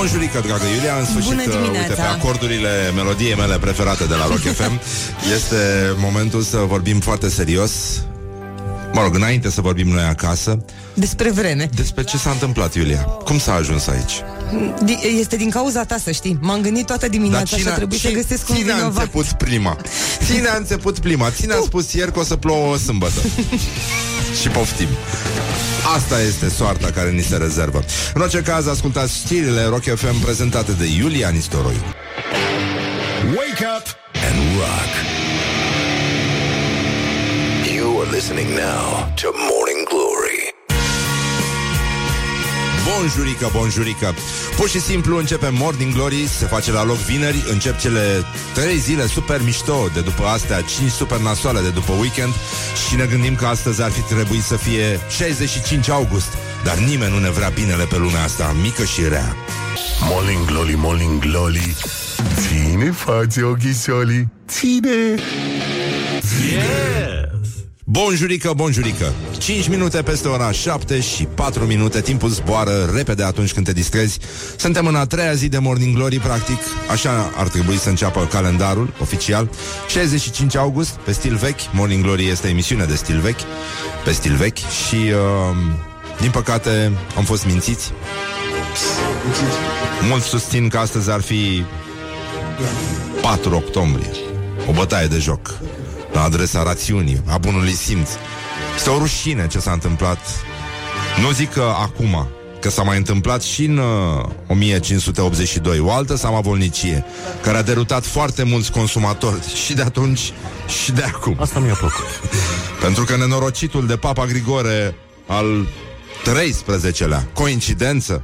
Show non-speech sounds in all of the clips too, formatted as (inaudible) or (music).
Bonjurică, dragă Iulia, în sfârșit, Bună dimineața. uite, pe acordurile melodiei mele preferate de la Rock (laughs) FM, este momentul să vorbim foarte serios. Mă rog, înainte să vorbim noi acasă, Despre vreme. despre ce s-a întâmplat, Iulia. Cum s-a ajuns aici? Di- Este din cauza ta, să știi. M-am gândit toată dimineața și a trebuit să cine- găsesc un cine a vinovat. început prima? Cine a început prima? Cine a spus ieri că o să plouă sâmbătă? (laughs) și poftim. Asta este soarta care ni se rezervă. În orice caz, ascultați știrile Rock FM prezentate de Iulia Nistoroiu. Wake up and rock. You are listening now to Morning Glory. Bonjurică, bonjurică Pur și simplu începe Morning Glory Se face la loc vineri Încep cele trei zile super mișto De după astea, cinci super nasoale de după weekend Și ne gândim că astăzi ar fi trebuit să fie 65 august Dar nimeni nu ne vrea binele pe lumea asta Mică și rea Morning Glory, Morning Glory. Ține față ochișolii. Ține. Bonjurică, bonjurică. 5 minute peste ora 7 și 4 minute. Timpul zboară repede atunci când te distrezi. Suntem în a treia zi de Morning Glory Practic, așa ar trebui să înceapă calendarul oficial. 65 august, pe stil vechi. Morning Glory este emisiune de stil vechi Pe stil vechi. Și, uh, din păcate, am fost mințiți. Mulți susțin că astăzi ar fi 4 octombrie. O bătaie de joc La adresa rațiunii, a bunului simț. Este o rușine ce s-a întâmplat. Nu zic că acum Că s-a mai întâmplat și în uh, 1582 O altă samavolnicie Care a derutat foarte mulți consumatori Și de atunci și de acum. Asta mi-a plăcut. (laughs) Pentru că nenorocitul de Papa Grigore Al 13-lea Coincidență?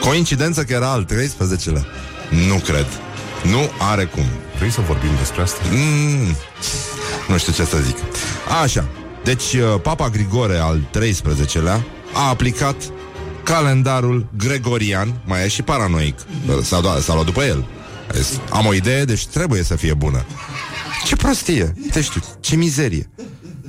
Coincidență că era al 13-lea Nu cred. Nu are cum Vrei să vorbim despre asta? Mm, nu știu ce să zic. Așa. Deci, uh, Papa Grigore al 13-lea a aplicat calendarul gregorian, mai e și paranoic. S-a, luat- s-a luat după el. A zis, Am o idee, deci trebuie să fie bună. Ce prostie! Te știu, ce mizerie!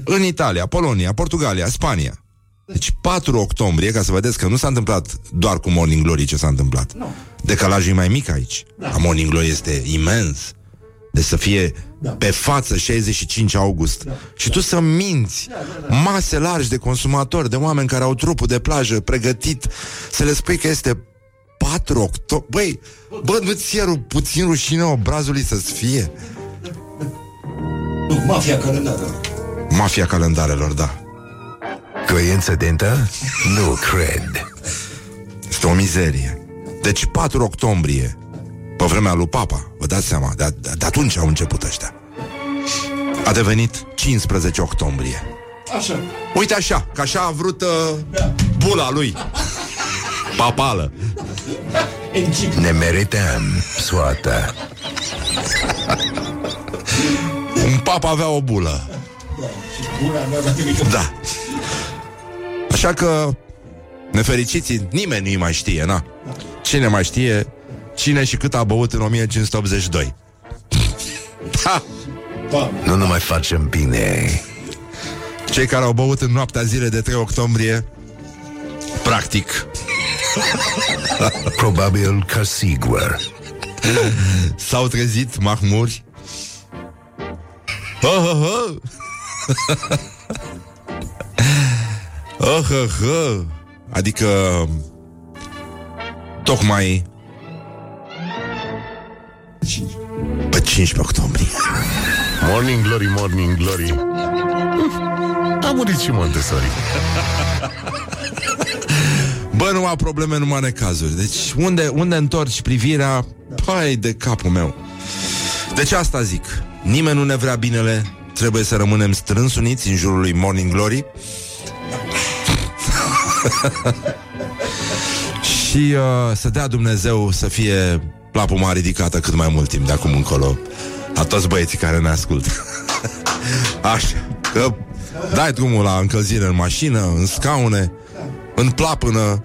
În Italia, Polonia, Portugalia, Spania. Deci 4 octombrie, ca să vedeți că nu s-a întâmplat doar cu Morning Glory ce s-a întâmplat. Decalajul e mai mic aici. Da. Morning Glory este imens. Deci să fie da. pe față 65 august da. Și tu să minți Mase largi de consumatori De oameni care au trupul de plajă pregătit Să le spui că este 4 octombrie Băi, bă, nu ți-e ru- puțin rușine obrazului să-ți fie? Nu, mafia calendară. Mafia calendarelor, da Coincidentă? Nu cred. Este o mizerie Deci 4 octombrie Pe vremea lui Papa Vă dați seama, de, de, de atunci au început ăștia A devenit 15 octombrie Așa. Uite așa, că așa a vrut uh, bula lui Papală Encicl. Ne merităm soata. Un pap avea o bulă Buna mea la nimic. Da Așa că Nefericiții, nimeni nu mai știe, na Cine mai știe Cine și cât a băut în 1582 Da Pa. Nu ne mai facem bine. Cei care au băut în noaptea zilei de 3 octombrie Practic (laughs) Probabil că sigur. S-au trezit mahmuri oh, oh, oh. oh, oh, oh. Adică Tocmai Pe 15 octombrie. Morning Glory, Morning Glory. A murit și Montessori. Bă, numai probleme, numai necazuri Deci unde, unde întorci privirea? Pai de capul meu. Deci asta zic. Nimeni nu ne vrea binele. Trebuie să rămânem strâns uniți în jurul lui Morning Glory. (laughs) Și uh, să dea Dumnezeu să fie plapuma ridicată cât mai mult timp de acum încolo. La toți băieții care ne ascultă. (laughs) Așa Că dai drumul la încălzire în mașină, în scaune În plapână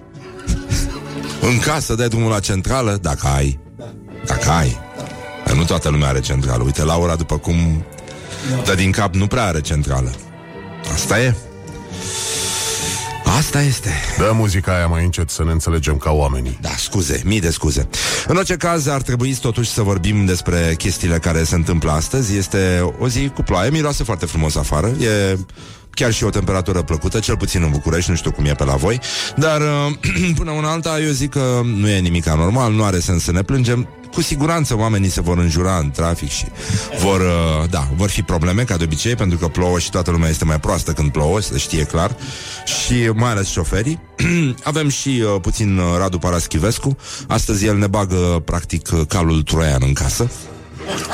(laughs) În casă dai drumul la centrală Dacă ai. Dacă ai. Dar Nu toată lumea are centrală. Uite, Laura, după cum dă din cap, nu prea are centrală. Asta e Asta este. Dă muzica aia mai încet să ne înțelegem ca oamenii. Da, scuze, mii de scuze. În orice caz, ar trebui totuși să vorbim despre chestiile care se întâmplă astăzi. Este o zi cu ploaie, miroase foarte frumos afară. E chiar și o temperatură plăcută, cel puțin în București, nu știu cum e pe la voi, dar uh, (clears throat) până una alta eu zic că nu e nimic anormal, nu are sens să ne plângem, cu siguranță oamenii se vor înjura în trafic și vor, uh, da, vor fi probleme, ca de obicei, pentru că plouă și toată lumea este mai proastă când plouă, să știe clar, și mai ales șoferii. (clears throat) Avem și uh, puțin uh, Radu Paraschivescu, astăzi el ne bagă, practic, uh, calul troian în casă,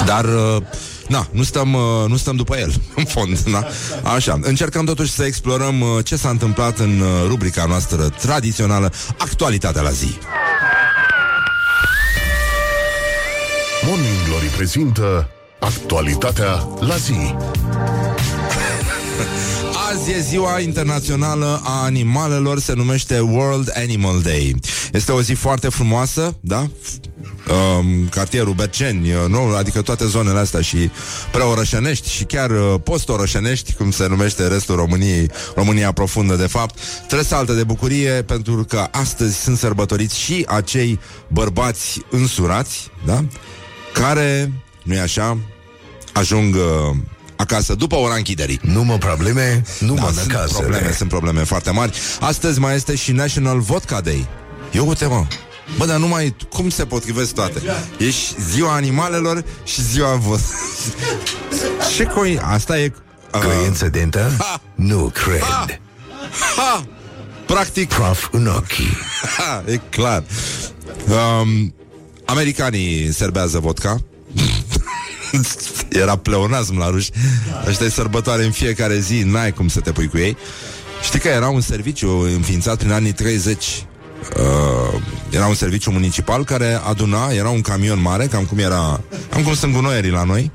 dar... Uh, Na, nu stăm, uh, nu stăm după el, (laughs) în fond, na? Așa, încercăm totuși să explorăm uh, ce s-a întâmplat în uh, rubrica noastră tradițională, Actualitatea la zi. Morning Glory prezintă actualitatea la zi. (laughs) Azi e ziua internațională a animalelor, se numește World Animal Day. Este o zi foarte frumoasă, da? Um, cartierul Berceni, uh, nu? adică toate zonele astea și preorășenești și chiar uh, postorășenești, cum se numește restul României, România profundă de fapt, tresaltă de bucurie pentru că astăzi sunt sărbătoriți și acei bărbați însurați, da? Care, nu e așa, ajung uh, acasă după ora închiderii. Nu mă probleme, nu Da, mă sunt năcază. probleme, sunt probleme foarte mari. Astăzi mai este și National Vodka Day. Eu uite, mă. Bă, dar numai cum se potrivesc toate? Ești ziua animalelor și ziua vot. (laughs) Ce coi... Asta e... Uh, Coincidentă? Ha! Nu cred. ha! Practic, Praf în ochii. ha, e clar. Um, americanii serbează vodka. (laughs) Era pleonasm la ruși. Ăștia e sărbătoare în fiecare zi, n-ai cum să te pui cu ei. Știi că era un serviciu înființat prin anii 30 Uh, era un serviciu municipal care aduna, era un camion mare, cam cum era, cam cum sunt gunoierii la noi,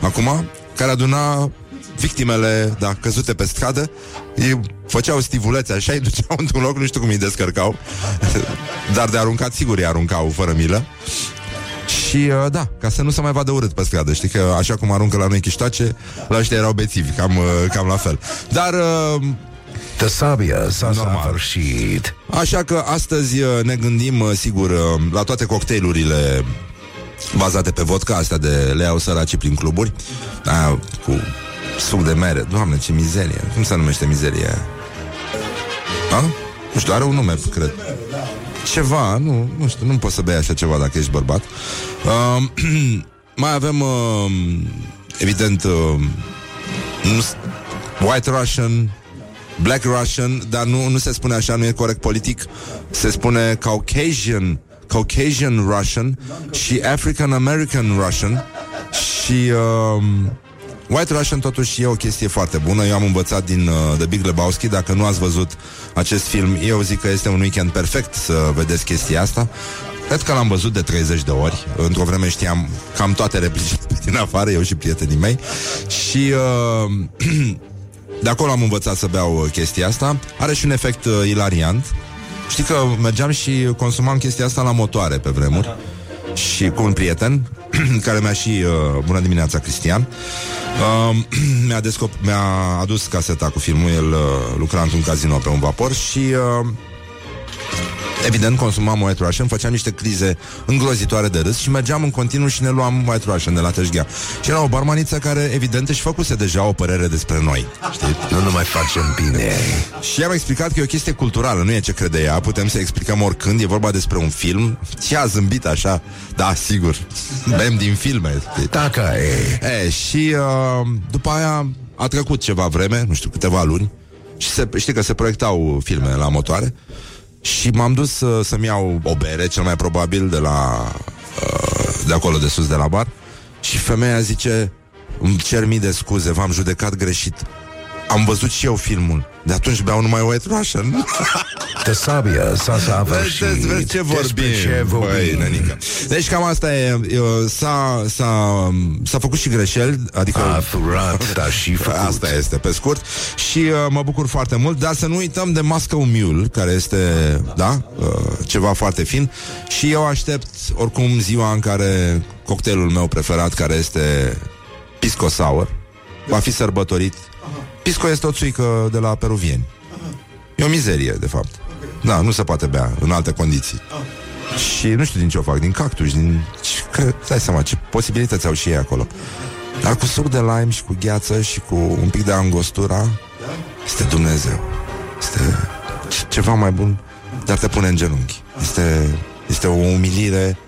acum, care aduna victimele, da, căzute pe stradă, ei făceau stivulețe așa, îi duceau într-un loc, nu știu cum îi descărcau, (laughs) dar de aruncat, sigur, îi aruncau fără milă. Și uh, da, ca să nu se mai vadă urât pe stradă Știi că așa cum aruncă la noi chiștoace La ăștia erau bețivi, cam, uh, cam la fel Dar uh, Tăsabia s-a Normal. săvârșit. Așa că astăzi uh, ne gândim, uh, sigur, uh, la toate cocktailurile bazate pe vodka, astea de le iau săracii prin cluburi, aia cu suc de mere. Doamne, ce mizerie! Cum se numește mizeria aia? A? Nu știu, are un nume, cred. Ceva, nu, nu știu, nu poți să bei așa ceva dacă ești bărbat. Uh, (clears throat) mai avem, uh, evident, uh, nu, s- White Russian, Black Russian, dar nu, nu se spune așa, nu e corect politic. Se spune Caucasian, Caucasian Russian și African American Russian și um, White Russian totuși e o chestie foarte bună. Eu am învățat din uh, The Big Lebowski. Dacă nu ați văzut acest film, eu zic că este un weekend perfect să vedeți chestia asta. Cred că l-am văzut de 30 de ori. Într-o vreme știam cam toate replicile (laughs) din afară, eu și prietenii mei. Și uh, (clears throat) de acolo am învățat să beau uh, chestia asta. Are și un efect uh, ilariant. Știi că mergeam și consumam chestia asta la motoare pe vremuri. Și cu un prieten (clears throat) care mi-a și uh, bună dimineața Cristian. Uh, (clears throat) mi-a, descop- mi-a adus caseta cu filmul el uh, lucra într-un casino pe un vapor și uh, Evident, consumam White Russian, făceam niște crize îngrozitoare de râs și mergeam în continuu și ne luam White Russian de la tășghea. Și era o barmaniță care, evident, își făcuse deja o părere despre noi. Știi? Nu ne mai facem bine. Și i-am explicat că e o chestie culturală, nu e ce crede ea, putem să explicăm oricând, e vorba despre un film. Și a zâmbit așa, da, sigur, bem din filme. știi? Dacă e. E, și uh, după aia a trecut ceva vreme, nu știu, câteva luni, și se, știi că se proiectau filme la motoare și m-am dus uh, să-mi iau o bere, cel mai probabil, de la uh, de acolo de sus de la bar și femeia zice îmi cer mii de scuze, v-am judecat greșit. Am văzut și eu filmul. De atunci beau numai White Russian. Tăsabia s-a săvârșit. Vezi, vezi ce vorbim, Despre ce băi, vorbim. nănică. Deci cam asta e, e, s-a, s-a, s-a făcut și greșeli, adică... A furat, dar și (laughs) făcut. Asta este, pe scurt. Și uh, mă bucur foarte mult, dar să nu uităm de Moscow Mule, care este, da, uh, ceva foarte fin. Și eu aștept, oricum, ziua în care cocktailul meu preferat, care este Pisco Sour, va fi sărbătorit. Pisco este o țuică de la peruvieni. E o mizerie, de fapt. Da, nu se poate bea în alte condiții. Și nu știu din ce o fac, din cactus, din... Că, dai seama, ce posibilități au și ei acolo. Dar cu suc de lime și cu gheață și cu un pic de angostura, este Dumnezeu. Este ce- ceva mai bun, dar te pune în genunchi. Este, este o umilire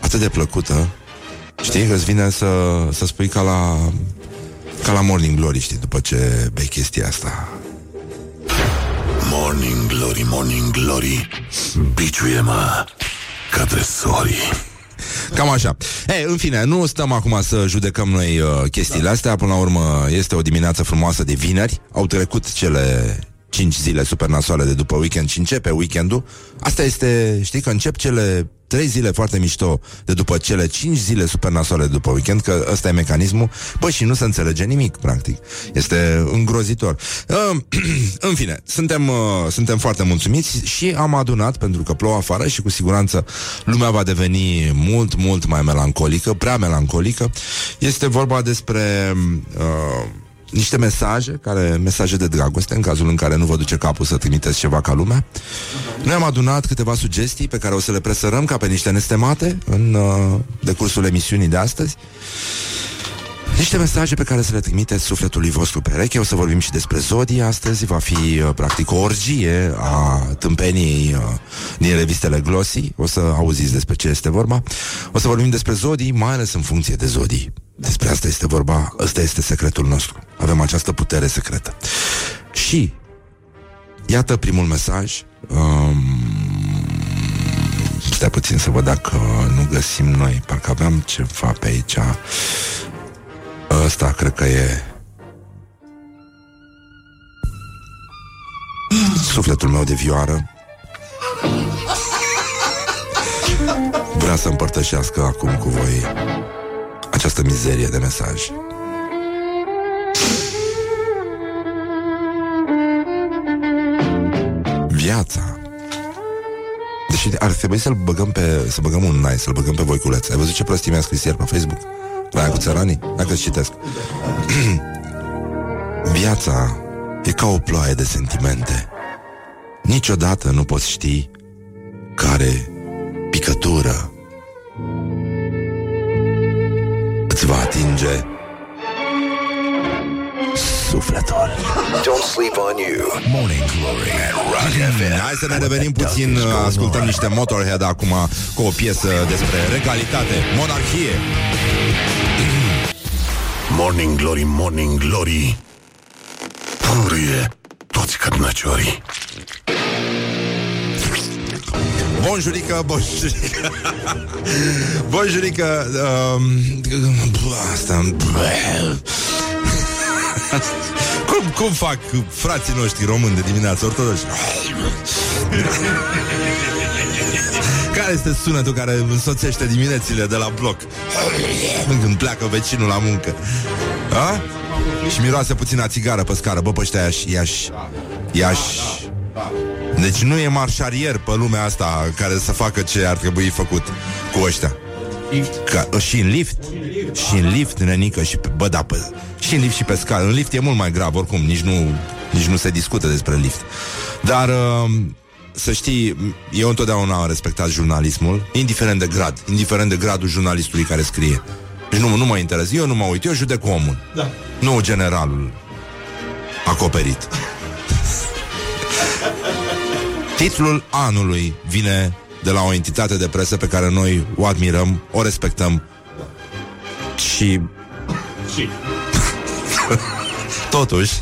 atât de plăcută. Știi că îți vine să, să spui ca la ca la Morning Glory, știi, după ce bei chestia asta. Morning Glory, Morning Glory Biciuie-mă ca tresorii Cam așa. Ei, în fine, nu stăm acum să judecăm noi uh, chestiile astea. Până la urmă, este o dimineață frumoasă de vineri. Au trecut cele 5 zile super nasoale de după weekend și începe weekendul. Asta este, știi, că încep cele 3 zile foarte mișto de după cele 5 zile super nasoale de după weekend, că ăsta e mecanismul. Bă, și nu se înțelege nimic, practic. Este îngrozitor. Uh, (clears throat) în fine, suntem, uh, suntem foarte mulțumiți și am adunat, pentru că plouă afară și cu siguranță lumea va deveni mult, mult mai melancolică, prea melancolică. Este vorba despre... Uh, niște mesaje, care, mesaje de dragoste, în cazul în care nu vă duce capul să trimiteți ceva ca lumea. Noi am adunat câteva sugestii pe care o să le presărăm ca pe niște nestemate în uh, decursul emisiunii de astăzi. Niște mesaje pe care să le trimiteți sufletului vostru pereche. O să vorbim și despre zodii astăzi. Va fi, uh, practic, o orgie a tâmpeniei uh, din revistele Glossy. O să auziți despre ce este vorba. O să vorbim despre zodii, mai ales în funcție de zodii. Despre asta este vorba. Ăsta este secretul nostru. Avem această putere secretă. Și Iată primul mesaj. Um, stai puțin să văd dacă nu găsim noi. Parcă aveam ceva pe aici. Ăsta cred că e... Sufletul meu de vioară Vrea să împărtășească acum cu voi Această mizerie de mesaj. Viața. Deși ar trebui să-l băgăm pe Să băgăm un nai, să-l băgăm pe voiculeț. Ai văzut ce prostii mi-a scris ieri pe Facebook? La aia cu țăranii? Dacă citesc. (clears throat) Viața e ca o ploaie de sentimente. Niciodată nu poți ști Care picătură Îți va atinge Sufletul. Don't sleep on you. Morning Glory Rock FM Hai să ne revenim puțin Ascultăm niște Motorhead acum Cu o piesă despre regalitate Monarhie. Morning Glory, Morning Glory. Purie toți cărnăciorii Bonjurică, bonjurică (laughs) Bonjurică um, Asta (laughs) cum, cum fac frații noștri români de dimineață ortodoxi? (laughs) Care este sunetul care însoțește diminețile de la bloc? Când pleacă vecinul la muncă. A? Și miroase puțin a țigară pe scară. Bă, pe ăștia iași, iași, iași. Deci nu e marșarier pe lumea asta care să facă ce ar trebui făcut cu ăștia. Ca, și în lift Și în lift, nenică și pe, Bă, da, pe, și în lift și pe scară. În lift e mult mai grav, oricum, nici nu Nici nu se discută despre lift. Dar uh, să știi Eu întotdeauna am respectat jurnalismul Indiferent de grad, indiferent de gradul jurnalistului care scrie. Deci nu, nu mă interesează Eu nu mă uit, eu judec omul. Da. Nu generalul Acoperit Titlul anului vine de la o entitate de presă pe care noi o admirăm, o respectăm și Și (laughs) totuși (laughs)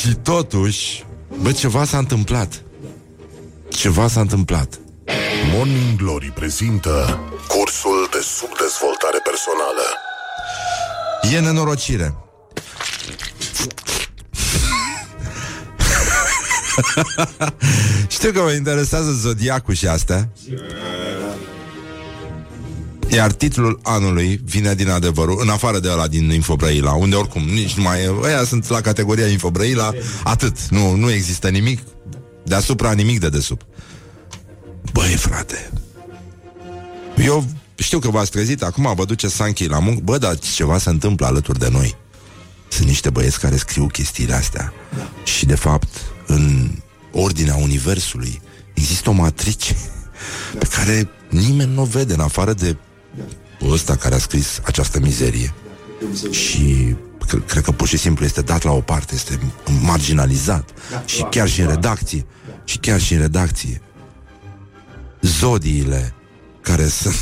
și totuși bă, ceva s-a întâmplat. Ceva s-a întâmplat. Morning Glory prezintă Cursul de subdezvoltare personală E nenorocire. (laughs) Știu că mă interesează zodiacul și astea. Iar titlul anului vine din adevărul, în afară de ăla din Infobrăila, unde oricum nici nu mai e, ăia sunt la categoria Infobrăila, atât, nu, nu există nimic deasupra, nimic de desubt. Băi, frate, eu știu că v-ați trezit acum, vă duce Sanchi la muncă, bă, dar ceva se întâmplă alături de noi. sunt niște băieți care scriu chestiile astea și, de fapt, în ordinea universului există o matrice pe care nimeni nu o vede în afară de ăsta care a scris această mizerie. Și cre- cred că pur și simplu este dat la o parte, este marginalizat. Și chiar și în redacție. Și chiar și în redacție. Zodiile care sunt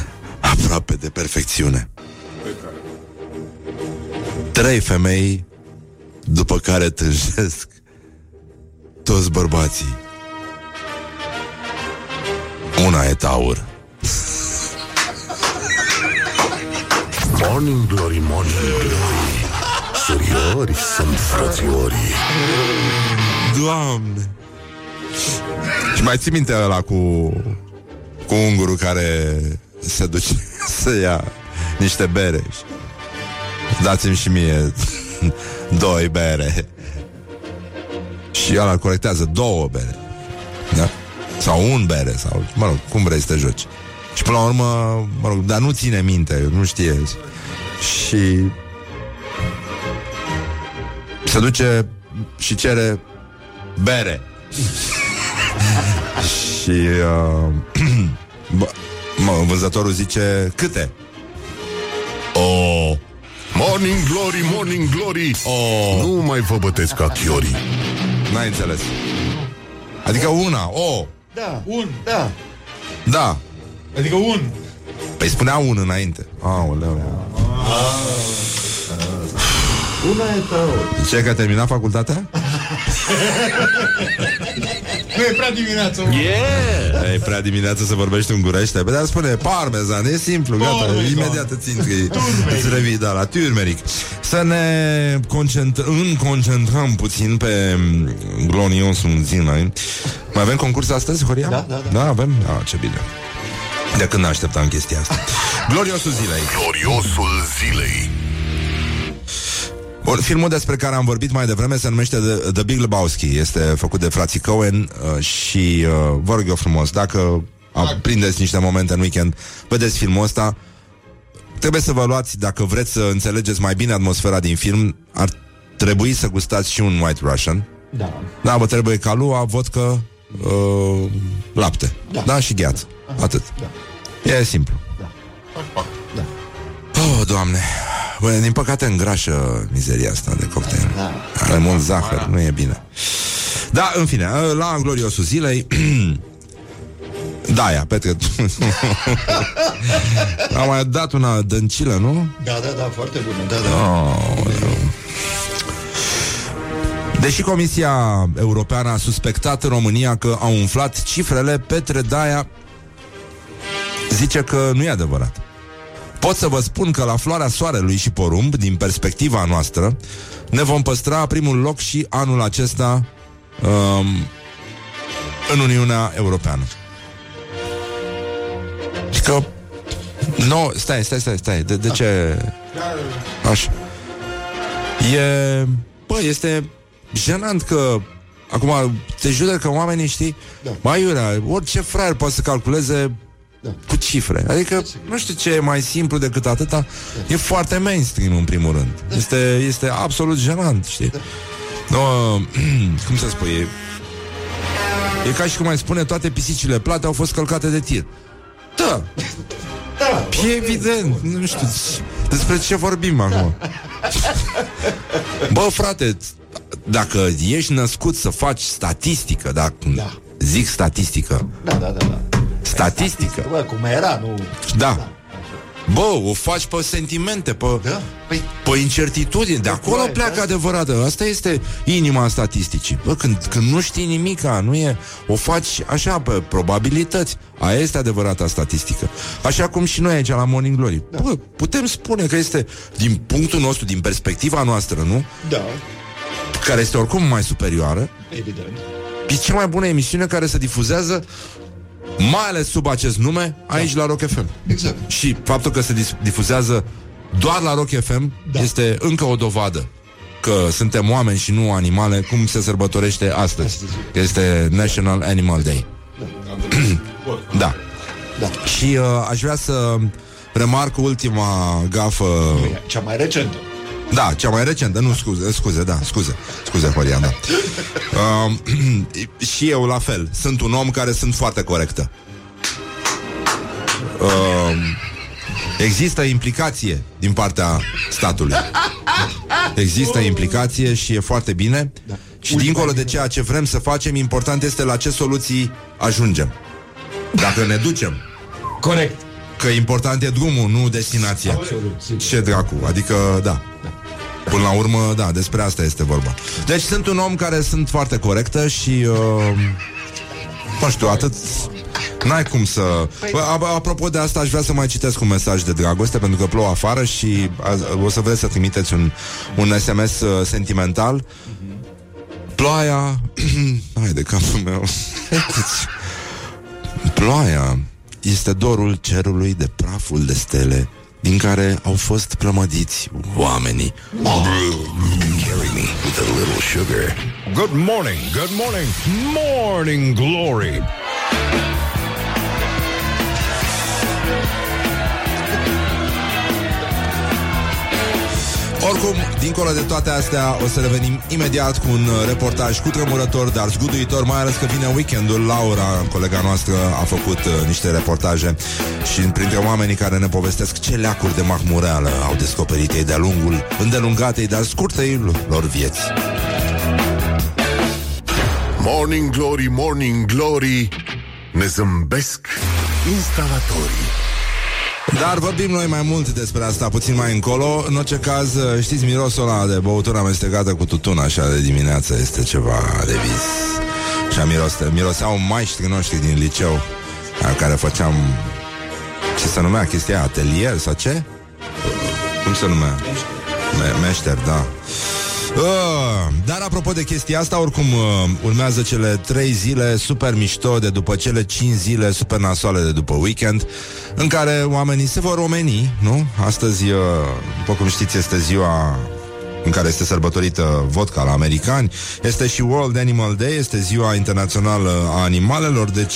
(laughs) aproape de perfecțiune. Trei femei după care tânjesc toți bărbații. Una e taur. Morning Glory, Morning Glory Suriori sunt frățiorii Doamne! Și mai ții minte ăla cu cu ungurul care se duce (laughs) să ia niște bere. Dați-mi și mie (laughs) doi bere. Și ăla corectează două bere. Da? Sau un bere, sau, mă rog, cum vrei să te joci. Și până la urmă, mă rog, dar nu ține minte, nu știe. Și se duce și cere bere. (laughs) și uh, (clears throat) bă, mă, vânzătorul zice câte? O, Morning Glory, Morning Glory o, Nu mai vă bătesc ca chiorii n-ai înțeles. Adică una, o, Da, un, da. da. Adică un. Păi spunea un înainte. Aoleu. Una e tău. Ce că a terminat facultatea? (laughs) Nu e prea dimineață. Yeah! E prea dimineață să vorbești ungurește Păi dar spune parmezan, e simplu, gata Parmezan. Imediat îți țin că îți revii, da, la turmeric Să ne concentrăm, în concentrăm puțin pe mm, gloriosul zilei Mai avem concurs astăzi, Horia? Da, da, da. Da, avem? Ah, ce bine de când așteptam chestia asta Gloriosul zilei Gloriosul zilei Bun, filmul despre care am vorbit mai devreme se numește The, The Big Lebowski. Este făcut de frații Cohen uh, și uh, vă rog eu frumos, dacă a, prindeți niște momente în weekend, vedeți filmul ăsta. Trebuie să vă luați, dacă vreți să înțelegeți mai bine atmosfera din film, ar trebui să gustați și un White Russian. Da. Da, vă trebuie calua, vodcă, uh, lapte. Da. da, și gheață. Atât. Da. E simplu. Da. Oh, Doamne! Bă, din păcate îngrașă mizeria asta de cocktail. Da. Are mult zahăr, nu e bine. Da, în fine, la gloriosul zilei (clears throat) Da, ia, Petre (laughs) Am mai dat una dăncilă, nu? Da, da, da, foarte bună. Da, da. Oh, Deși Comisia Europeană a suspectat în România că au umflat cifrele, Petre Daia zice că nu e adevărat. Pot să vă spun că la floarea soarelui și porumb, din perspectiva noastră, ne vom păstra primul loc și anul acesta um, în Uniunea Europeană. Și că... No, stai, stai, stai, stai. De, de ce... Așa. E... Bă, este jenant că Acum, te judec că oamenii, știi Da. Mai iurea, orice fraier poate să calculeze Da. cu cifre. Adică, nu știu ce e mai simplu decât atâta. E foarte mainstream, în primul rând. Este, este absolut jenant, știi? No, (clears throat) cum să spui, e, e ca și cum ai spune toate pisicile plate au fost călcate de tir. Da, (laughs) Da. e evident, nu știu despre ce vorbim acum. Bă, frate, dacă ești născut să faci statistică, dacă Da. zic statistică, Da, da, da, da. Statistică, Bă, cum era, nu... da. Bă, o faci pe sentimente, pe, Da? Păi, pe incertitudine. De acolo Corect, pleacă da. adevărată. Asta este inima statisticii. Bă, când, când nu știi nimica, nu e... O faci așa, pe probabilități. Aia este adevărata statistică. Așa cum și noi aici la Morning Glory. Da. Bă, putem spune că este, din punctul nostru, din perspectiva noastră, nu? da, Care este oricum mai superioară, evident. e cea mai bună emisiune care se difuzează mai ales sub acest nume aici la Rock FM. Exact. Și faptul că se dis- difuzează doar la Rock FM da. este încă o dovadă că suntem oameni și nu animale, cum se sărbătorește astăzi. Este National Animal Day. Da. Da. Și uh, aș vrea să remarc ultima gafă Cea mai recentă. Da, cea mai recentă, nu scuze, scuze, da, scuze, scuze, Horia, da. Uh, (clears throat) și eu la fel, sunt un om care sunt foarte corectă. Uh, există implicație din partea statului. Există implicație și e foarte bine. Da. Și dincolo de ceea ce vrem să facem, important este la ce soluții ajungem. Dacă ne ducem. Corect. Că important e drumul, nu destinația. Absolut, sigur. Ce dracu, adică, da. Până la urmă, da, despre asta este vorba. Deci sunt un om care sunt foarte corectă și... Uh, nu știu, atât... N-ai cum să... Bă, a- apropo de asta, aș vrea să mai citesc un mesaj de dragoste, pentru că plouă afară și a- o să vreți să trimiteți un, un SMS uh, sentimental. Ploaia... (clears throat) Hai de capul meu. (laughs) Ploaia este dorul cerului de praful de stele din care au fost plămădiți oamenii. Carry me with a little sugar. Good morning, good morning, morning glory. Oricum, dincolo de toate astea, o să revenim imediat cu un uh, reportaj cu tremurător, dar zguduitor, mai ales că vine weekendul. Laura, colega noastră, a făcut uh, niște reportaje și printre oamenii care ne povestesc ce leacuri de mahmureală au descoperit ei de-a lungul îndelungatei, dar scurtei lor vieți. Morning glory, morning glory, ne zâmbesc instalatorii. Dar vorbim noi mai mult despre asta puțin mai încolo. În orice caz, știți, mirosul ăla de băutură amestecată cu tutun așa de dimineață este ceva de vis. Și miroste, miroseau maestrii noștri din liceu la care făceam ce se numea chestia aia, atelier sau ce? Cum se numea? Me- meșter, da. Uh, dar apropo de chestia asta, oricum uh, urmează cele trei zile super mișto de după cele cinci zile super nasoale de după weekend, în care oamenii se vor omeni, nu? Astăzi, uh, după cum știți, este ziua în care este sărbătorită vodka la americani. Este și World Animal Day, este ziua internațională a animalelor, deci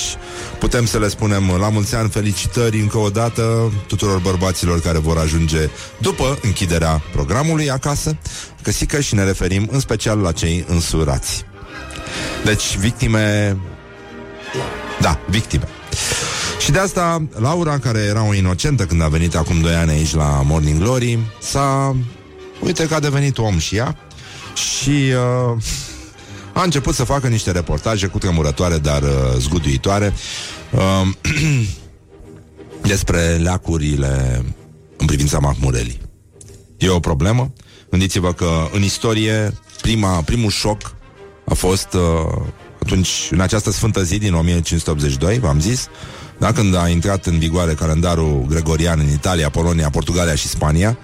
putem să le spunem la mulți ani felicitări încă o dată tuturor bărbaților care vor ajunge după închiderea programului acasă, căsică și ne referim în special la cei însurați. Deci, victime... Da, victime. Și de asta, Laura, care era o inocentă când a venit acum 2 ani aici la Morning Glory, s-a... Uite că a devenit om și ea și uh, a început să facă niște reportaje cu tremurătoare, dar uh, zguduitoare uh, (clears throat) despre leacurile în privința Mahmurelii. E o problemă. Gândiți-vă că în istorie prima, primul șoc a fost uh, atunci, în această sfântă zi din 1582, v-am zis, da, când a intrat în vigoare calendarul gregorian în Italia, Polonia, Portugalia și Spania.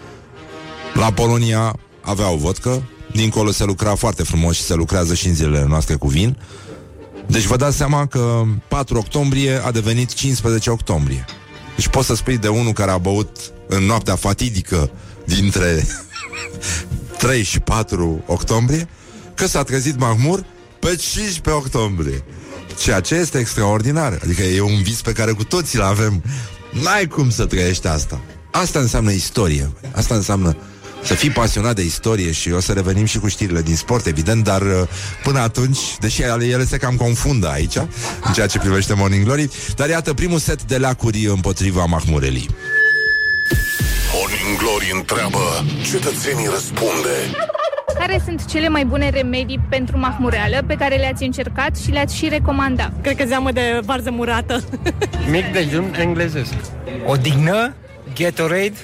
La Polonia aveau vodcă, dincolo se lucra foarte frumos și se lucrează și în zilele noastre cu vin. Deci vă dați seama că 4 octombrie a devenit 15 octombrie. Deci poți să spui de unul care a băut în noaptea fatidică dintre (laughs) 3 și 4 octombrie că s-a trezit Mahmur pe 15 octombrie. Ceea ce este extraordinar. Adică e un vis pe care cu toții îl avem. N-ai cum să trăiești asta. Asta înseamnă istorie. Asta înseamnă să fii pasionat de istorie și o să revenim și cu știrile din sport, evident, dar uh, până atunci, deși ele, ele se cam confundă aici, în ceea ce privește Morning Glory, dar iată primul set de leacuri împotriva Mahmurelii. Morning Glory întreabă, cetățenii răspunde. Care sunt cele mai bune remedii pentru mahmureală pe care le-ați încercat și le-ați și recomanda? Cred că zeamă de varză murată. Mic dejun englezesc. Odihnă, Gatorade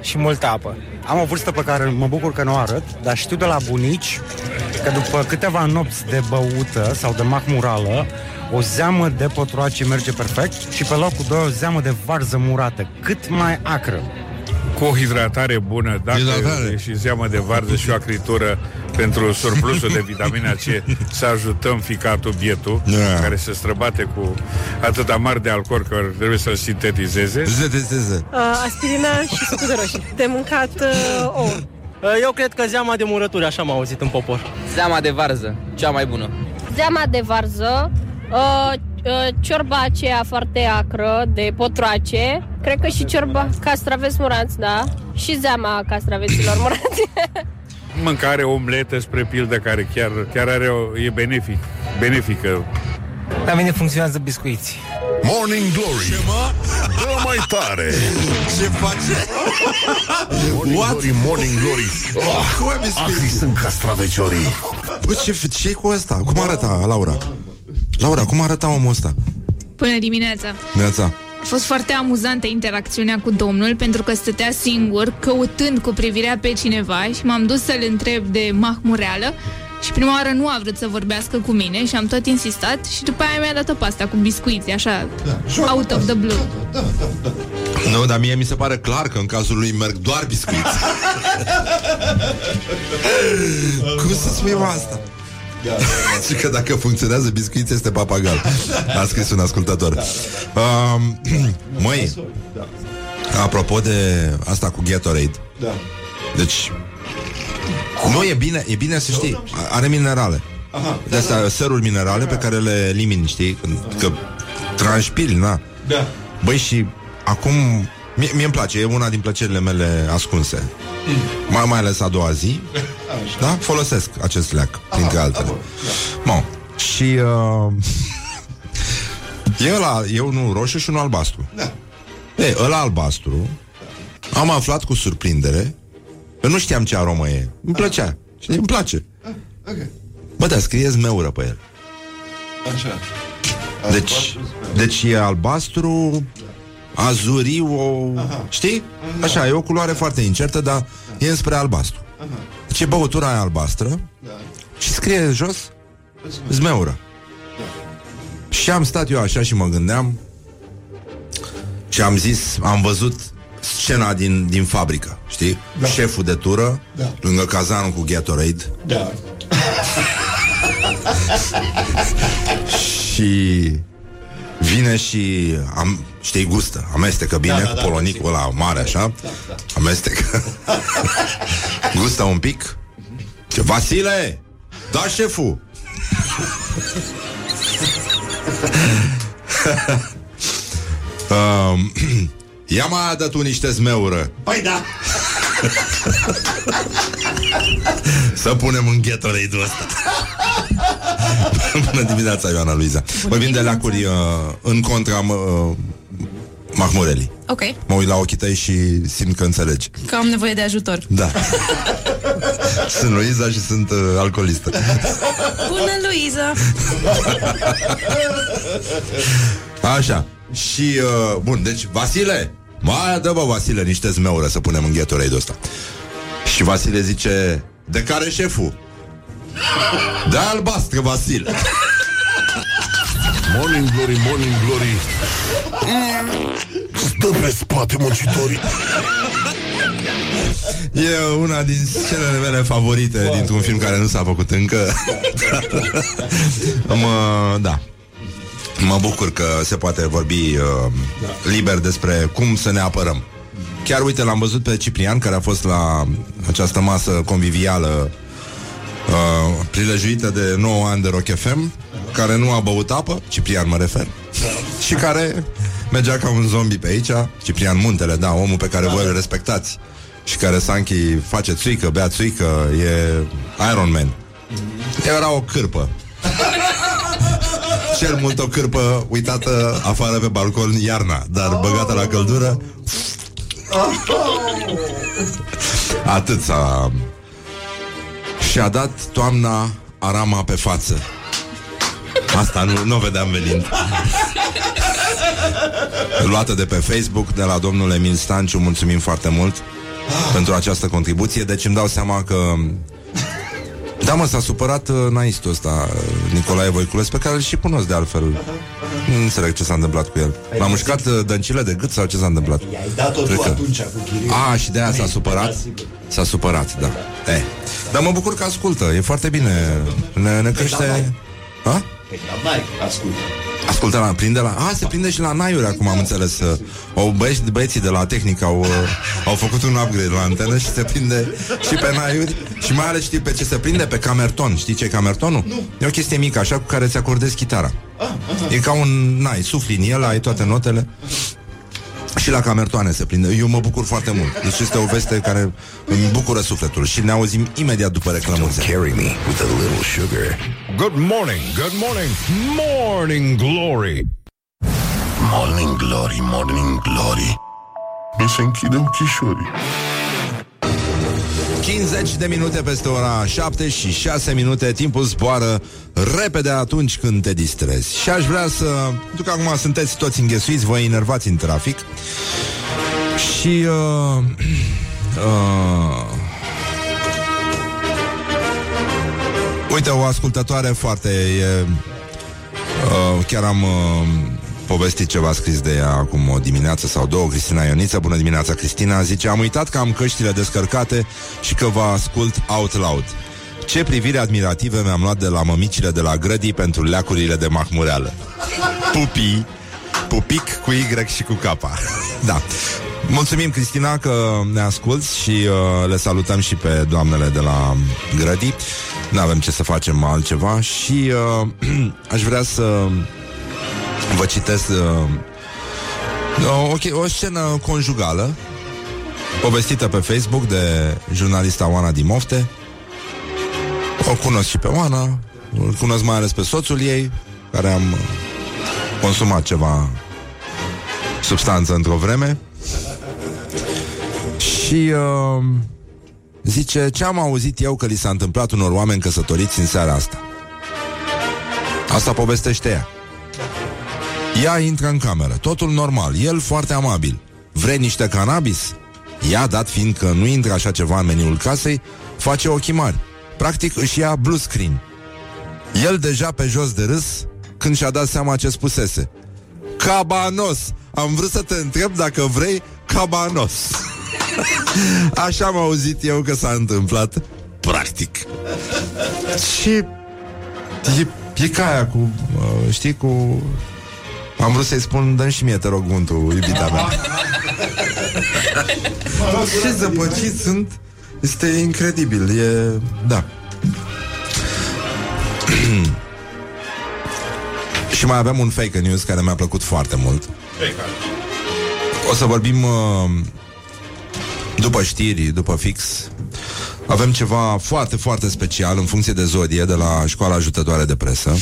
și multă apă. Am o vârstă pe care mă bucur că nu o arăt, dar știu de la bunici că după câteva nopți de băută sau de mahmurală, o zeamă de potroace merge perfect și pe locul 2 o zeamă de varză murată, cât mai acră. Cu o hidratare bună, dacă Hidratare. e și zeamă de varză și o acritură pentru surplusul de vitamina C, să ajutăm ficatul bietul, Da. care se străbate cu atâta mare de alcool că trebuie să-l sintetizeze. Zetezeze. Uh, aspirină și sucul de roșii. De mâncat uh, ouă. Eu cred că zeama de murături, așa m-au auzit în popor. Zeama de varză, cea mai bună. zeama de varză, uh, uh, ciorba aceea foarte acră de potroace, cred că și ciorba castraveți murați, da, și zeama castraveților (coughs) murați. mâncare, omletă, spre pildă, care chiar, chiar are o, e benefic, benefică. La mine funcționează biscuiți. Morning Glory Dă mai tare Ce face? Morning What? Glory, Morning Glory Cum ai oh, biscuiți? Acri sunt castraveciorii Bă, ce, ce cu ăsta? Cum arăta, Laura? Laura, cum arăta omul ăsta? Până dimineața. Neața. A fost foarte amuzantă interacțiunea cu domnul pentru că stătea singur, căutând cu privirea pe cineva și m-am dus să-l întreb de mahmureală și prima oară nu a vrut să vorbească cu mine și am tot insistat și după aia mi-a dat-o pasta cu biscuiți, așa, out of the blue. Nu, dar mie mi se pare clar că în cazul lui merg doar biscuiți. (laughs) Cum să spui mă, asta? (laughs) Și că dacă funcționează biscuiți este papagal. A scris un ascultător. Um, Măi Apropo de asta cu Gatorade. Da. Deci Nu, e bine, e bine să știi Are minerale. De astea săruri minerale pe care le elimini, știi? Când, că transpiri, na. Da. Băi, și acum Mie, mie îmi place, e una din plăcerile mele ascunse. Mai, mai ales a doua zi (laughs) Da? Folosesc acest leac Printre altele. Bun. Și uh, (laughs) E ăla, e unul roșu și unul albastru. Da. E, ăla albastru Am aflat cu surprindere Că nu știam ce aromă e. Îmi plăcea. Și îmi place. Ok. Bă, da, scrie zmeură pe el. Așa. Deci, deci e albastru Azuriu o... Știi? Așa, e o culoare foarte incertă Dar e înspre albastru Deci e băutura aia albastră Și scrie jos Zmeură Și am stat eu așa și mă gândeam Și am zis Am văzut scena din, din fabrică Știi? Da. Șeful de tură Da. Lângă cazanul cu Gatorade Da. (laughs) Și vine și am, știi, gustă, amestecă bine Da, da, cu da, polonicul ăla mare, așa, amestecă, (laughs) gustă un pic. Ce, Vasile, da, șeful. (laughs) (laughs) um, (clears throat) ia mai adă tu niște zmeură Păi da. (laughs) Să punem în Gatorade-ul ăsta. Bună dimineața, Ioana Luiza. Vorbim de lacuri uh, în contra uh, Mahmurelii. Ok, Mă uit la ochii tăi și simt că înțelegi. Că am nevoie de ajutor. Da. (laughs) Sunt Luiza și sunt uh, alcoolistă. Bună, Luiza! (laughs) Așa. Și, uh, bun, deci Vasile Mai dă bă, Vasile, niște zmeură Să punem în Gatorade-ul ăsta. Și Vasile zice De care șeful? De albastră, Vasile. Morning Glory, Morning Glory. Stă pe spate muncitorii. E una din scenele mele favorite Dintr-un film care nu s-a făcut încă. Mă, Da Mă bucur că se poate vorbi uh, liber despre cum să ne apărăm. Chiar, uite, l-am văzut pe Ciprian, care a fost la această masă convivială uh, prilejuită de 9 ani de Rock FM, care nu a băut apă, Ciprian mă refer, și care mergea ca un zombie pe aici, Ciprian Muntele, da, omul pe care voi îl respectați și care Sanchi face țuică, bea țuică, e Iron Man. Era o cârpă. (laughs) Cel mult o cârpă uitată afară pe balcon iarna, dar băgată la căldură. Atât s-a... Și-a dat toamna arama pe față. Asta nu, nu o vedeam venind. Luată de pe Facebook, de la domnul Emil Stanciu, mulțumim foarte mult pentru această contribuție. Deci îmi dau seama că da, mă, s-a supărat uh, naistul ăsta, uh, Nicolae Voiculescu, pe care îl și cunosc de altfel. Nu înțeleg ce s-a întâmplat cu el. L-a mușcat uh, dăncile de gât sau ce s-a întâmplat? I-ai dat-o Cred tu că- atunci cu Chiriu. A, și de aia s-a supărat? S-a supărat, da. Eh. Dar mă bucur că ascultă, e foarte bine. Ne, ne crește... Ha? Păi, dar n-ai, ascult. Ascultă la, prinde la... A, se prinde și la naiuri acum, am înțeles. uh, Au băieți, băieții de la tehnică au, uh, au făcut un upgrade la antenă și se prinde și pe naiuri și mai ales știi pe ce se prinde? Pe camerton. Știi ce e camertonul? Nu. E o chestie mică, așa, cu care ți acordezi chitara. E ca un nai, sufli în el, ai toate notele. Și Și la camertoane se prinde. Eu mă bucur foarte mult. Deci este o veste care îmi bucură sufletul. Și ne auzim imediat după reclămuțe. Carry me with a little sugar. Good morning, good morning, morning glory. Morning glory, morning glory. Mi se închide ochișorii. 50 de minute peste ora 7 și 6 minute. Timpul zboară repede atunci când te distrezi. Și aș vrea să Pentru că acum sunteți toți înghesuiți Vă enervați în trafic. Și uh, (clears throat) uh, Uite, o ascultătoare foarte e, uh, Chiar am uh, povestit ceva scris de ea acum o dimineață sau două, Cristina Ioniță. Bună dimineața, Cristina. Zice, am uitat că am căștile descărcate și că vă ascult out loud. Ce privire admirativă mi-am luat de la mămicile de la grădii pentru leacurile de mahmureală. Pupii, pupic cu Y și cu K. (laughs) da. Mulțumim, Cristina, că ne asculți și uh, le salutăm și pe doamnele de la grădii. Nu avem ce să facem altceva și uh, (clears throat) aș vrea să vă citesc uh, o, o scenă conjugală povestită pe Facebook de jurnalista Oana Dimofte. O cunosc și pe Oana, îl cunosc mai ales pe soțul ei, care am uh, consumat ceva substanță într-o vreme. Și uh, zice, ce am auzit eu că li s-a întâmplat unor oameni căsătoriți în seara asta? Asta povestește ea. Ea intră în cameră, totul normal, el foarte amabil. Vrei niște cannabis? Ea, dat fiind că nu intră așa ceva în meniul casei, face ochii mari. Practic își ia blue screen. El deja pe jos de râs când și-a dat seama ce spusese. Cabanos! Am vrut să te întreb dacă vrei cabanos. (laughs) Așa am auzit eu că s-a întâmplat practic. Și e, e ca aia cu, uh, știi, cu am vrut să-i spun, dă și mie, te rog, untul, iubita mea. Ce zăpăciți sunt? Este incredibil, e... Da. (clears throat) și mai avem un fake news care mi-a plăcut foarte mult. O să vorbim uh, după știri, după fix. Avem ceva foarte, foarte special în funcție de zodie de la școala ajutătoare de presă.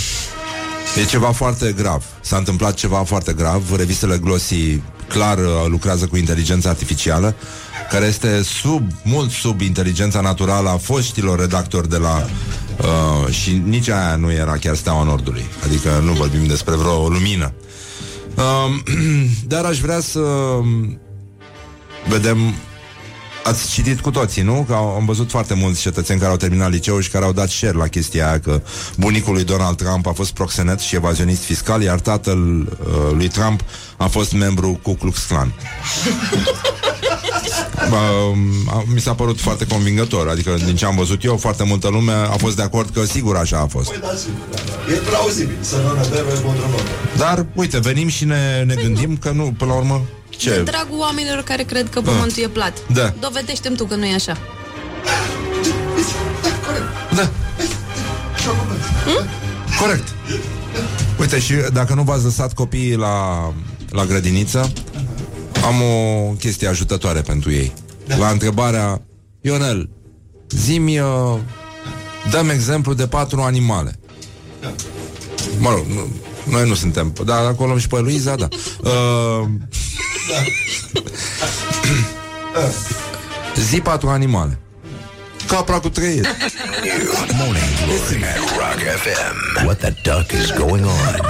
E ceva foarte grav. S-a întâmplat ceva foarte grav. Revistele Glossy clar uh, lucrează cu inteligența artificială, care este sub, mult sub inteligența naturală a foștilor redactori de la... Uh, și nici aia nu era chiar steaua Nordului. Adică nu vorbim despre vreo lumină. Uh, (clears throat) dar aș vrea să vedem Ați citit cu toții, nu? Că am văzut foarte mulți cetățeni care au terminat liceu și care au dat share la chestia aia că bunicul lui Donald Trump a fost proxenet și evazionist fiscal, iar tatăl uh, lui Trump a fost membru Ku Klux Klan. (laughs) Uh, mi s-a părut foarte convingător Adică din ce am văzut eu Foarte multă lume a fost de acord că sigur așa a fost Păi da, sigur, da. E plauzibil să nu ne dăm Dar uite, venim și ne, ne gândim Că nu, până la urmă ce? De dragul oamenilor care cred că pământul e plat. Da. Dovedește-mi tu că nu e așa. Da. Hmm? Corect. Uite, și dacă nu v-ați lăsat copiii la, la grădiniță, am o chestie ajutătoare pentru ei. La întrebarea, Ionel, zi-mi, uh, dăm exemplu de patru animale. Mă rog, nu, noi nu suntem, dar acolo și pe Luiza, da. (laughs) Uh, Zi patru animale. Capra cu trei. Morning Glory at Rock FM. What the duck is going on?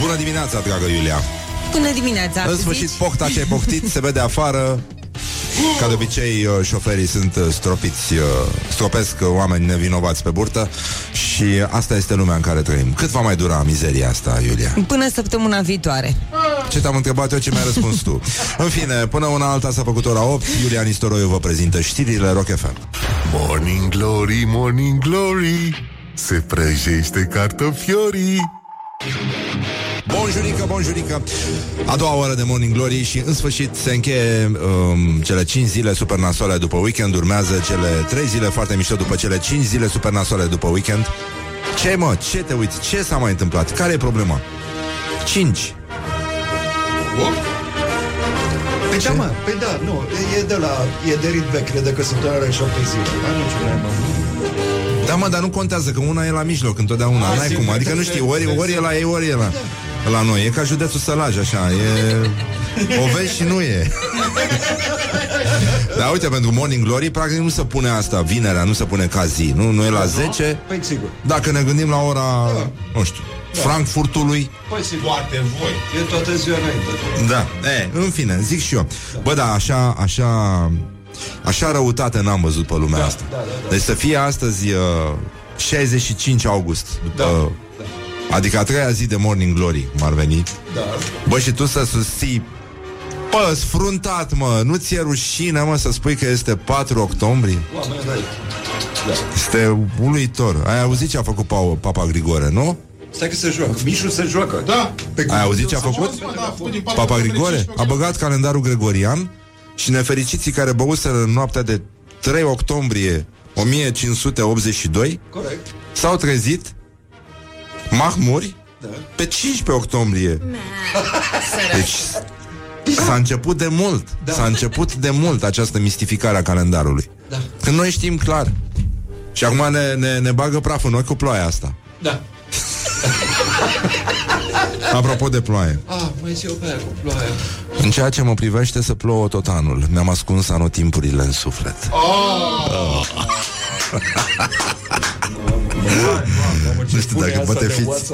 Bună dimineața, dragă Iulia. Bună dimineața. În sfârșit, pocta ce ai poctit se vede afară. Ca de obicei, uh, șoferii sunt uh, stropiți, uh, stropesc oameni nevinovați pe burtă și asta este lumea în care trăim. Cât va mai dura mizeria asta, Iulia? Până săptămâna viitoare. Ce te-am întrebat eu, ce mi-ai răspuns tu? (laughs) În fine, până una alta s-a făcut ora 8, Iulia Nistoroiu vă prezintă știrile Rock FM. Morning Glory, Morning Glory, se prăjește cartofiorii. Bonjurică, bonjurică. A doua oră de Morning Glory și în sfârșit se încheie um, cele 5 zile super nasoale după weekend. Urmează cele 3 zile foarte mișto după cele 5 zile super nasoale după weekend. Ce mă, ce te uiți, ce s-a mai întâmplat, care e problema? 5 Păi da, mă, păi da, nu, e de la, e de rit vechi, e de căsătoare în șapte zile. Hai, nu știu, mă. Da, mă, dar nu contează, că una e la mijloc întotdeauna, A, n-ai sigur, cum, adică nu știi, ori, ori e la ei, ori e la, la noi. E ca județul Sălaj, așa, e... O vezi și nu e. Dar uite, pentru Morning Glory, practic nu se pune asta, vinerea, nu se pune ca zi, nu? Nu e la 10. Păi sigur. Dacă ne gândim la ora, nu știu, Frankfurtului, Păi sigur. Poate voi. E toată ziua înainte. Da, e, în fine, zic și eu. Bă, da, așa, așa, așa răutate n-am văzut pe lumea asta. da, da, da. Deci să fie astăzi uh, 65 august, după, adică a treia zi de Morning Glory, cum ar veni. Da. Bă, și tu să susții Bă, sfruntat, mă, nu ți-e rușine, mă, să spui că este 4 octombrie? Oameni, da. Da. Este uluitor. Ai auzit ce a făcut Pau, Papa Grigore, nu? Stai că se joacă. Mișu se joacă. Da. Pe Ai auzit ce a făcut? Papa Grigore a băgat calendarul gregorian și nefericiții care băuseră în noaptea de 3 octombrie 1582 Corect. s-au trezit mahmuri pe 15 octombrie. Deci s-a început de mult. S-a început de mult această mistificare a calendarului. Da. Când noi știm clar. Și acum ne, ne, ne bagă praf în ochi cu ploaia asta. Da. (laughs) Apropo de ploaie. Ah, mai zi o pe aia cu ploaia. În ceea ce mă privește să plouă tot anul Mi-am ascuns anotimpurile în suflet Oh! Nu știu dacă poate fi uh, (laughs)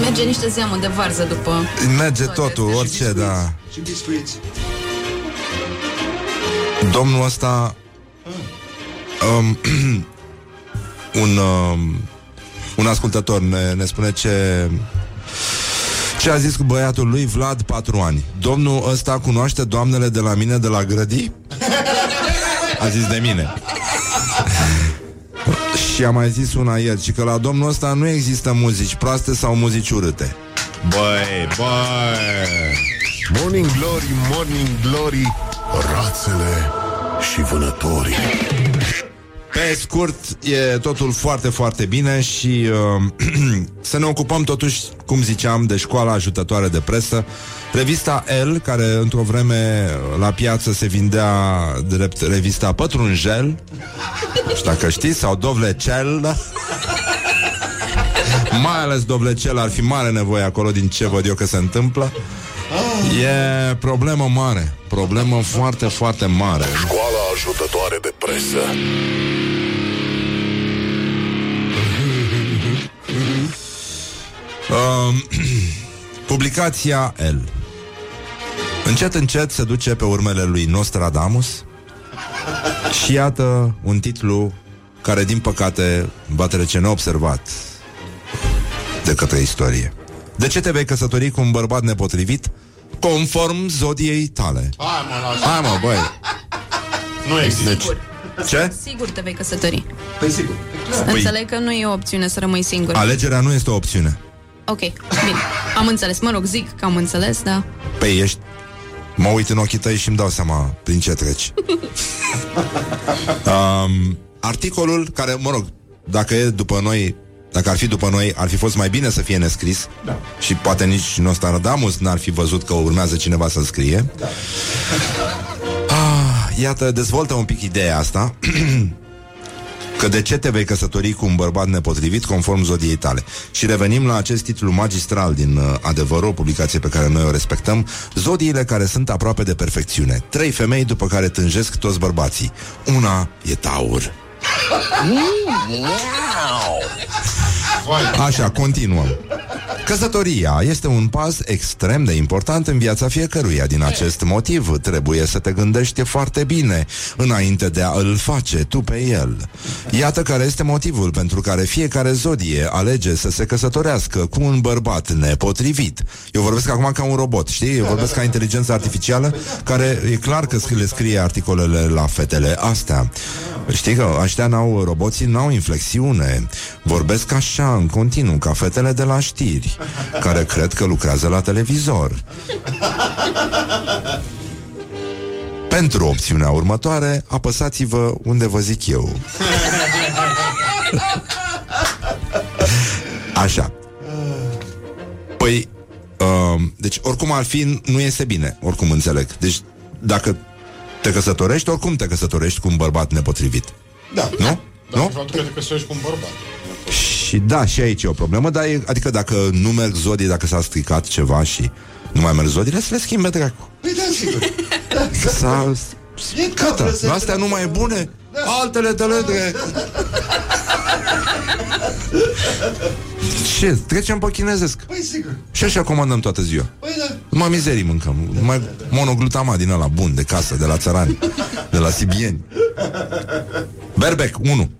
Merge niște zeamă de varză după... Merge totul, orice, da. Și biscuiți. Domnul ăsta um, (clears throat) Un um, Un ascultător ne, ne spune ce ce a zis cu băiatul lui Vlad, 4 ani. Domnul ăsta cunoaște doamnele de la mine de la grădii? (laughs) A zis de mine. Și a mai zis una ieri Și că la domnul ăsta nu există muzici proaste sau muzici urâte. Băi, băi. Morning Glory, Morning Glory Rațele și vânătorii Pe scurt, e totul foarte, foarte bine și uh, (clears throat) să ne ocupăm totuși, cum ziceam, de școala ajutătoare de presă. Revista El, care într-o vreme la piață se vindea drept revista Pătrunjel, și dacă știți, sau Dovlecel, (laughs) mai ales Dovlecel ar fi mare nevoie acolo din ce văd eu că se întâmplă. E problemă mare, problemă foarte, foarte mare. Școala ajutătoare de presă. Um, (clears throat) publicația El Încet, încet se duce pe urmele lui Nostradamus Și iată un titlu care, din păcate, va trece neobservat de către istorie. De ce te vei căsători cu un bărbat nepotrivit conform zodiei tale? Hai mă, lasă. Hai mă, băi! Nu există. Deci, ce? Sigur te vei căsători. Păi sigur. Păi... Înțeleg că nu e o opțiune să rămâi singur. Alegerea nu este o opțiune. Ok, bine. Am înțeles. Mă rog, zic că am înțeles, da. Păi ești Mă uit în ochii tăi și îmi dau seama prin ce treci. (laughs) um, articolul care, mă rog, dacă e după noi, dacă ar fi după noi, ar fi fost mai bine să fie nescris Da. și poate nici Nostradamus n-ar fi văzut că urmează cineva să scrie. Da. Ah, iată, dezvoltă un pic ideea asta. (clears throat) Că de ce te vei căsători cu un bărbat nepotrivit conform zodiei tale? Și revenim la acest titlu magistral din uh, Adevărul, o publicație pe care noi o respectăm, Zodiile care sunt aproape de perfecțiune. Trei femei după care tânjesc toți bărbații. Una e Taur. Așa, continuăm. Căsătoria este un pas extrem de important în viața fiecăruia. Din acest motiv, trebuie să te gândești foarte bine înainte de a îl face tu pe el. Iată care este motivul pentru care fiecare zodie alege să se căsătorească cu un bărbat nepotrivit. Eu vorbesc acum ca un robot, știi? Eu vorbesc ca inteligență artificială care e clar că le scrie articolele la fetele astea. Știi că ăștia n-au, roboții n-au inflexiune. Vorbesc așa în continuu, ca fetele de la știri, care cred că lucrează la televizor. Pentru opțiunea următoare, apăsați-vă unde vă zic eu. Așa. Păi, uh, deci oricum ar fi, nu este bine, oricum înțeleg. Deci dacă te căsătorești, oricum te căsătorești cu un bărbat nepotrivit. Da. Nu? Dar nu? de fapt, te căsătorești cu un bărbat. Și da, și aici e o problemă, dar e, adică dacă nu merg zodii, dacă s-a stricat ceva și nu mai merg zodiile, să le schimbe dracu. Păi da, sigur. Da, S-a... E Gata, capră, se astea nu mai e bune, altele de le (laughs) Ce? Trecem pe chinezesc. Păi sigur. Și așa comandăm toată ziua. Păi da. Numai mizerii mâncăm. Numai monoglutamat din ăla bun, de casă, de la țărani, de la sibieni. Berbec, 1.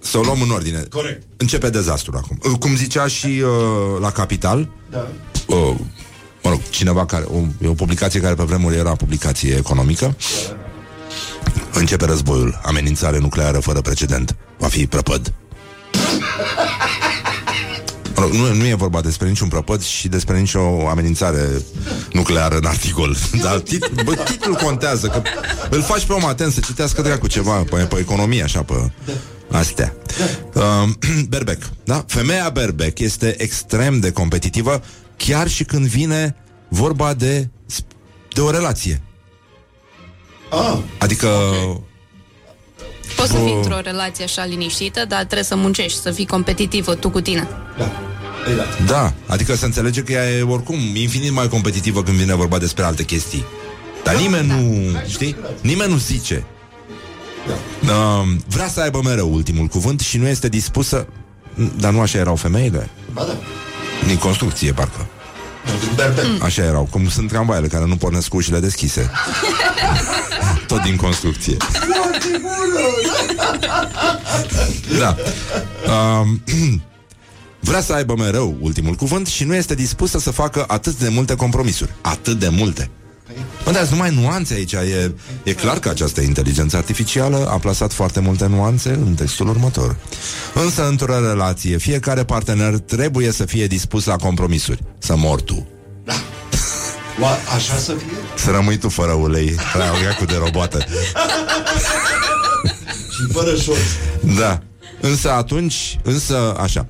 Să o luăm în ordine. Corect. Începe dezastrul acum. Cum zicea și uh, la Capital, Da. uh, mă rog, cineva care, o, e o publicație care pe vremuri era publicație economică, începe războiul, amenințare nucleară fără precedent. Va fi prăpăd. Mă rog, nu, nu e vorba despre niciun prăpăd și despre nicio amenințare nucleară în articol. (laughs) Dar tit, bă, titlul contează, că îl faci pe om atent să citească dracu ceva pe, pe economie, așa, pe astea. Uh, (clears throat) Berbec, da? Femeia Berbec este extrem de competitivă chiar și când vine vorba de, de o relație. Ah, Adică Poți să fii Oh. într-o relație așa liniștită, dar trebuie să muncești, să fii competitivă tu cu tine. da. Păi da. Da, adică să înțelege că ea e oricum infinit mai competitivă când vine vorba despre alte chestii. Dar nimeni nu, știi? Nimeni nu zice. Uh, vrea să aibă mereu ultimul cuvânt și nu este dispusă... Dar nu așa erau femeile? Ba da. Din construcție, parcă. Berbec. Așa erau, cum sunt tramvaiele care nu pornesc cu ușile deschise. (laughs) Tot din construcție. Foarte bună! Da. Um, (clears throat) vrea să aibă mereu ultimul cuvânt și nu este dispusă să facă atât de multe compromisuri. Atât de multe. Mă, dar sunt numai nuanțe aici. E, e clar că această inteligență artificială a plasat foarte multe nuanțe în textul următor. Însă, într-o relație, fiecare partener trebuie să fie dispus la compromisuri. Să mor tu. Oa, așa să fie? Să rămâi tu fără ulei. Aia cu de robotă. Și fără șorți. Da. Însă atunci, însă așa.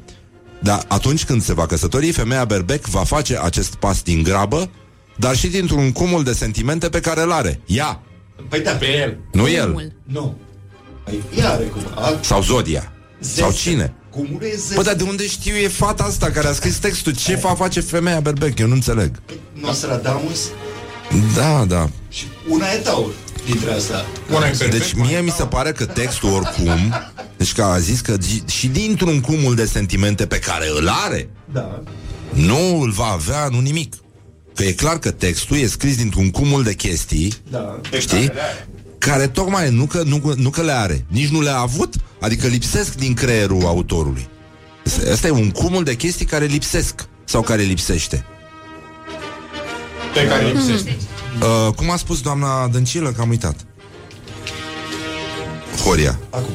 Da, atunci când se va căsători, femeia berbec va face acest pas din grabă, dar și dintr-un cumul de sentimente pe care îl are. Ea, Păi da. Pe el. nu el. Nu. Păi ea are cum. A, Sau Zodia. Sau cine? Cumul e zesă. Bă, dar de unde știu e fata asta care a scris textul? Ce va face femeia berbec? Eu nu înțeleg. Nostradamus Da, da. și una e taur dintre astea. Deci mie mi se pare că textul oricum Deci că a zis că di- și dintr-un cumul de sentimente pe care îl are Da. Nu îl va avea, nu nimic Că e clar că textul e scris dintr-un cumul de chestii Da. Știi? Care tocmai nu că, nu, nu că le are Nici nu le-a avut Adică lipsesc din creierul autorului Asta e un cumul de chestii care lipsesc Sau care lipsește Pe care lipsește. uh, Cum a spus doamna Dăncilă Că am uitat Horia Acum.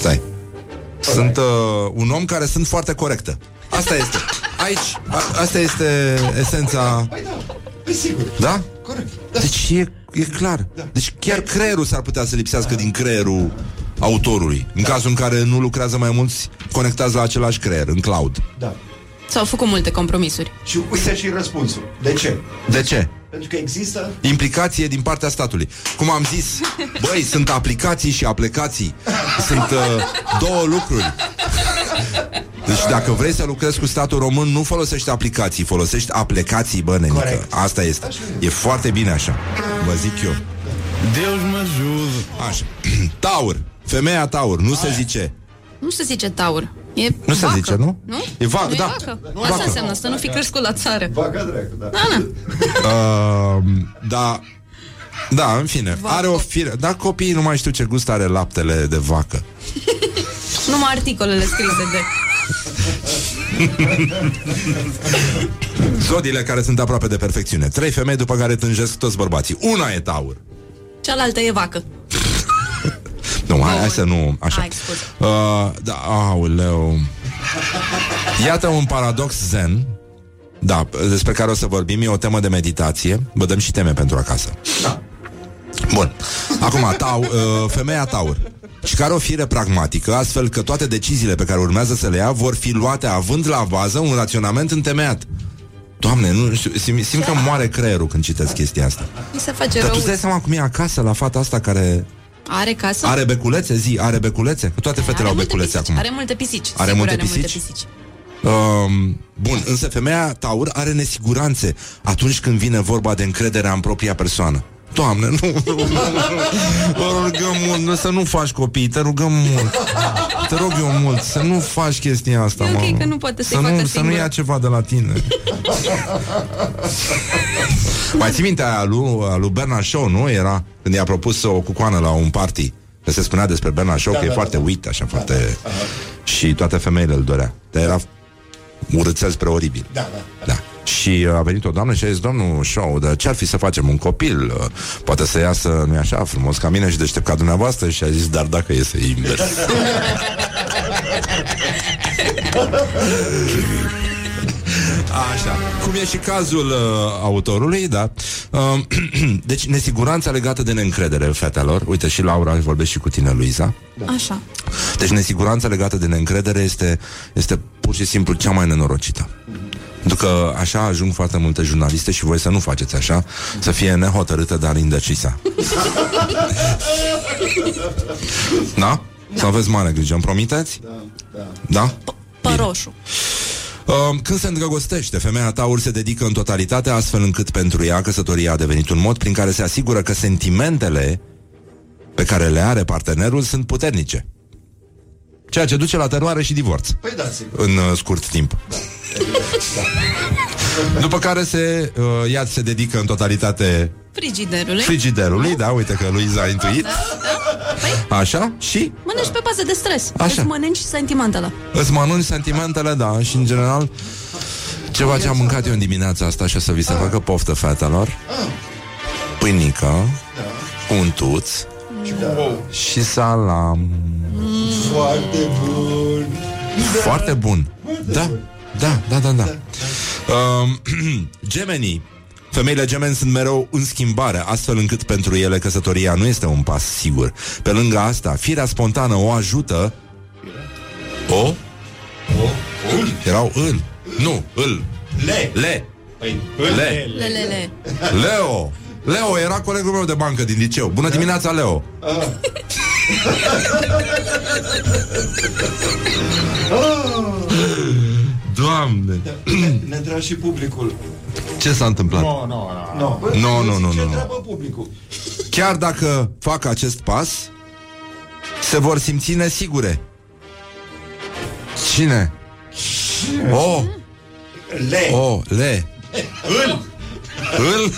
Stai Sunt uh, un om care sunt foarte corectă Asta este Aici, a, asta este esența Păi da. Păi sigur. Da? Corect. Da. Deci e, e clar Deci chiar creierul s-ar putea să lipsească din creierul autorului În cazul în care nu lucrează mai mulți Conectați la același creier, în cloud Da. S-au făcut multe compromisuri. Și uite și răspunsul. De ce? De ce? Pentru că există Implicație din partea statului. Cum am zis Băi, sunt aplicații și aplicații Sunt uh, două lucruri. Deci dacă vrei să lucrezi cu statul român Nu folosești aplicații Folosești aplicații, bă, nenică. Corect. Asta este. E foarte bine așa. Vă zic eu. Deus mă ajută. Așa. (clears throat) Taur. Femeia taur. Nu se zice. Nu se zice taur. E Nu se vacă, zice, nu? Nu? E vacă, nu da. E vacă. Vacă. Asta înseamnă să nu fi crescut la țară. vaca dracu, da. Da, na. uh, Da Da, în fine Vacă. Are o fire Dar copiii nu mai știu ce gust are laptele de vacă (laughs) Numai articolele scrise de... Zodiile care sunt aproape de perfecțiune Trei femei după care tânjesc toți bărbații Una e taur Cealaltă e vacă. Nu, hai, hai să nu Așa Hai, scuze. uh, Da, auleu Iată un paradox zen Da, despre care o să vorbim E o temă de meditație Vă dăm și teme pentru acasă Da. Bun. Acum, tau, uh, femeia taur. Și care o fire pragmatică, astfel că toate deciziile pe care urmează să le ia vor fi luate având la bază un raționament întemeiat. Doamne, nu știu, simt, simt că moare creierul când citesc chestia asta. Mi se face Dar tu rău. îți dai seama cum e acasă la fata asta care Are casă? are beculețe? Zi, are beculețe? Că toate fetele au multe beculețe pisici. acum. Are multe pisici. Are Sigur multe are multe pisici? pisici. Um, bun, însă femeia taur are nesiguranțe atunci când vine vorba de încrederea în propria persoană. Doamne, nu, nu, nu, nu. Vă rugăm mult, nu, să nu faci copii, te rugăm mult. Te rog eu mult, să nu faci chestia asta, E ok mă. că nu poate să-i să facă nu, să nu singură. ia ceva de la tine. Mai ții minte aia lui, a lui Bernard Shaw, nu? Era când i-a propus o cucoană la un party. Că se spunea despre Bernard Shaw Da, că e da, foarte da. uit, așa, foarte... Și toate femeile îl dorea. Dar era urâțel spre oribil. Da, da. Da. Și uh, a venit o doamnă și a zis, domnul Shaw, dar ce-ar fi să facem un copil? Uh, Poate să iasă, nu așa, frumos ca mine și deștept ca dumneavoastră și a zis, dar dacă iese invers. (laughs) Așa. Cum e și cazul uh, autorului, da. Uh, (clears throat) deci, nesiguranța legată de neîncredere, fetelor. Uite, și Laura vorbește și cu tine, Luiza. Așa. Deci nesiguranța legată de neîncredere este, este pur și simplu cea mai nenorocită. Pentru că așa ajung foarte multe jurnaliste și voi să nu faceți așa, să fie nehotărâtă, dar indecisă. Da? Să aveți mare grijă, îmi promiteți? Da. Da? Pe roșu. Uh, Când se îndrăgostește, femeia taur se dedică în totalitate astfel încât pentru ea căsătoria a devenit un mod prin care se asigură că sentimentele pe care le are partenerul sunt puternice. Ceea ce duce la teroare și divorț Păi da, sigur. în uh, scurt timp. După care se, uh, ea se dedică în totalitate Frigiderului. frigiderului, da, uite că Luiza a intuit. Așa, și Mănânci pe bază de stres. Așa. Îți mănânci sentimentele. îți mănânci sentimentele, da, și în general ceva ce am mâncat eu în dimineața asta și o să vi se facă poftă fetelor. Pâinică, un tuț și salam. Foarte bun. Foarte bun. Da, da, da, da, da. Um, (clears throat) gemenii. Femeile gemeni sunt mereu în schimbare, astfel încât pentru ele căsătoria nu este un pas sigur. Pe lângă asta, firea spontană o ajută O? O? Erau îl. Nu, îl. Le. Le. Păi, Le. Lelele. Leo. Leo era colegul meu de bancă din liceu. Bună dimineața, Leo. (laughs) Doamne. Ne, ne întreba și publicul. Ce s-a întâmplat? Nu, nu, nu. Nu, nu, nu, Ce nu, nu. întreabă publicul? Chiar dacă fac acest pas, se vor simți nesigure. Cine? Oh, Le. oh, le. Îl. Îl?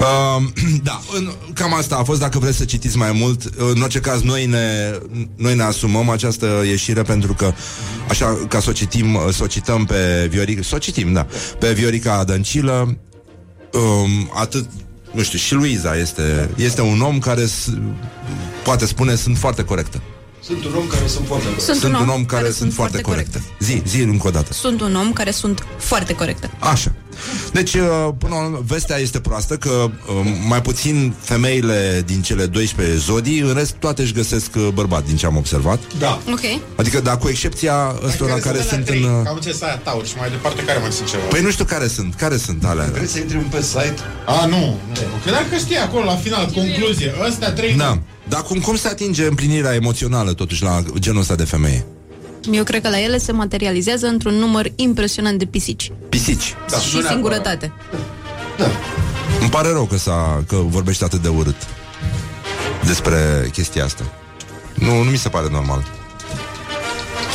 um, da, în, cam asta a fost Dacă vreți să citiți mai mult În orice caz, noi ne, noi ne asumăm Această ieșire pentru că Așa, ca să o citim Să o cităm pe Viorica Să o citim, da Pe Viorica Dăncilă um, Atât nu știu, și Luiza este, este un om care s- poate spune sunt foarte corectă. Sunt un om care sunt foarte Sunt, Sunt un om care, sunt foarte corecte. Zi, zi încă o dată. Sunt un om care sunt foarte corecte. Așa. Deci, uh, până la urmă, vestea este proastă că uh, mai puțin femeile din cele 12 zodii, în rest toate își găsesc uh, bărbat, din ce am observat. Da. Ok. Adică, da, cu excepția ăstora care sunt în... uh, Am înțeles aia taur și mai departe care mai sunt ceva. Păi nu știu care sunt, care sunt alea. Vrei să intri pe site? A, nu, nu. Că dacă știi acolo la final, concluzie, ăstea trei... Da. Dar cum, cum se atinge împlinirea emoțională totuși la genul ăsta de femeie? Eu cred că la ele se materializează într-un număr impresionant de pisici. Pisici. Da, și singurătate. Îmi pare rău că, s-a, că vorbește atât de urât despre chestia asta. Nu, nu mi se pare normal.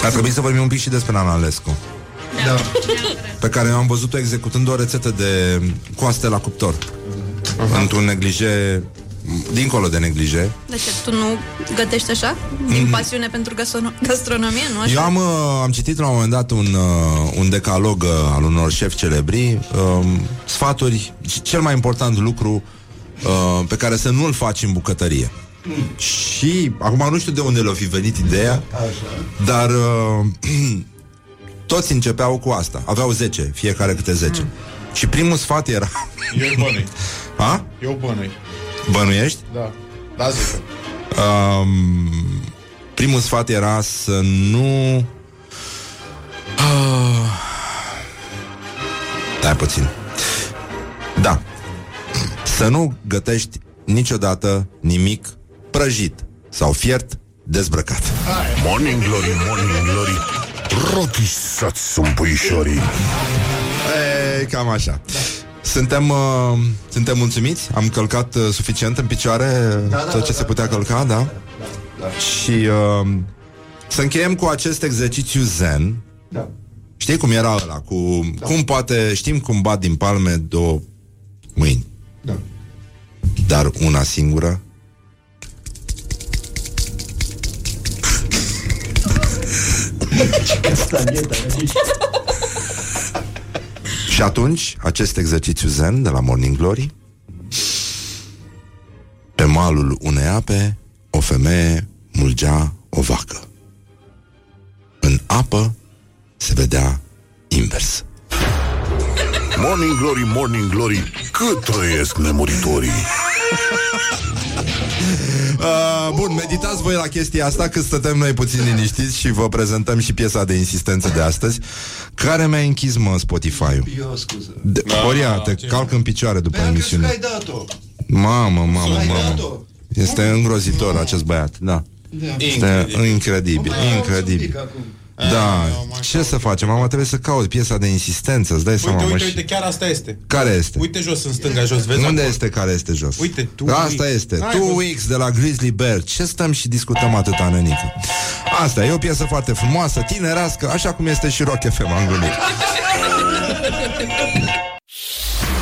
Ar trebui să vorbim un pic și despre Ana Lescu, Da. pe care eu am văzut-o executând o rețetă de coaste la cuptor. Într-un neglije, dincolo de neglije. De ce? Tu nu gătești așa? Din pasiune pentru gastrono- gastronomie, nu așa? Eu am, uh, am citit la un moment dat un, uh, un decalog uh, al unor șefi celebri, uh, sfaturi, c- cel mai important lucru uh, pe care să nu-l faci în bucătărie. Și acum nu știu de unde le-o fi venit ideea, dar uh, (clears throat) toți începeau cu asta. Aveau 10, fiecare câte 10. Și primul sfat era... Eu bănui. (laughs) Ha? Eu bănui. Bănuiești? Da. Da, zic. Um, primul sfat era să nu... Uh, Stai puțin. Da. Să nu gătești niciodată nimic prăjit sau fiert dezbrăcat. Morning Glory, Morning Glory Rotisați sunt puișorii E, cam așa. Suntem, uh, suntem mulțumiți? Am călcat uh, suficient în picioare da, tot da, ce da, se putea călca, da? Și uh, să încheiem cu acest exercițiu zen. Da. Știi cum era ăla? Cu, Cum poate, știm cum bat din palme două mâini. Da. Dar una singură (laughs) Și atunci, acest exercițiu zen de la Morning Glory Pe malul unei ape O femeie mulgea o vacă. În apă se vedea invers. Morning Glory, Morning Glory Cât trăiesc nemuritorii (laughs) Uh, bun, meditați voi la chestia asta Cât stătem noi puțin liniștiți Și vă prezentăm și piesa de insistență de astăzi Care mi-a închis, mă, Spotify-ul. Eu, scuză. de, Horia, te calc în picioare după Păi am crezut că emisiune ai dat-o. Mamă, mamă, Ai mamă. dat-o. Este îngrozitor acest băiat, da. Este incredibil, incredibil Da, ce să facem? Mama trebuie să caut piesa de insistență Îți dai seama, Uite, mă, uite, și- uite, chiar asta este. Care este? Uite jos, în stânga, jos, vezi? Unde acolo? este care este jos? Uite, Two Asta Weeks. este, Hai, Two văzut. Weeks de la Grizzly Bear Ce stăm și discutăm atâta, nenică? Asta e o piesă foarte frumoasă, tinerească Așa cum este și Rock FM, am gândit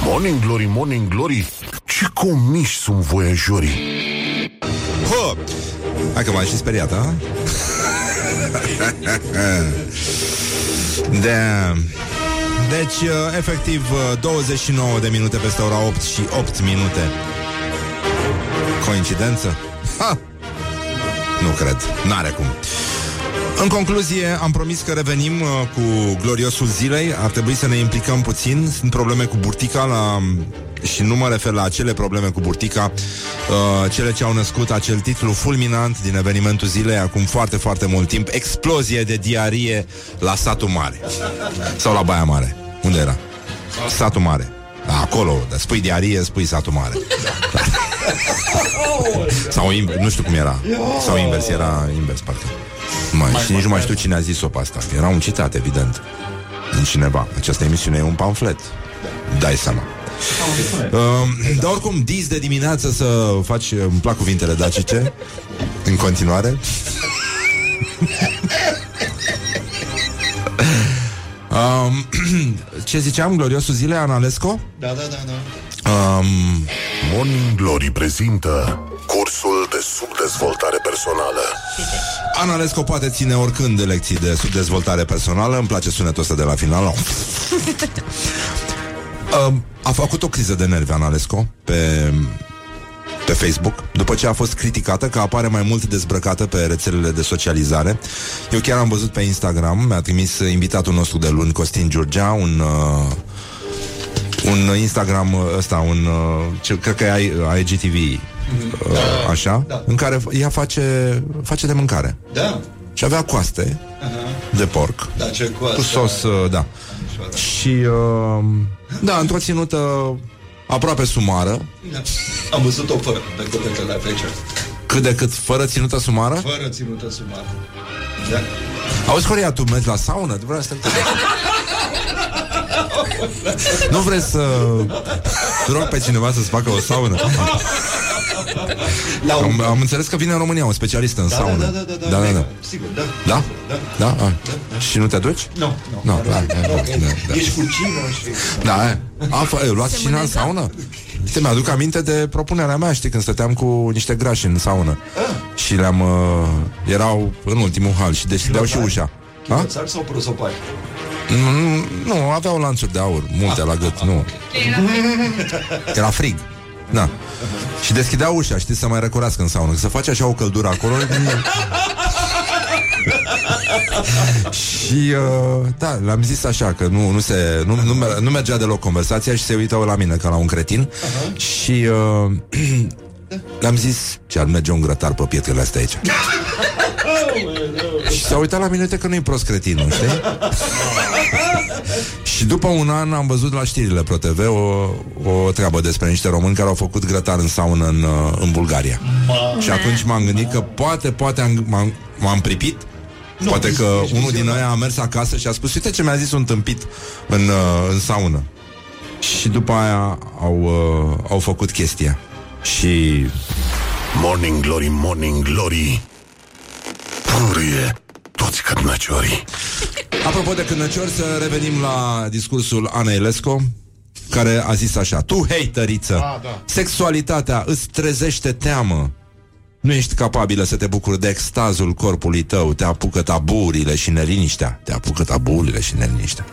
Morning Glory, Morning Glory Ce comiși sunt voiajorii Hă! Hai că m-ai și speriat, a? (laughs) da. Deci, uh, efectiv, uh, 29 de minute peste ora 8 și 8 minute. Coincidență? Ha! Nu cred, n-are cum. În concluzie, am promis că revenim uh, cu gloriosul zilei. Ar trebui să ne implicăm puțin. Sunt probleme cu burtica la... și nu mă refer la acele probleme cu burtica, uh, cele ce au născut acel titlu fulminant din evenimentul zilei acum foarte, foarte mult timp. Explozie de diarie la satul mare. Sau la Baia Mare. Unde era? Satul mare. Acolo, dar spui diarie, spui satul mare. (laughs) Sau invers, nu știu cum era. Sau invers, era invers, parcă. Mai, și nici nu mai știu cine a zis-o pe asta. Era un citat, evident. Din cineva. Această emisiune e un pamflet. Dai seama. Uh, dar oricum, dis de dimineață să faci, îmi plac cuvintele dacice, în continuare. (laughs) um, (clears throat) ce ziceam, gloriosul zilei, Analesco? Da, da, da, da. Um, Morning Glory prezintă Cursul de subdezvoltare personală. Analesco poate ține oricând de lecții de subdezvoltare personală. Îmi place sunetul ăsta de la final. (laughs) Um, A făcut o criză de nervi Analesco Pe pe Facebook, după ce a fost criticată că apare mai mult dezbrăcată pe rețelele de socializare. Eu chiar am văzut pe Instagram, mi-a trimis invitatul nostru de luni, Costin Giurgea, un uh, un Instagram ăsta, un uh, ce, cred că e IGTV, uh, așa, da. în care ea face face de mâncare. Da. Și avea coaste de porc. Da, ce coastă. Cu sos, uh, da. Și, uh, da, într-o ținută aproape sumară, Da. Am văzut-o fără pe copetele pe aici. cât de cât fără ținută sumară. Fără ținută sumară. Da. Auzi, Horia, tu mergi la saună? Tu vrei să te (laughs) Nu vrei să rog pe cineva să-ți facă o saună? Am, am înțeles că vine în România un specialist în Da, saună. da, da, da, da, da, da, mega, da. Sigur, da. Da? Da. Da? A. Și nu te duci? Nu, nu. Nu, da, da, da, da, da. Ești cu cine și... Da, a, f- luați cina în saună? Uite, mi-aduc aminte de propunerea mea, știi, când stăteam cu niște grași în saună. Și le-am... Uh, erau în ultimul hal și deschideau și ușa. Ha? Chiloțari sau prosopari? Nu, nu, nu, aveau lanțuri de aur, multe la gât, nu. Era frig. Da. Și deschideau ușa, știi, să mai răcorească în saună. Că se face așa o căldură acolo. și uh, da, l-am zis așa că nu, nu, se, nu, nu, mer- nu mergea deloc conversația și se uită la mine ca la un cretin și uh, (clears throat) le-am zis ce ar merge un grătar pe pietrele astea aici. (laughs) și s-a uitat la mine uite că nu-i prost cretinul, știi? (laughs) și după un an am văzut la știrile ProTV o, o treabă despre niște români care au făcut grătar în saună în, uh, în Bulgaria. Și atunci m-am gândit că poate, poate am, m-am, m-am pripit Nu, Poate că zici unul din ceva. noi a mers acasă și a spus Uite ce mi-a zis un tâmpit în, uh, în saună Și după aia au, uh, au făcut chestia Și Morning Glory, Morning Glory Purie toți cărnăciorii Apropo de cârnăciori, să revenim la discursul Ana Elesco care a zis așa Tu, hateriță, Ah, da. sexualitatea îți trezește teamă. Nu ești capabilă să te bucuri de extazul corpului tău. Te apucă taburile și neliniștea. Te apucă taburile și neliniștea.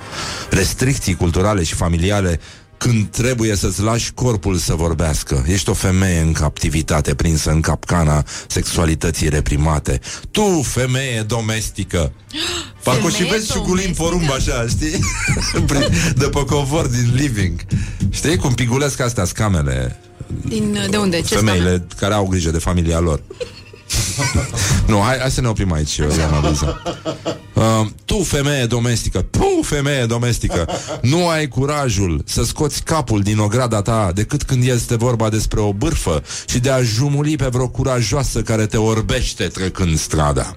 Restricții culturale și familiale când trebuie să-ți lași corpul să vorbească. Ești o femeie în captivitate Prinsă în capcana sexualității reprimate. Tu, femeie domestică! (gasps) Parcă o și Femeie vezi și cu limb porumb așa, știi? (laughs) Prin- de pe covor din living. Știi cum pigulesc astea scamele? Din, de unde? Ce Femeile care au grijă de familia lor Nu, hai, hai să ne oprim aici Iana Luiza. uh, Tu, femeie domestică Tu, femeie domestică Nu ai curajul să scoți capul din ograda ta Decât când este vorba despre o bârfă Și de a jumuli pe vreo curajoasă Care te orbește trecând strada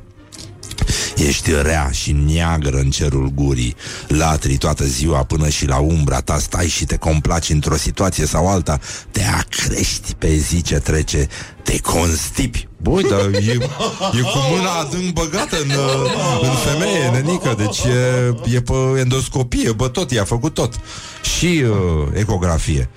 Ești rea și neagră în cerul gurii. Latri toată ziua până și la umbra ta Stai și te complaci într-o situație sau alta. Te acrești pe zi ce trece. Te constipi. Băi, dar e, e cu mâna adânc băgată în, uh, în femeie, nenică. Deci e, e pe endoscopie, bă, tot, i-a făcut tot. Și uh, ecografie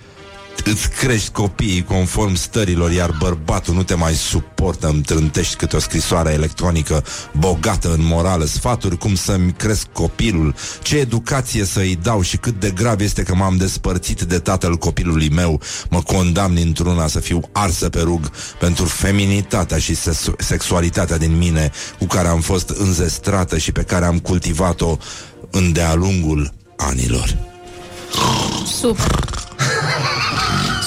Îți crești copiii conform stărilor Iar bărbatul nu te mai suportă. Îmi trântești câte o scrisoare electronică Bogată în morală Sfaturi cum să-mi cresc copilul Ce educație să-i dau Și cât de grav este că m-am despărțit De tatăl copilului meu. Mă condamn într-una să fiu arsă pe rug Pentru feminitatea și sesu- sexualitatea din mine Cu care am fost înzestrată Și pe care am cultivat-o Îndealungul anilor. Super.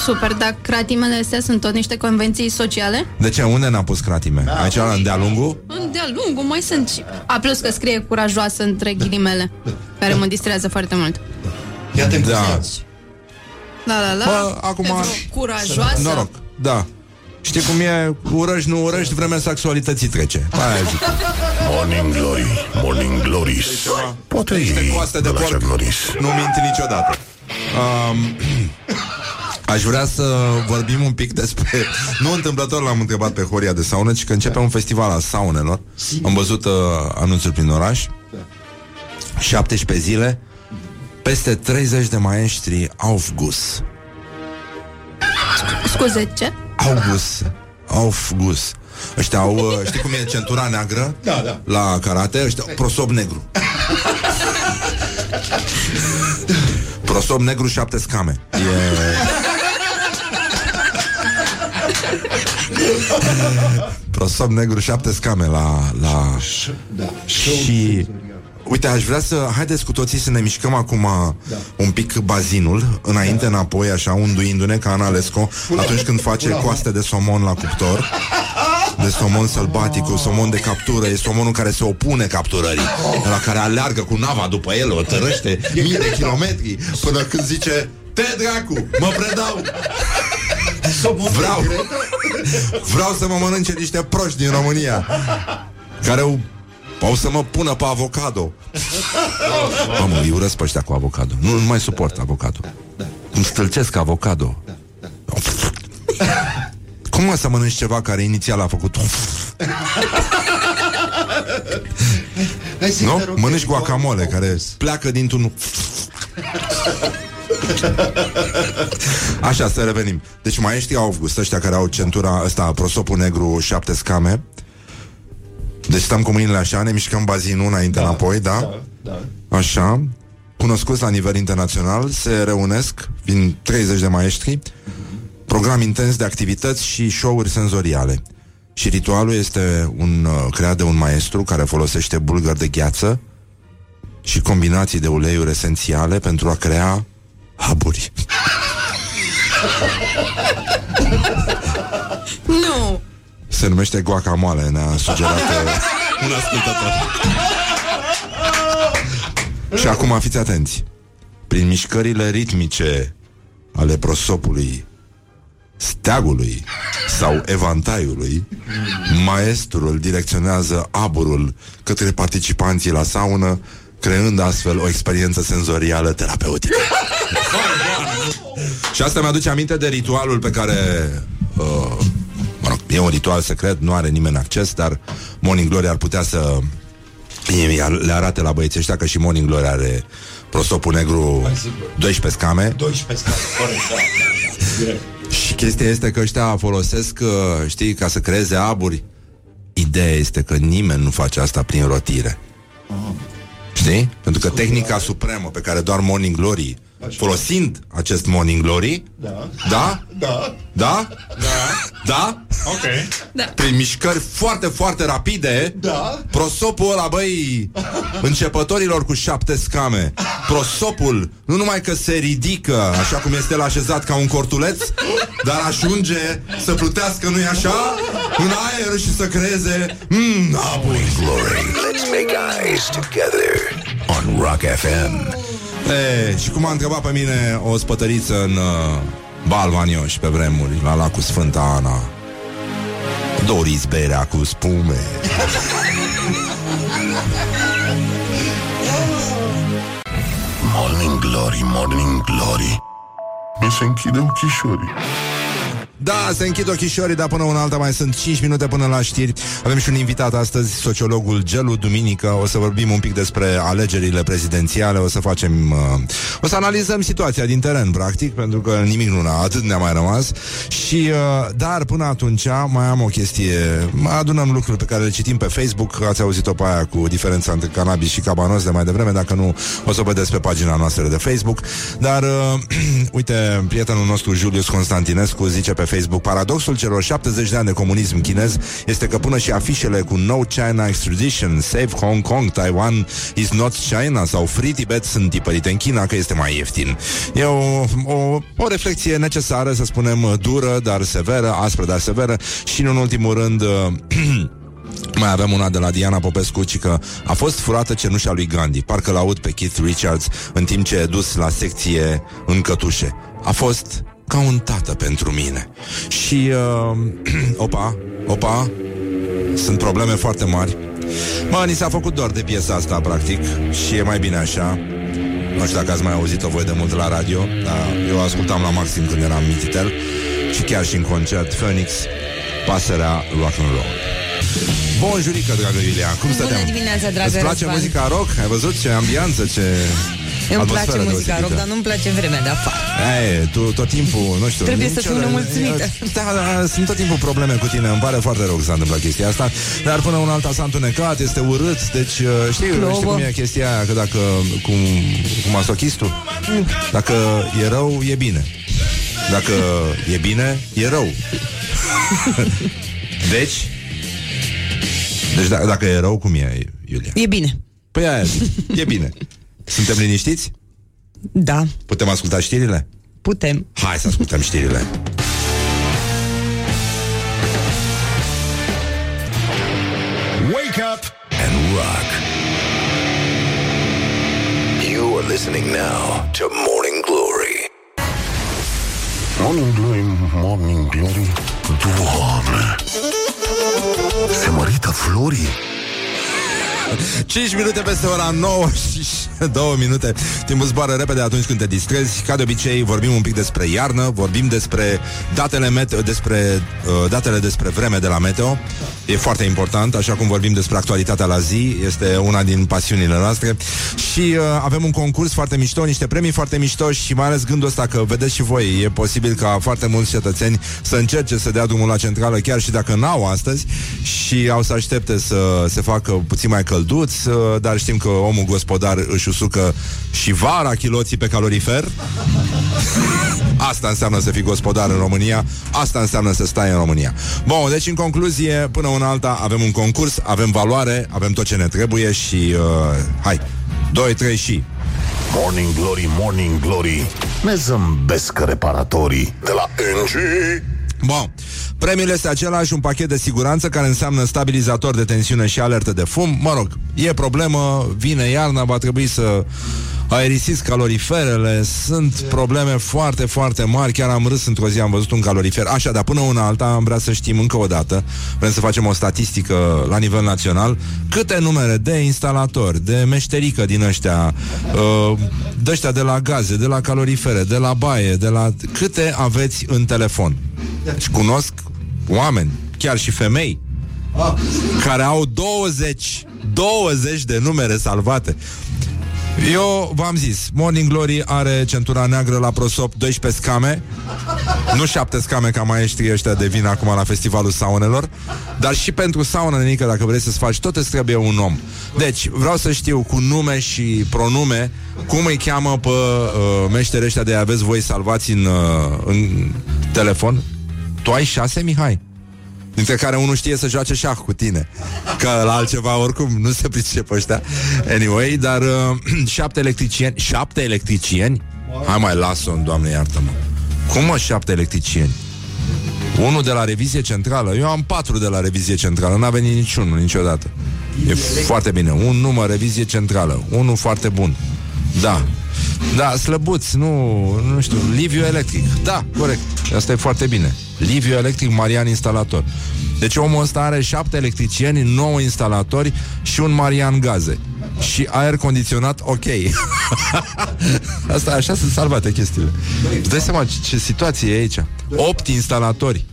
Super, dar cratimele astea sunt tot niște convenții sociale? De ce? Unde n-a pus cratime? Aici la de-a lungul? De-a lungul mai sunt și... A, plus că scrie curajoasă între ghilimele, care mă distrează foarte mult. Ia te Da. La la la. Bă, acum- Pe vreo Curajoasă. Noroc, da. Știi cum e? Urăști, nu urăști, vremea sexualității trece. Aia zic. Morning Glory, Morning Glory Poate ei coaste de de la porc. Chuck Norris Nu minți niciodată. Um, aș vrea să vorbim un pic despre... Nu întâmplător l-am întrebat pe Horia de saună, ci că începe un festival al saunelor. Am văzut uh, anunțuri prin oraș. 17 zile. Peste 30 de maestri Aufguss. Scuze, ce? August. Aufguss. Ăștia au, uh, știi cum e centura neagră? Da, da. La karate, ăștia au prosop negru. (laughs) prosop negru, șapte scame. E... prosop negru, șapte scame la... la... Da. Și... Uite, aș vrea să... Haideți cu toții să ne mișcăm acum da. un pic bazinul, înainte, înapoi, așa, unduindu-ne ca Ana Lesco, atunci când face coaste de somon la cuptor. (laughs) De somon sălbatic, cu somon de captură E somonul care se opune capturării La care aleargă cu nava după el O tărăște mii de kilometri Până când zice Te dracu, mă predau. Vreau Vreau să mă mănânce niște proști din România Care au, au să mă pună pe avocado. Mamă, îi urăsc pe ăștia cu avocado. Nu, nu mai suport avocado. Îmi stâlcesc avocado (laughs) Cum mă să mănânci ceva care inițial a făcut Hai să Nu? te rog, Mănânci te- guacamole care pleacă dintr-un Așa, să revenim Deci maestrii August, ăștia care au centura Ăsta, prosopul negru, șapte scame Deci stăm cu mâinile așa Ne mișcăm bazinul înainte da, înapoi, da? Da. Așa Cunoscuți la nivel internațional Se reunesc, vin 30 de maestri Program intens de activități și show-uri senzoriale Și ritualul este un, uh, creat de un maestru care folosește bulgări de gheață și combinații de uleiuri esențiale pentru a crea haburi. (laughs) Nu! Se numește guacamole, ne-a sugerat uh, un ascultător. (laughs) Și acum fiți atenți. Prin mișcările ritmice ale prosopului, steagului sau evantaiului, maestrul direcționează aburul către participanții la saună, creând astfel o experiență senzorială terapeutică. Și asta mi-aduce aminte de ritualul pe care uh, mă rog, e un ritual secret, nu are nimeni acces, dar Morning Glory ar putea să le arate la băieții ăștia că și Morning Glory are prosopul negru 12 scame 12 scame, corect, da. Direct. Și chestia este că ăștia folosesc, uh, știi, ca să creeze aburi. Ideea este că nimeni nu face asta prin rotire. Știi? Pentru că tehnica supremă pe care doar Morning Glory folosind acest Morning Glory Da. Da? Da. Da? Da? Ok. Da. Prin mișcări foarte, foarte rapide Da. Prosopul ăla, băi Începătorilor cu șapte scame Prosopul nu numai că se ridică Așa cum este el așezat ca un cortuleț Dar ajunge să plutească, nu-i așa? În aer și să creeze mm, apoi. Glory. Let's make eyes together on Rock FM. E, și cum a întrebat pe mine o spătăriță în uh, Balvanioș pe vremuri, la lacul Sfânta Ana. Doriți berea cu spume. Morning Glory, Morning Glory Mi se închide ochișorii Da, se închid ochișorii, dar până una alta mai sunt 5 minute până la știri. Avem și un invitat astăzi, sociologul Gelu Duminică. O să vorbim un pic despre alegerile prezidențiale, o să facem... Uh, o să analizăm situația din teren, practic, pentru că nimic nu a atât ne-a mai rămas. Și, uh, dar până atunci mai am o chestie. Mai adunăm lucruri pe care le citim pe Facebook. Ați auzit-o pe aia cu diferența între cannabis și cabanos de mai devreme. Dacă nu, o să o vedeți pe pagina noastră de Facebook. Dar, uh, (clears throat) uite, prietenul nostru Julius Constantinescu zice pe Facebook Paradoxul celor 70 de ani de comunism chinez este că până și afișele cu No China Extradition, Save Hong Kong, Taiwan is not China sau Free Tibet sunt tipărite în China că este mai ieftin. E o, o, o reflexie necesară, să spunem, dură, dar severă, aspră, dar severă și, în ultimul rând, (clears throat) Mai avem una de la Diana Popescu, ci că a fost furată cenușa lui Gandhi. Parcă l-aud pe Keith Richards în timp ce e dus la secție în cătușe. A fost ca un tată pentru mine. Și, uh, (clears throat) opa, opa, sunt probleme foarte mari. Mă, ni s-a făcut doar de piesa asta, practic, și e mai bine așa. Nu știu dacă ați mai auzit-o voi de mult la radio, dar eu ascultam la maxim când eram mititel și chiar și în concert Phoenix, pasărea rock and roll. Bun jurică, dragă Iulia, cum Bună stăteam? dimineața, dragă Îți place Răzvan. muzica rock? Ai văzut ce ambianță, ce Îmi atmosferă place muzica deosebită. rock, dar nu-mi place vremea de afară. E, tu tot timpul, nu știu Trebuie nici să fiu ele- nemulțumită. Da, da, sunt tot timpul probleme cu tine Îmi pare foarte rău că s-a întâmplat chestia asta Dar până un alta s-a întunecat, este urât Deci uh, știi, Plouă. știi cum e chestia aia Că dacă, cum, cu masochistul Dacă e rău, e bine Dacă e bine, e rău (laughs) Deci Deci da, dacă e rău, cum e, Iulia? E bine. Păi aia zic, e bine Suntem liniștiți? Da, Putem asculta știrile? putem. Hai să ascultăm știrile Wake up and rock. You are listening now to Morning Glory. Morning Glory, Morning Glory Doamne Se mărită florii 5 minute peste ora 9 (laughs) și 2 minute. Timpul zboară repede atunci când te distrezi. Ca de obicei vorbim un pic despre iarnă Vorbim despre datele, meteo, despre, uh, datele despre vreme de la meteo. E foarte important Așa cum vorbim despre actualitatea la zi Este una din pasiunile noastre. Și uh, avem un concurs foarte mișto Niște premii foarte mișto Și mai ales gândul ăsta că vedeți și voi E posibil ca foarte mulți cetățeni Să încerce să dea drumul la centrală Chiar și dacă n-au astăzi Și au să aștepte să se facă puțin mai călduț uh, Dar știm că omul gospodar își usucă Și vara chiloții pe calorifer. (laughs) Asta înseamnă să fii gospodar în România, asta înseamnă să stai în România. Bun, deci în concluzie, până una alta avem un concurs, avem valoare, avem tot ce ne trebuie și uh, hai, 2, 3 și. Morning Glory, Morning Glory. Ne zâmbesc reparatorii De la NG Bun. Premiul este același, un pachet de siguranță care înseamnă stabilizator de tensiune și alertă de fum. Mă rog, e problemă, vine iarna, va trebui să aerisiți caloriferele, sunt probleme foarte, foarte mari. Chiar am râs într-o zi, am văzut un calorifer. Așa, dar până una alta am vrea să știm încă o dată, vrem să facem o statistică la nivel național, câte numere de instalatori, de meșterică din ăștia, uh, de ăștia de la gaze, de la calorifere, de la baie, de la... Câte aveți în telefon? Și cunosc oameni, chiar și femei, care au 20 20 de numere salvate. Eu v-am zis, Morning Glory are centura neagră la prosop 12 scame. Nu 7 scame ca maestrii ăștia de vin acum la festivalul saunelor. Dar și pentru saună, nenică, dacă vrei să-ți faci tot îți trebuie un om. Deci, vreau să știu cu nume și pronume Cum îi cheamă pe uh, meșterii ăștia de aveți voi salvați în, uh, în telefon? Tu ai șase, Mihai? Dintre care unul știe să joace șah cu tine. Că la altceva oricum nu se pricepe ăștia. Anyway, dar uh, (clears throat) șapte electricieni Șapte electricieni? Hai mai las-o, doamne iartă-mă. Cum mă șapte electricieni? Unul de la revizie centrală? Eu am patru de la revizie centrală. N-a venit niciunul niciodată. E foarte bine. Un număr revizie centrală. Unul foarte bun. Da. Da, slăbuț, nu, nu știu, Liviu Electric. Da, corect. Asta e foarte bine. Liviu Electric, Marian instalator. Deci omul ăsta are șapte electricieni, nouă instalatori și un Marian Gaze. Și aer condiționat ok. (laughs) Asta așa sunt salvate chestiile. Îți dai seama ce, ce situație e aici? Opt instalatori.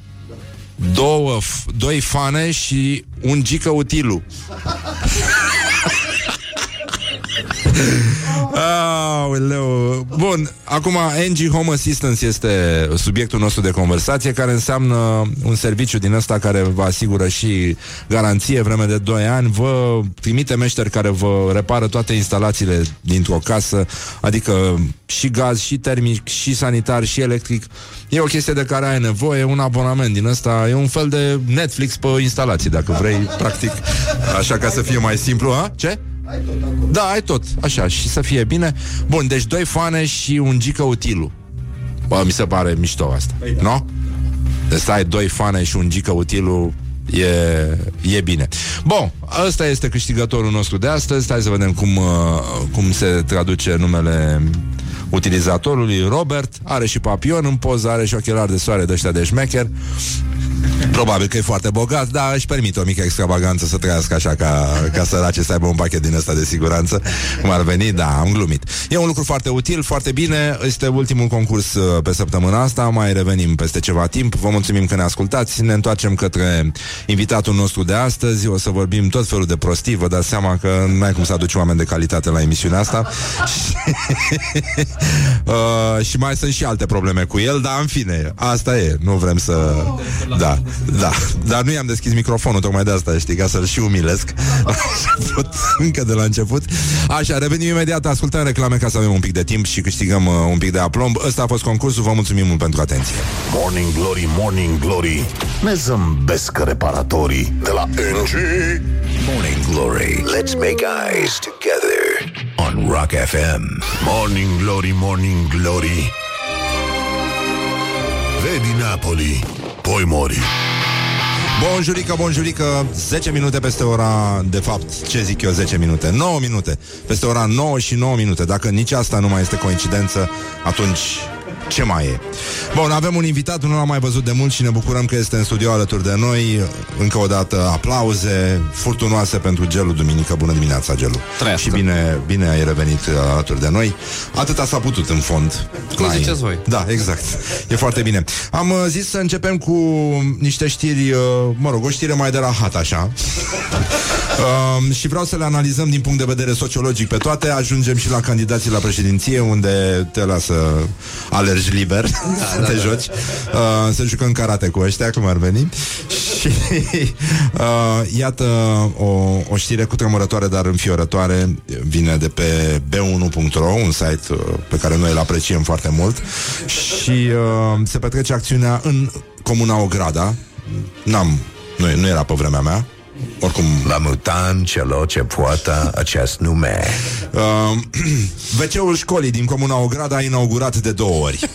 Două, f- doi fane și un gică utilu. (laughs) Aoleu. Bun, acum NG Home Assistance este subiectul nostru de conversație care înseamnă un serviciu din ăsta care vă asigură și garanție vreme de 2 ani, vă trimite meșteri care vă repară toate instalațiile dintr-o casă, adică și gaz, și termic, și sanitar, și electric. E o chestie de care ai nevoie, un abonament din ăsta, e un fel de Netflix pe instalații, dacă vrei, practic, așa ca să fie mai simplu, a? Ce? Da, ai tot, așa, și să fie bine. Bun, deci doi fane și un gică utilu. Bă, mi se pare mișto asta, nu? No? Deci să ai doi fane și un gică utilu E, e bine. Bun, ăsta este câștigătorul nostru de astăzi. Hai să vedem cum, uh, cum se traduce numele utilizatorului. Robert are și papion în poză, are și ochelari de soare de ăștia de șmecher. Probabil că e foarte bogat, dar își permite o mică extravaganță să trăiască așa ca, ca sărace să aibă un pachet din ăsta de siguranță. Cum ar veni, da, am glumit. E un lucru foarte util, foarte bine. Este ultimul concurs uh, pe săptămâna asta. Mai revenim peste ceva timp. Vă mulțumim că ne ascultați. Ne întoarcem către invitatul nostru de astăzi. O să vorbim tot felul de prostii. Vă dați seama că nu ai cum să aduci oameni de calitate la emisiunea asta. (laughs) (laughs) uh, și mai sunt și alte probleme cu el, dar în fine, asta e. Nu vrem să... Da, da. Dar nu i-am deschis microfonul tocmai de asta, știi, ca să-l și umilesc. (laughs) Încă de la început. Așa, revenim imediat, ascultăm reclame ca să avem un pic de timp și câștigăm uh, un pic de aplomb. Ăsta a fost concursul, vă mulțumim mult pentru atenție. Morning Glory, Morning Glory Ne zâmbesc reparatorii De la NG Morning Glory. Let's make eyes together on Rock FM. Morning Glory, Morning Glory. Vedi Napoli Poi mori. Bonjurică, bonjurică 10 minute peste ora De fapt, ce zic eu, 10 minute? 9 minute, peste ora 9 și 9 minute. Dacă nici asta nu mai este coincidență Atunci ce mai e? Bun, avem un invitat, nu l-am mai văzut de mult și ne bucurăm că este în studio alături de noi. Încă o dată aplauze furtunoase pentru Gelu Duminică. Bună dimineața, Gelu. Trăiască. Și bine, bine ai revenit uh, alături de noi. Atâta s-a putut în fond. Cum La- ziceți voi. Da, exact. E foarte bine. Am uh, zis să începem cu niște știri, uh, mă rog, o știre mai de rahat, așa. Um, și vreau să le analizăm din punct de vedere sociologic pe toate. Ajungem și la candidații la președinție, unde te lasă ales mergi liber, da, (laughs) să da, te da. joci, uh, să jucăm karate cu ăștia, cum ar veni. (laughs) Și uh, iată o, o știre cu tremurătoare, dar înfiorătoare, vine de pe b1.ro, un site uh, pe care noi îl apreciem foarte mult și uh, se petrece acțiunea în comuna Ograda. N-am, nu, nu era pe vremea mea, oricum... La mutan celor ce poartă acest nume. Uh, (clears throat) WC-ul școlii din comuna Ograda a inaugurat de două ori. (laughs)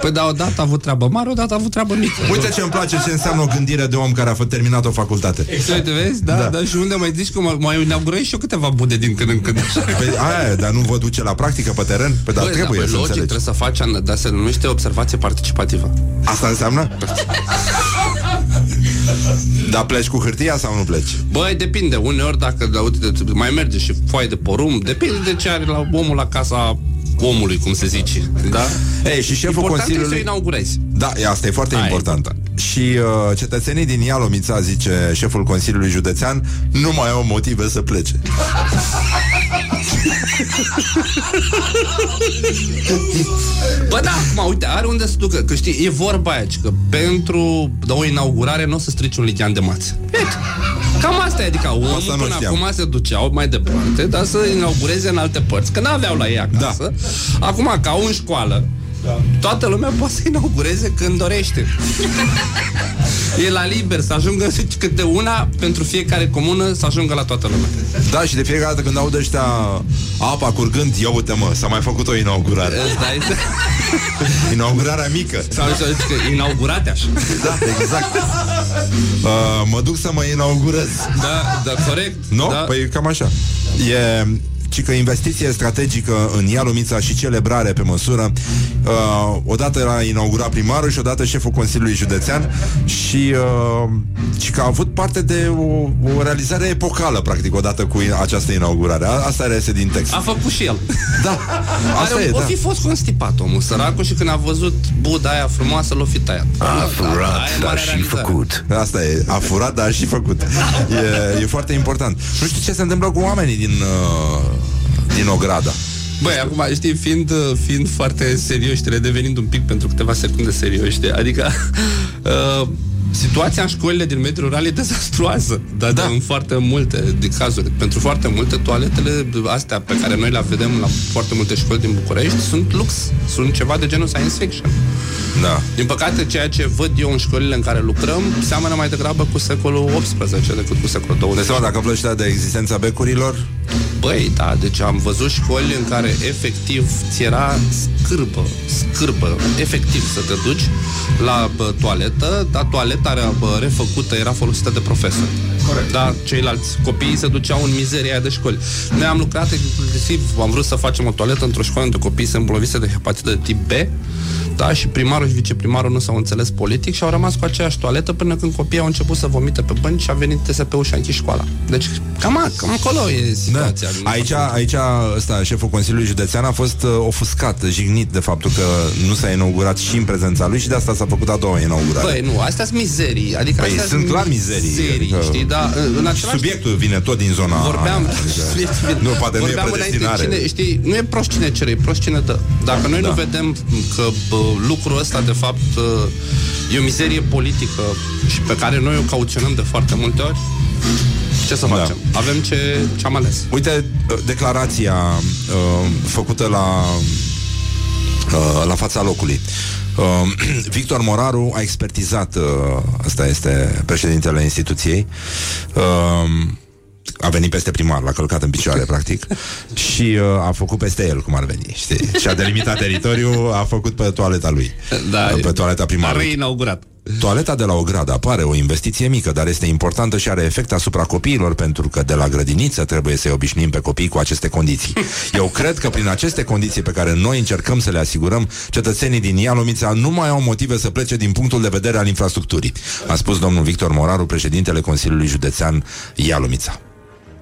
Păi da, odată a avut treabă mare, odată a avut treabă mică. Uite ce îmi place ce înseamnă o gândire de om care a fost terminat o facultate. Exact, te vezi? Da, Da. da, da, și unde mai zici că mai, mai inaugurez și eu câteva bude din când în când. Păi, aia, e, dar nu vă duce la practică pe teren? Păi, dar Băi, trebuie da, să băi, logic, înțelegi. trebuie să faci, an- dar se numește observație participativă. Asta înseamnă? (laughs) Dar pleci cu hârtia sau nu pleci? Băi, depinde. Uneori, dacă da, uite, mai merge și foaie de porumb, depinde de ce are la omul la casa omului, cum se zice. Da? Ei, și șeful Important Consiliului... e să o inaugurezi. Da, e, asta e foarte Aia e important. Și uh, cetățenii din Ialomița, zice șeful Consiliului Județean, nu mai au motive să plece. (laughs) Bă, da, acum, uite, are unde să ducă, că știi, e vorba aia, că pentru da, o inaugurare nu o să strici un lichian de mațe. Uite, cam asta e, adică omul Asta nu până știam. acum se duceau mai departe, dar să inaugureze în alte părți, că n-aveau la ei acasă. Da. Acum, ca în școală, da. Toată lumea poate să inaugureze când dorește. (laughs) e la liber să ajungă câte una pentru fiecare comună să ajungă la toată lumea. Da, și de fiecare dată când aud ăștia apa curgând, ia uite mă, s-a mai făcut o inaugurare. Îți dai (laughs) Inaugurarea mică. Sau să zici că inaugurate așa. Da, exact. Uh, mă duc să mă inaugurez. Da, da, corect. Nu? Da. Păi cam așa. E ci că investiție strategică în Ialomița și celebrare pe măsură. Uh, odată a inaugurat primarul și odată șeful Consiliului Județean și, uh, și că a avut parte de o, o realizare epocală, practic, odată cu această inaugurare. A, asta reiese din text. A făcut și el. (laughs) Da, asta Are, e, o da. fi fost constipat omul săracul și când a văzut buda aia frumoasă, l-o fi tăiat. A furat, aia e dar marea și realizare. făcut. Asta e, a furat, dar a și făcut. (laughs) E, e foarte important. Nu știu ce se întâmplă cu oamenii din, uh, din Ograda. Băi, acum, știi, fiind, uh, fiind foarte serioși, redevenind un pic pentru câteva secunde serioși, de- adică (laughs) uh, situația în școlile din mediul rural e dezastruoasă, dar da. în foarte multe de cazuri. Pentru foarte multe toaletele astea pe care noi le vedem la foarte multe școli din București sunt lux, sunt ceva de genul science fiction. Da. Din păcate, ceea ce văd eu în școlile în care lucrăm seamănă mai degrabă cu secolul XVIII decât cu secolul De 20. seama dacă plăștea de existența becurilor, Băi, da, deci am văzut școli în care efectiv ți era scârbă, scârbă, efectiv să te duci la bă, toaletă, dar toaleta era, bă, refăcută era folosită de profesori. Corect. Da, ceilalți copiii se duceau în mizeria aia de școli. Noi am lucrat inclusiv, am vrut să facem o toaletă într-o școală unde copiii se îmbolnăvise de hepatită de tip B, da, și primarul și viceprimarul nu s-au înțeles politic și au rămas cu aceeași toaletă până când copiii au început să vomite pe bănci și a venit TSP-ul și a închis școala. Deci, cam, a- cam acolo e situația. Da. Aici, aici ăsta, șeful Consiliului Județean a fost uh, ofuscat, jignit de faptul că nu s-a inaugurat și în prezența lui și de asta s-a făcut a doua inaugurare. Băi, nu, astea sunt mizerii. Adică Păi astea sunt clar mizerii, mizerii adică- știi, da, în același Subiectul vine tot din zona Vorbeam, aia, (laughs) nu, poate nu e vorbeam înainte, predestinare. cine, știi, nu e prost cine cere, e prost cine dă. Dacă noi Da. nu vedem că bă, lucrul ăsta, de fapt, e o mizerie politică și pe care noi o cauționăm de foarte multe ori, ce să Da. facem? Avem ce, ce am ales. Uite, uh, declarația uh, făcută la uh, la fața locului. Uh, (clears throat) Victor Moraru a expertizat, uh, ăsta este președintele instituției, uh, a venit peste primar, l-a călcat în picioare, practic, (laughs) și uh, a făcut peste el, cum ar veni, știi? Și a delimitat (laughs) teritoriul, a făcut pe toaleta lui, Da, pe toaleta A primarului. reinaugurat. Toaleta de la o gradă apare o investiție mică, dar este importantă și are efect asupra copiilor, pentru că de la grădiniță trebuie să-i obișnuim pe copii cu aceste condiții. Eu cred că prin aceste condiții pe care noi încercăm să le asigurăm, cetățenii din Ialomița nu mai au motive să plece din punctul de vedere al infrastructurii, a spus domnul Victor Moraru, președintele Consiliului Județean Ialomița.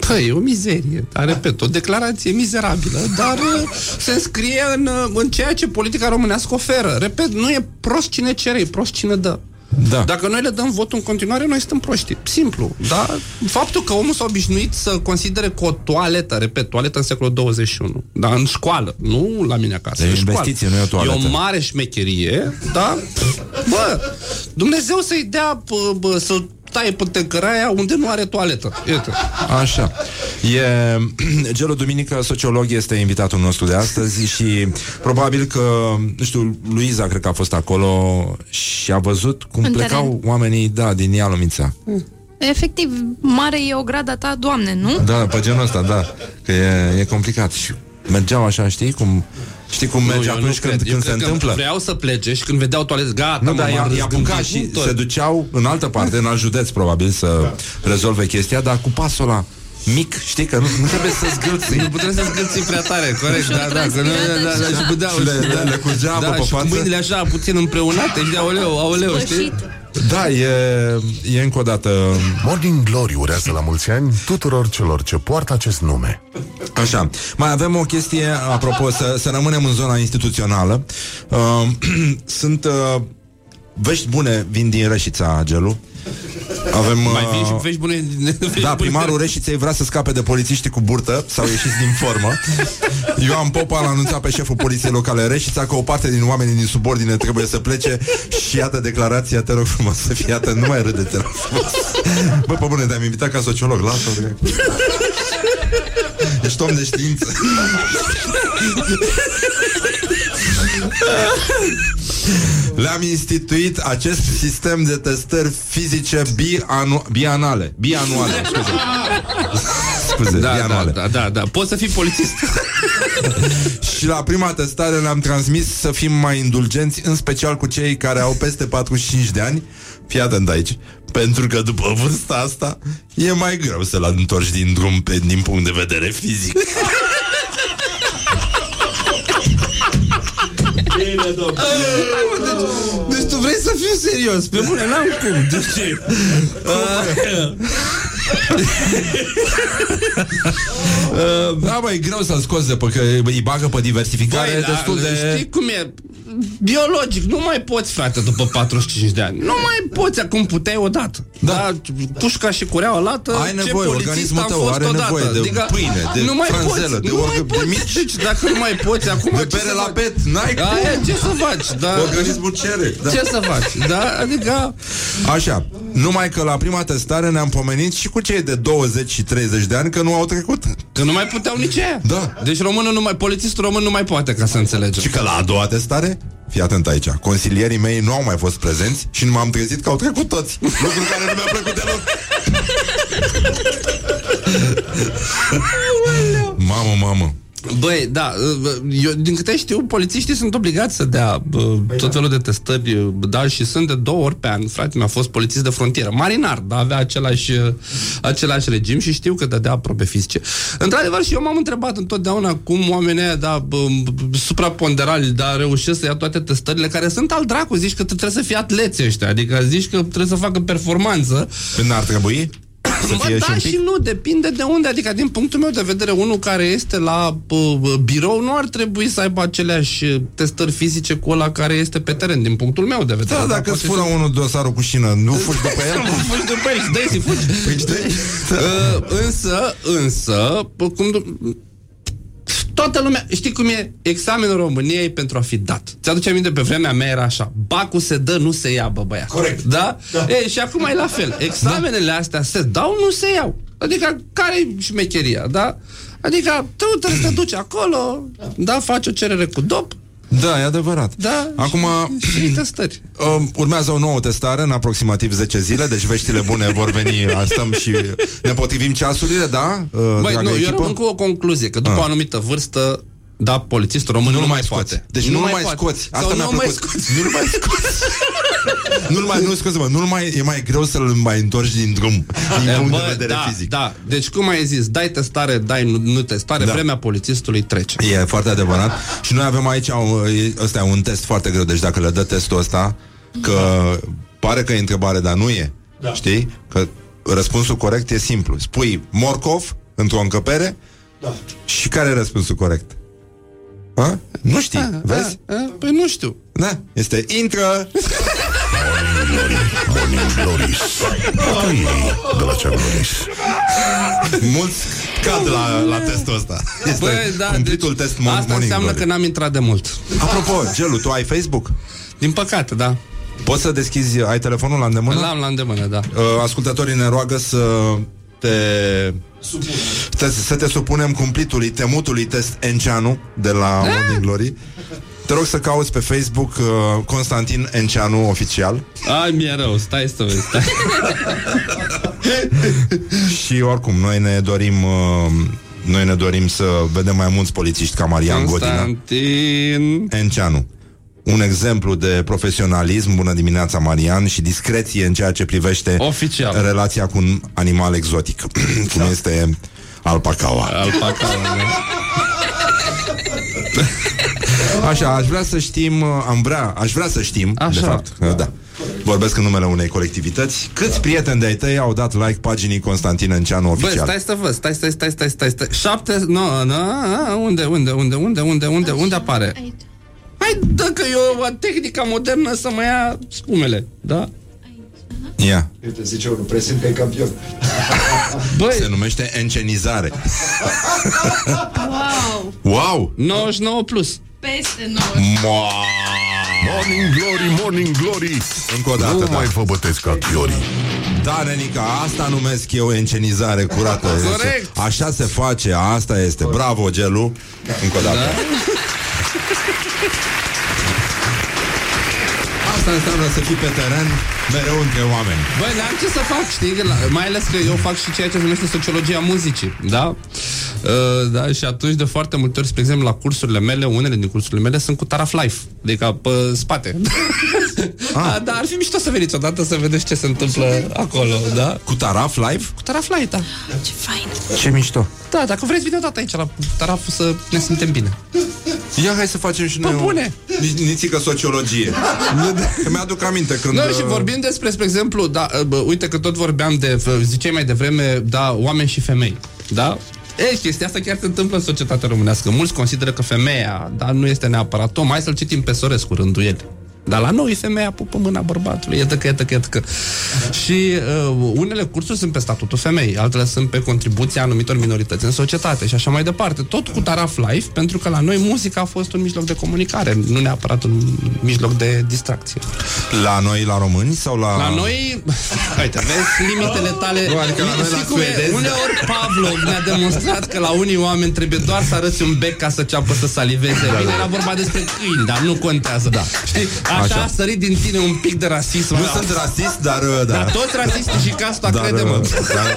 Păi, e o mizerie. Dar, repet, o declarație mizerabilă, dar uh, se înscrie în, uh, în ceea ce politica românească oferă. Repet, nu e prost cine cere, e prost cine dă. Da. Dacă noi le dăm votul în continuare, noi suntem proști. Simplu. Da? Faptul că omul s-a obișnuit să considere că o toaletă, repet, toaletă în secolul 21, dar în școală, nu la mine acasă. E o în școală. investiție, nu e o toaletă. E o mare șmecherie, da? Bă, Dumnezeu să-i dea, bă, bă, să-l taie pe tăcăraia unde nu are toaletă. Iată. Așa. E, (clears throat) Gelo Duminică, sociolog, este invitatul nostru de astăzi și probabil că, nu știu, Luiza cred că a fost acolo și a văzut cum În plecau teren. oamenii, da, din Ialomița. Efectiv, mare e o grada ta, doamne, nu? Da, pe genul ăsta, da. Că e, e complicat. Și mergeau așa, știi cum... Știi cum merge eu atunci nu când, cred. Eu când se cred că întâmplă? Vreau să plece și când vedeau toaletă, gata, Nu, mă, dar m-am i-a, i-a răzgândit apucat și tot. se duceau în altă parte, în alt județ, probabil, să rezolve chestia, dar cu pasul ăla mic, știi, că nu, nu trebuie să zgâlți. (laughs) Nu putem să zgâlți prea tare, corect, Ușor da, da, că nu, transpirat, da, da, așa. și puteau, Și le- le- le curgea apă da, pe și cu față. mâinile așa, puțin împreunate, și de aoleu, aoleu, știi? Da, e, e încă o dată... Morning Glory urează la mulți ani tuturor celor ce poartă acest nume. Așa. Mai avem o chestie, apropo, să, să rămânem în zona instituțională. Uh, (clears throat) sunt uh, vești bune vin din Reșița, Gelu. Avem, Mai uh, vin și vești bune vești (laughs) Da, bune. primarul Reșiței vrea să scape de polițiștii cu burtă sau ieșiți din formă. Ioan Popa l-a anunțat pe șeful poliției locale Reșița că o parte din oamenii din subordine trebuie să plece și iată declarația, te rog frumos să fie, iată, nu mai râde, te rog frumos. Bă, pe bune, te-am invitat ca sociolog, lasă Ești om de știință. Le-am instituit acest sistem de testări fizice bianu- bianale. Bianuale, scuze. (laughs) Scuze, Da, da, bianuale. da, da, da, poți să fii polițist. (laughs) Și la prima testare le-am transmis să fim mai indulgenți, în special cu cei care au peste 45 de ani. Fii atent aici. Pentru că după vârsta asta e mai greu să-l întorci din drum pe, din punct de vedere fizic. (laughs) Deci tu vrei să fiu serios. Pe bune, n-am cum. (laughs) De ce? Uh, (laughs) da, bă, e greu să-l scoți de pe că îi bagă pe diversificare Băi, da, destul de... Știi cum e? Biologic, nu mai poți, frate, după 45 de ani. Nu mai poți, acum puteai odată. Da. da pușca și cureaua lată, Ai ce nevoie, polițist organismul am tău fost are odată. nevoie de adică, pâine, de nu mai franzelă, poți, de nu mai orgă- de poți. mici. Deci, dacă nu mai poți, acum De ce bere să la faci? pet, n-ai cum. Aia, ce să faci? Da, Organismul cere. Da. Ce să faci? Da, adică... Așa, numai că la prima testare ne-am pomenit și cu cei de 20 și 30 de ani că nu au trecut. Că nu mai puteau nici aia. Da. Deci românul nu mai, polițistul român nu mai poate, ca să înțelegem. Și că la a doua testare, fii atent aici, consilierii mei nu au mai fost prezenți și nu m-am trezit că au trecut toți. Lucru care nu mi-a plăcut deloc. mamă, mamă. Băi, da, eu, din câte știu, polițiștii sunt obligați să dea bă, tot felul de testări, da, și sunt de două ori pe an. Frate, mi-a fost polițist de frontieră, marinar, da, avea același, același regim și știu că dădea probe fizice. Într-adevăr, și eu m-am întrebat întotdeauna cum oamenii ăia, da, bă, supraponderali, da, reușesc să ia toate testările care sunt al dracu, zici că trebuie să fie atleți ăștia, adică zici că trebuie să facă performanță. Când ar trebui? Să Bă, fie da și un și, pic? nu, depinde de unde. Adică, din punctul meu de vedere, unul care este la bă, bă, birou nu ar trebui să aibă aceleași uh, testări fizice cu ăla care este pe teren, din punctul meu de vedere. Da, dacă poate îți fură fi- unul dosarul cu șină, nu fugi după el? (laughs) fugi după el și dai să fugi. Păi știi? (laughs) Uh, însă, însă, bă, cum du- Toată lumea, știi cum e? Examenul României pentru a fi dat. Ți-aduce aminte, pe vremea mea era așa. Bacul se dă, nu se ia, bă, băiat. Corect. Da? da. E, și acum e la fel. Examenele astea se dau, nu se iau. Adică, care e șmecheria, da? Adică, tu trebuie să te duci acolo, da, faci o cerere cu dop, Da, e adevărat. da, Acum, și, și (clears throat) testări. Um, urmează o nouă testare în aproximativ 10 zile, deci veștile bune vor veni, (laughs) stăm și ne potrivim ceasurile, da? Uh, Băi, dragă nu, eu echipă? rămân cu o concluzie, că după Ah. o anumită vârstă, da, polițistul român nu, Nu-l nu mai mai scoți. poate. Deci nu-l mai poate. scoți. Asta Sau mi-a nu mai plăcut. scoți. Nu-l mai scoți. (laughs) nu-l mai, nu, scuze-mă, nu-l mai, e mai greu să-l mai întorci din drum, din E, punct bă, de vedere da, fizic. Da, deci cum ai zis, dai testare, dai nu, nu testare, Da. da. vremea polițistului trece. E foarte adevărat. Și noi avem aici un, e- ăsta e un test foarte greu, deci dacă le dă testul ăsta, că pare că e întrebare, dar nu e. Da. Știi? Că răspunsul corect e simplu. Spui morcov într-o încăpere Da. și care e răspunsul corect? Ha? Nu știi, Ah, vezi? ah, ah, Păi nu știu. Da, este intră Morning Glory Morning Glory Asta e de la Chuck Norris Mulți cad la, la testul ăsta. Este Băi, da, cumplitul deci, test mon- Asta morning înseamnă glory. că n-am intrat de mult. Apropo, Gelu, tu ai Facebook? Din păcate, da. Poți să deschizi, ai telefonul la îndemână? L-am la îndemână, da. Uh, ascultătorii ne roagă să te, te să te supunem cumplitului, temutului test Enceanu de la Ah! Morning Glory. Te rog să cauți pe Facebook uh, Constantin Enceanu oficial Ai, mi-e rău, stai să vezi, stai. (laughs) și oricum noi ne dorim uh, noi ne dorim să vedem mai mulți polițiști ca Marian Godina. Constantin. Enceanu. Un exemplu de profesionalism, bună dimineața Marian, și discreție în ceea ce privește Oficial. relația cu un animal exotic, (clears throat) cum este alpacaua. Alpaca, (laughs) Așa, aș vrea să știm, uh, am vrea, aș vrea să știm, Așa. de fapt, uh, da. Vorbesc în numele unei colectivități. Câți prieteni de-ai tăi au dat like paginii Constantin Enceanu Băi, oficial? stai să văd, stai, stai, stai, stai, stai, stai. Șapte, nu, nu, unde, unde, unde, unde, unde, unde, unde apare? Hai, dă că e o tehnica modernă să mă ia spumele, da? Ia. Uite, zice unul, presimt că e campion. (laughs) Băi, Se numește encenizare. Wow! Wow! 99 plus. Peste 9. Moa! Morning Glory, Morning Glory Încă o dată, Nu da. mai vă bătesc ca chiorii Da, Nenica, asta numesc eu encenizare curată. Corect. Așa se face, asta este. Bravo, Gelu. Încă o dată. Da? (laughs) Asta înseamnă să fii pe teren mereu între oameni. Băi, n-am ce să fac, știi? Că la- Mai ales că eu fac și ceea ce se numește sociologia muzicii, da? Uh, da, și atunci de foarte multe ori, spre exemplu, la cursurile mele, unele din cursurile mele sunt cu taraf live, adică pe spate. (laughs) Ah. da, ar fi mișto să veniți odată să vedeți ce se întâmplă acolo, da? Cu taraf live? Cu taraf live, da. Ce fain! Ce mișto. Da, dacă vreți, vine odată aici la taraf să ne simtem bine. Ia hai să facem și noi Pă, o- bune. Nici- Nițică sociologie. Că mi-aduc aminte când... Nu, și uh, vorbim despre, spre exemplu, da, bă, uite că tot vorbeam de, v- ziceai mai devreme, da, oameni și femei, da? E, chestia asta chiar se întâmplă în societatea românească. Mulți consideră că femeia, da, nu este neapărat om. Hai să-l citim pe Sorescu, rânduieli. Dar la noi femeia pupă mâna bărbatului, iată că, iată că, iată că. Și uh, unele cursuri sunt pe statutul femei, altele sunt pe contribuția anumitor minorități în societate și așa mai departe. Tot cu taraf live, pentru că la noi muzica a fost un mijloc de comunicare, nu neapărat un mijloc de distracție. La noi, la români sau la... La noi, (laughs) uite, vezi limitele tale. Nu, adică la noi, la Știi cum e? suedezi, da. Uneori Pavlov ne-a demonstrat că la unii oameni trebuie doar să arăți un bec ca să ceapă să saliveze. Bine, era vorba despre câini, dar nu contează. Da. Știi? Așa, Așa. a sărit din tine un pic de rasism. Nu sunt rasist, dar... uh, Da. Dar toți rasiști și ca asta, Dar, crede-mă. uh, dar-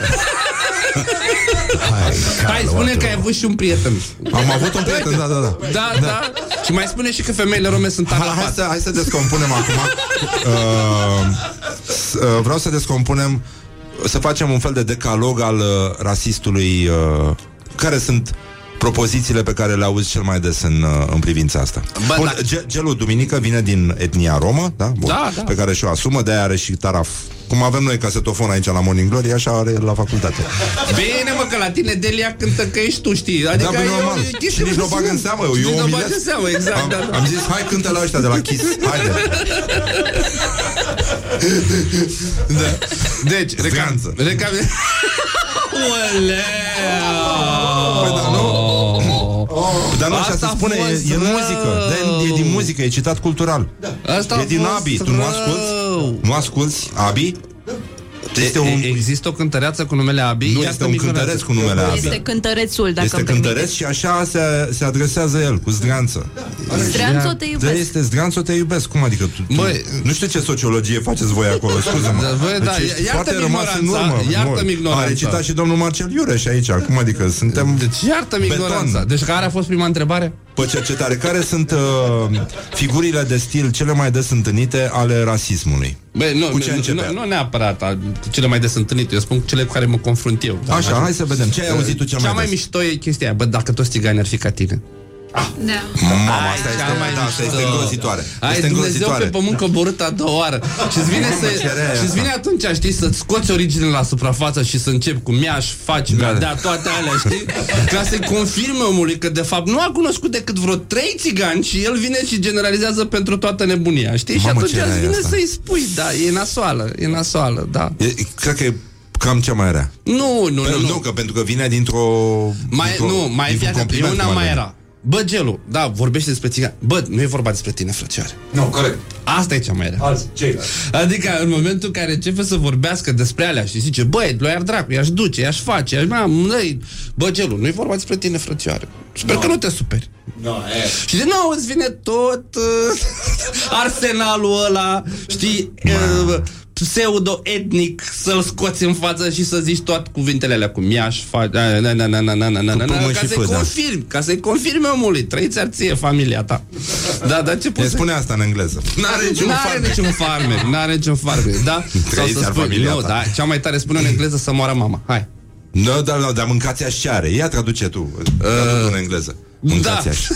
Hai, spune că ai avut și un prieten. Am avut un prieten, da, da, da. Da, da. Și mai spune și că femeile rome sunt Hai, hai, arafat. să, hai să descompunem acum. Uh, s- uh, vreau să descompunem, să facem un fel de decalog al uh, rasistului. Uh, care sunt propozițiile pe care le auzi cel mai des în, uh, în privința asta. Bă, Bun, da. Ge- Gelul Duminică vine din etnia romă, da? Bun, Da, da. Pe care și-o asumă, de-aia are și taraf. Cum avem noi casetofon aici la Morning Glory, așa are el la facultate. Bine, mă, că la tine Delia cântă că ești tu, știi? Adică da, bă, e o normal. chestie Și nici nu o bag în seamă, eu Nici nu o bag umilesc. în seamă, exact, am, da, da. am zis, hai cântă la ăștia de la Kiss, haide. Da. Deci, Zganță. recap... recap... Păi, dar nu, dar nu așa Asta se spune, a e, fost e în rău. muzică. De, e din muzică, e citat cultural. Asta a e din fost Abi, tu nu rău. asculti? Nu asculti Abi? Este un, Există o cântăreață cu numele Abi? nu Iată este un ignoranță. cântăreț cu numele Abi. Este cântărețul, dacă Este îmi cântăreț permiteți. și așa se, se adresează el, cu zdreanță. Zdreanțo, te Da, iubesc. este zdreanțo, te iubesc. Cum adică tu, tu Băi- Nu știu ce sociologie faceți voi acolo, (laughs) scuză-mă. Da, băi, da, ești iartă-mi foarte rămas în ignoranța, urmă. iartă-mi Nu, ignoranța. A recitat și domnul Marcel Iureș aici. Cum adică suntem Deci iartă-mi beton. ignoranța. Deci care a fost prima întrebare? Pe cercetare, care sunt uh, figurile de stil cele mai des întâlnite ale rasismului? Băi, nu, Cu ce nu, începea? nu, nu neapărat a, cu cele mai des întâlnite, eu spun cu cele cu care mă confrunt eu. Da, Așa, hai să vedem. Ce ai auzit tu cel Cea mai mai des? mișto e chestia aia, bă, dacă toți țigani ar fi ca tine. Da. Mama, asta este, da, asta este îngrozitoare. Ai Este Dumnezeu îngrozitoare. pe pământ coborât a doua oară Și-ți vine, Mamă, să, ce rea e și-ți asta. vine atunci, știi, să-ți scoți originele la suprafață Și să începi cu mi-aș face, mi-aș dea toate alea, știi Ca să-i confirme omului că de fapt nu a cunoscut decât vreo trei țigani Și el vine și generalizează pentru toată nebunia, știi? și Mamă, atunci ce rea îți e vine asta. să-i spui, da, e nasoală, e nasoală, da E, cred că e cam cea mai rea. Nu, nu, Pentru, nu, nu, că pentru că vine dintr-o... Mai, dintr-o, nu, mai dintr-un fii atent, compliment, una cum ar mai veni. era Bă, Gelu, da, vorbește despre țigani Bă, nu e vorba despre tine, frățioare Nu, corect. Asta e cea mai rea Alți, ceilalți. Adică în momentul în care începe să vorbească despre alea și zice, băi, lui ar dracu, i-aș duce, i-aș face, i-aș, mă, măi, bă, Gelu, nu-i vorba despre tine, frățioare. Sper No. că nu te superi. Nu, e. Și de nou îți vine tot uh, (laughs) arsenalul ăla, știi, uh, pseudo-etnic să-l scoți în față și să zici toate cuvintele alea cu mi-aș face... Ca să-i confirmi, ca să-i confirmi omului. Trăiți ar ție, familia ta. Da, dar ce poți spune asta în engleză. N-are niciun farmec. N-are niciun farmec, n-are niciun farmec, da? Trăiți ar familia ta. Da, cea mai tare spune în engleză să moară mama. Hai. Nu, no, dar da, da, mâncați așa are. Ia traduce tu. Traduce în engleză. Mâncați da. așa.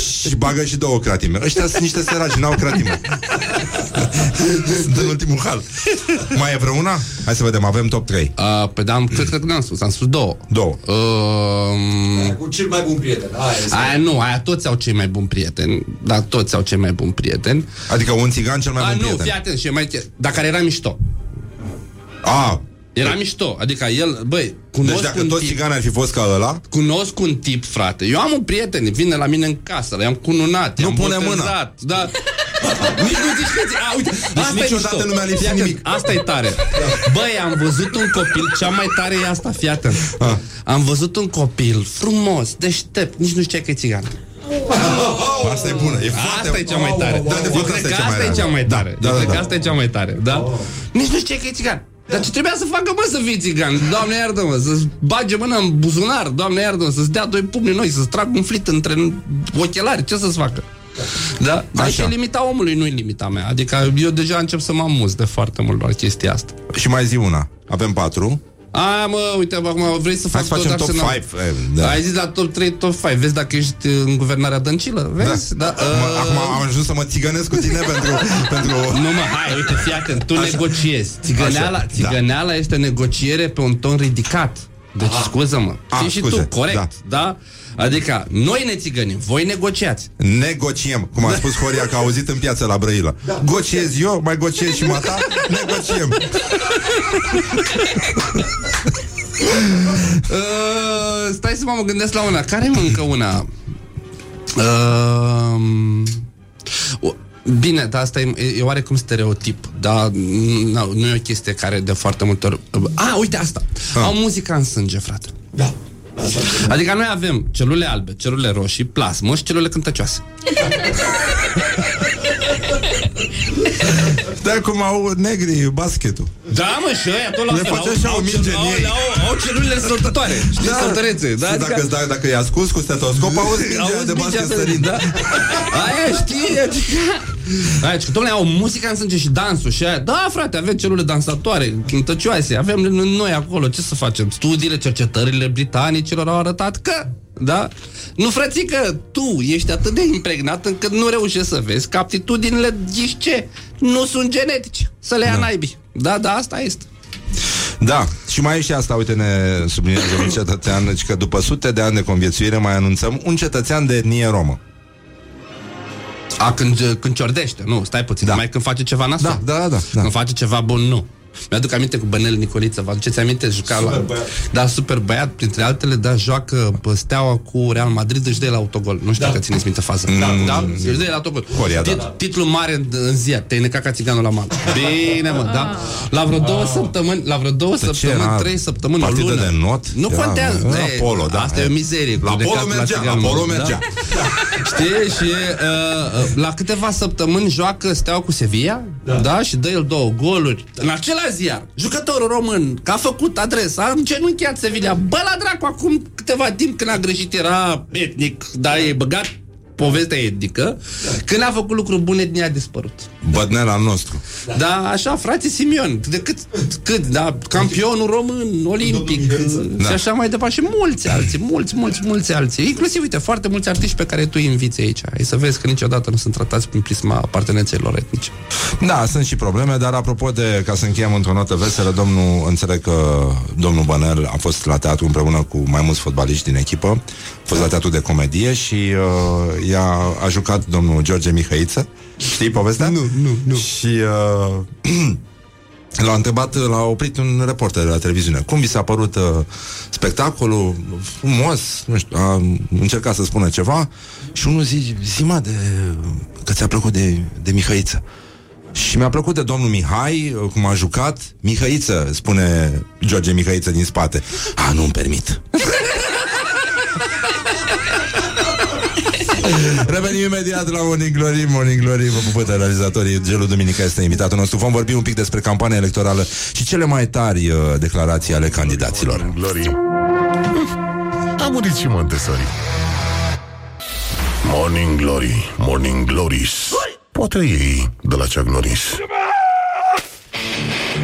(laughs) și bagă și două cratime. Ăștia sunt niște săraci, n-au cratime. sunt în ultimul hal. Mai e vreuna? Hai să vedem, avem top 3. Uh, pe da, am, cred că n-am spus, am spus două. Două. Uh, Cu cel mai bun prieten. Aia este. aia nu, aia toți au cei mai buni prieteni. Da, toți au cei mai buni prieteni. Adică un țigan cel mai A, bun nu, prieten. fii atent, și e mai... Dar care era mișto. A, Era mișto, adică el, băi, cunosc deci dacă un toți tip, țigani ar fi fost ca ăla, cunosc un tip, frate. Eu am un prieten, vine la mine în casă, l-am cununat, Nu i-am pune botezat, Da. (laughs) Nici nu zici că ți... A, uite, Deci asta e niciodată mișto. nu mi-a lipsit Fii atent, nimic. Asta e tare. Băi, am văzut un copil, cea mai tare e asta, fii atent. Ah. Am văzut un copil frumos, deștept, nici nu știai că e țigan. (laughs) asta e bună. E foarte... Asta e cea mai tare. Da, de Eu fapt, cred asta că e cea mai asta e rea. cea mai tare. Da, Eu da, cred că da. asta e cea mai tare, da? Nici nu știai că e țigan. Dar ce trebuia să facă, mă, să fii țigan? Doamne iartă-mă, să-ți bage mâna în buzunar, Doamne iartă-mă, să-ți dea doi pumni noi, să-ți trag un flit între ochelari, ce să-ți facă? Da? Dar Așa. și e limita omului, nu e limita mea. Adică eu deja încep să mă amuz de foarte mult la chestia asta. Și mai zi una. Avem patru. A, mă, uite, acum vrei să Hai fac să facem tot top arsenal. 5. eh, Da. Ai zis la top 3, top 5. Vezi dacă ești în guvernarea dăncilă? Vezi? Da. Mă, Acum am ajuns să mă țigănesc cu tine pentru... (laughs) pentru... Nu mă, hai, uite, fii atent, tu negociezi. Țigăneala, Așa, da. țigăneala este negociere pe un ton ridicat. Deci, scuză-mă, Ah, fii și scuze, tu, corect, da. Adică, noi ne țigănim, voi negociați. Negociem, cum a spus Horia că a auzit în piață la Brăila. Gociez eu, mai gociez și mata, negociem. Uh, stai să mă gândesc la una. Care mă încă una? Uh, o- Bine, dar asta e, e oarecum stereotip Dar nu, nu e o chestie care de foarte multe ori A, uite asta Au muzica în sânge, frate Da. Adică noi avem celule albe, celule roșii, plasmă și celule cântăcioase (laughs) (laughs) De cum au negri basketul. Da, mă, și ăia tot la Le fel, face au- așa o au minge cel- în au- ei. au- Au celulele săltătoare Știi, săltărețe da? Și Adică- dacă, dacă, dacă i-a scos cu stetoscop, auzi mingea Auzi de mingea basket pe- sărind. da? Aia știi, adică... Aia, că, domnule, au muzica în sânge și dansul și aia. Da, frate, avem celule dansatoare, cântăcioase, avem noi acolo, ce să facem? Studiile, cercetările britanicilor au arătat că, da? Nu, frățică, tu ești atât de impregnat încât nu reușești să vezi că aptitudinile, zici ce, nu sunt genetice. Să le ia Da. naibii. Da, da, asta este. Da, și mai e și asta, uite, ne sublinează un cetățean, deci că după sute de ani de conviețuire mai anunțăm un cetățean de etnie romă. A, când, când ciordește, nu, stai puțin, da. mai când face ceva nasol. Da, da, da, da. Când face ceva bun, nu. Mi-aduc aminte cu Bănel Nicoliță, vă aduceți aminte? Juca Super la... băiat. Da, super băiat, printre altele, da, joacă pe Steaua cu Real Madrid, își dă el autogol. Nu știu Da. dacă țineți minte faza. Mm. Da, da, își dă el autogol. Horia, da. Tit- Titlul mare în, în ziua, te-ai necat ca țiganul la mal. (laughs) Bine, mă, da? La vreo două săptămâni, la vreo două De ce săptămâni, era trei săptămâni, o partidă lună. de not? Nu Era- contează. era E, polo, da. Asta e o mizerie. cu La necatul polo mergea, la țiganul, polo da? mergea. Știi? Și uh, uh, la câteva săptămâni joacă Steaua cu Sevilla, da. da? Și dă el două goluri. În același ziar, jucătorul român, că a făcut adresa, a îngenunchiat Sevilla. Bă, la dracu, acum câteva timp când a greșit era etnic, da, e băgat povestea etnică, când a făcut lucruri bune din ea a dispărut. Bădnel al nostru. Da, așa, frate Simion, de cât, cât da, campionul român, olimpic Da. și așa mai departe și mulți alții, mulți, mulți, mulți alții. Inclusiv, uite, foarte mulți artiști pe care tu îi inviți aici. Ai să vezi că niciodată nu sunt tratați prin prisma apartenențelor etnice. Da, sunt și probleme, dar apropo de, ca să încheiem într-o notă veselă, domnul, înțeleg că domnul Bănel a fost la teatru împreună cu mai mulți fotbaliști din echipă, a fost la teatru de comedie și uh, i-a a jucat domnul George Mihăiță. Știi povestea? Nu, nu, nu. Și uh, (clears throat) L-a întrebat, l-a oprit un reporter de la televiziune. Cum vi s-a părut uh, spectacolul? Frumos, nu știu, a încercat să spună ceva și unul zi, zi mă, de, că ți-a plăcut de, de Mihăiță. Și mi-a plăcut de domnul Mihai, uh, cum a jucat. Mihăiță, spune George Mihăiță din spate. A, nu-mi permit. (laughs) Revenim imediat la Morning Glory Morning Glory, vă pupă de realizatorii Gelu Duminica este invitatul nostru Vom vorbi un pic despre campania electorală Și cele mai tari uh, declarații ale candidaților Glory. A murit și Montessori. Morning Glory, Morning Glories. Poate ei de la Chuck Norris.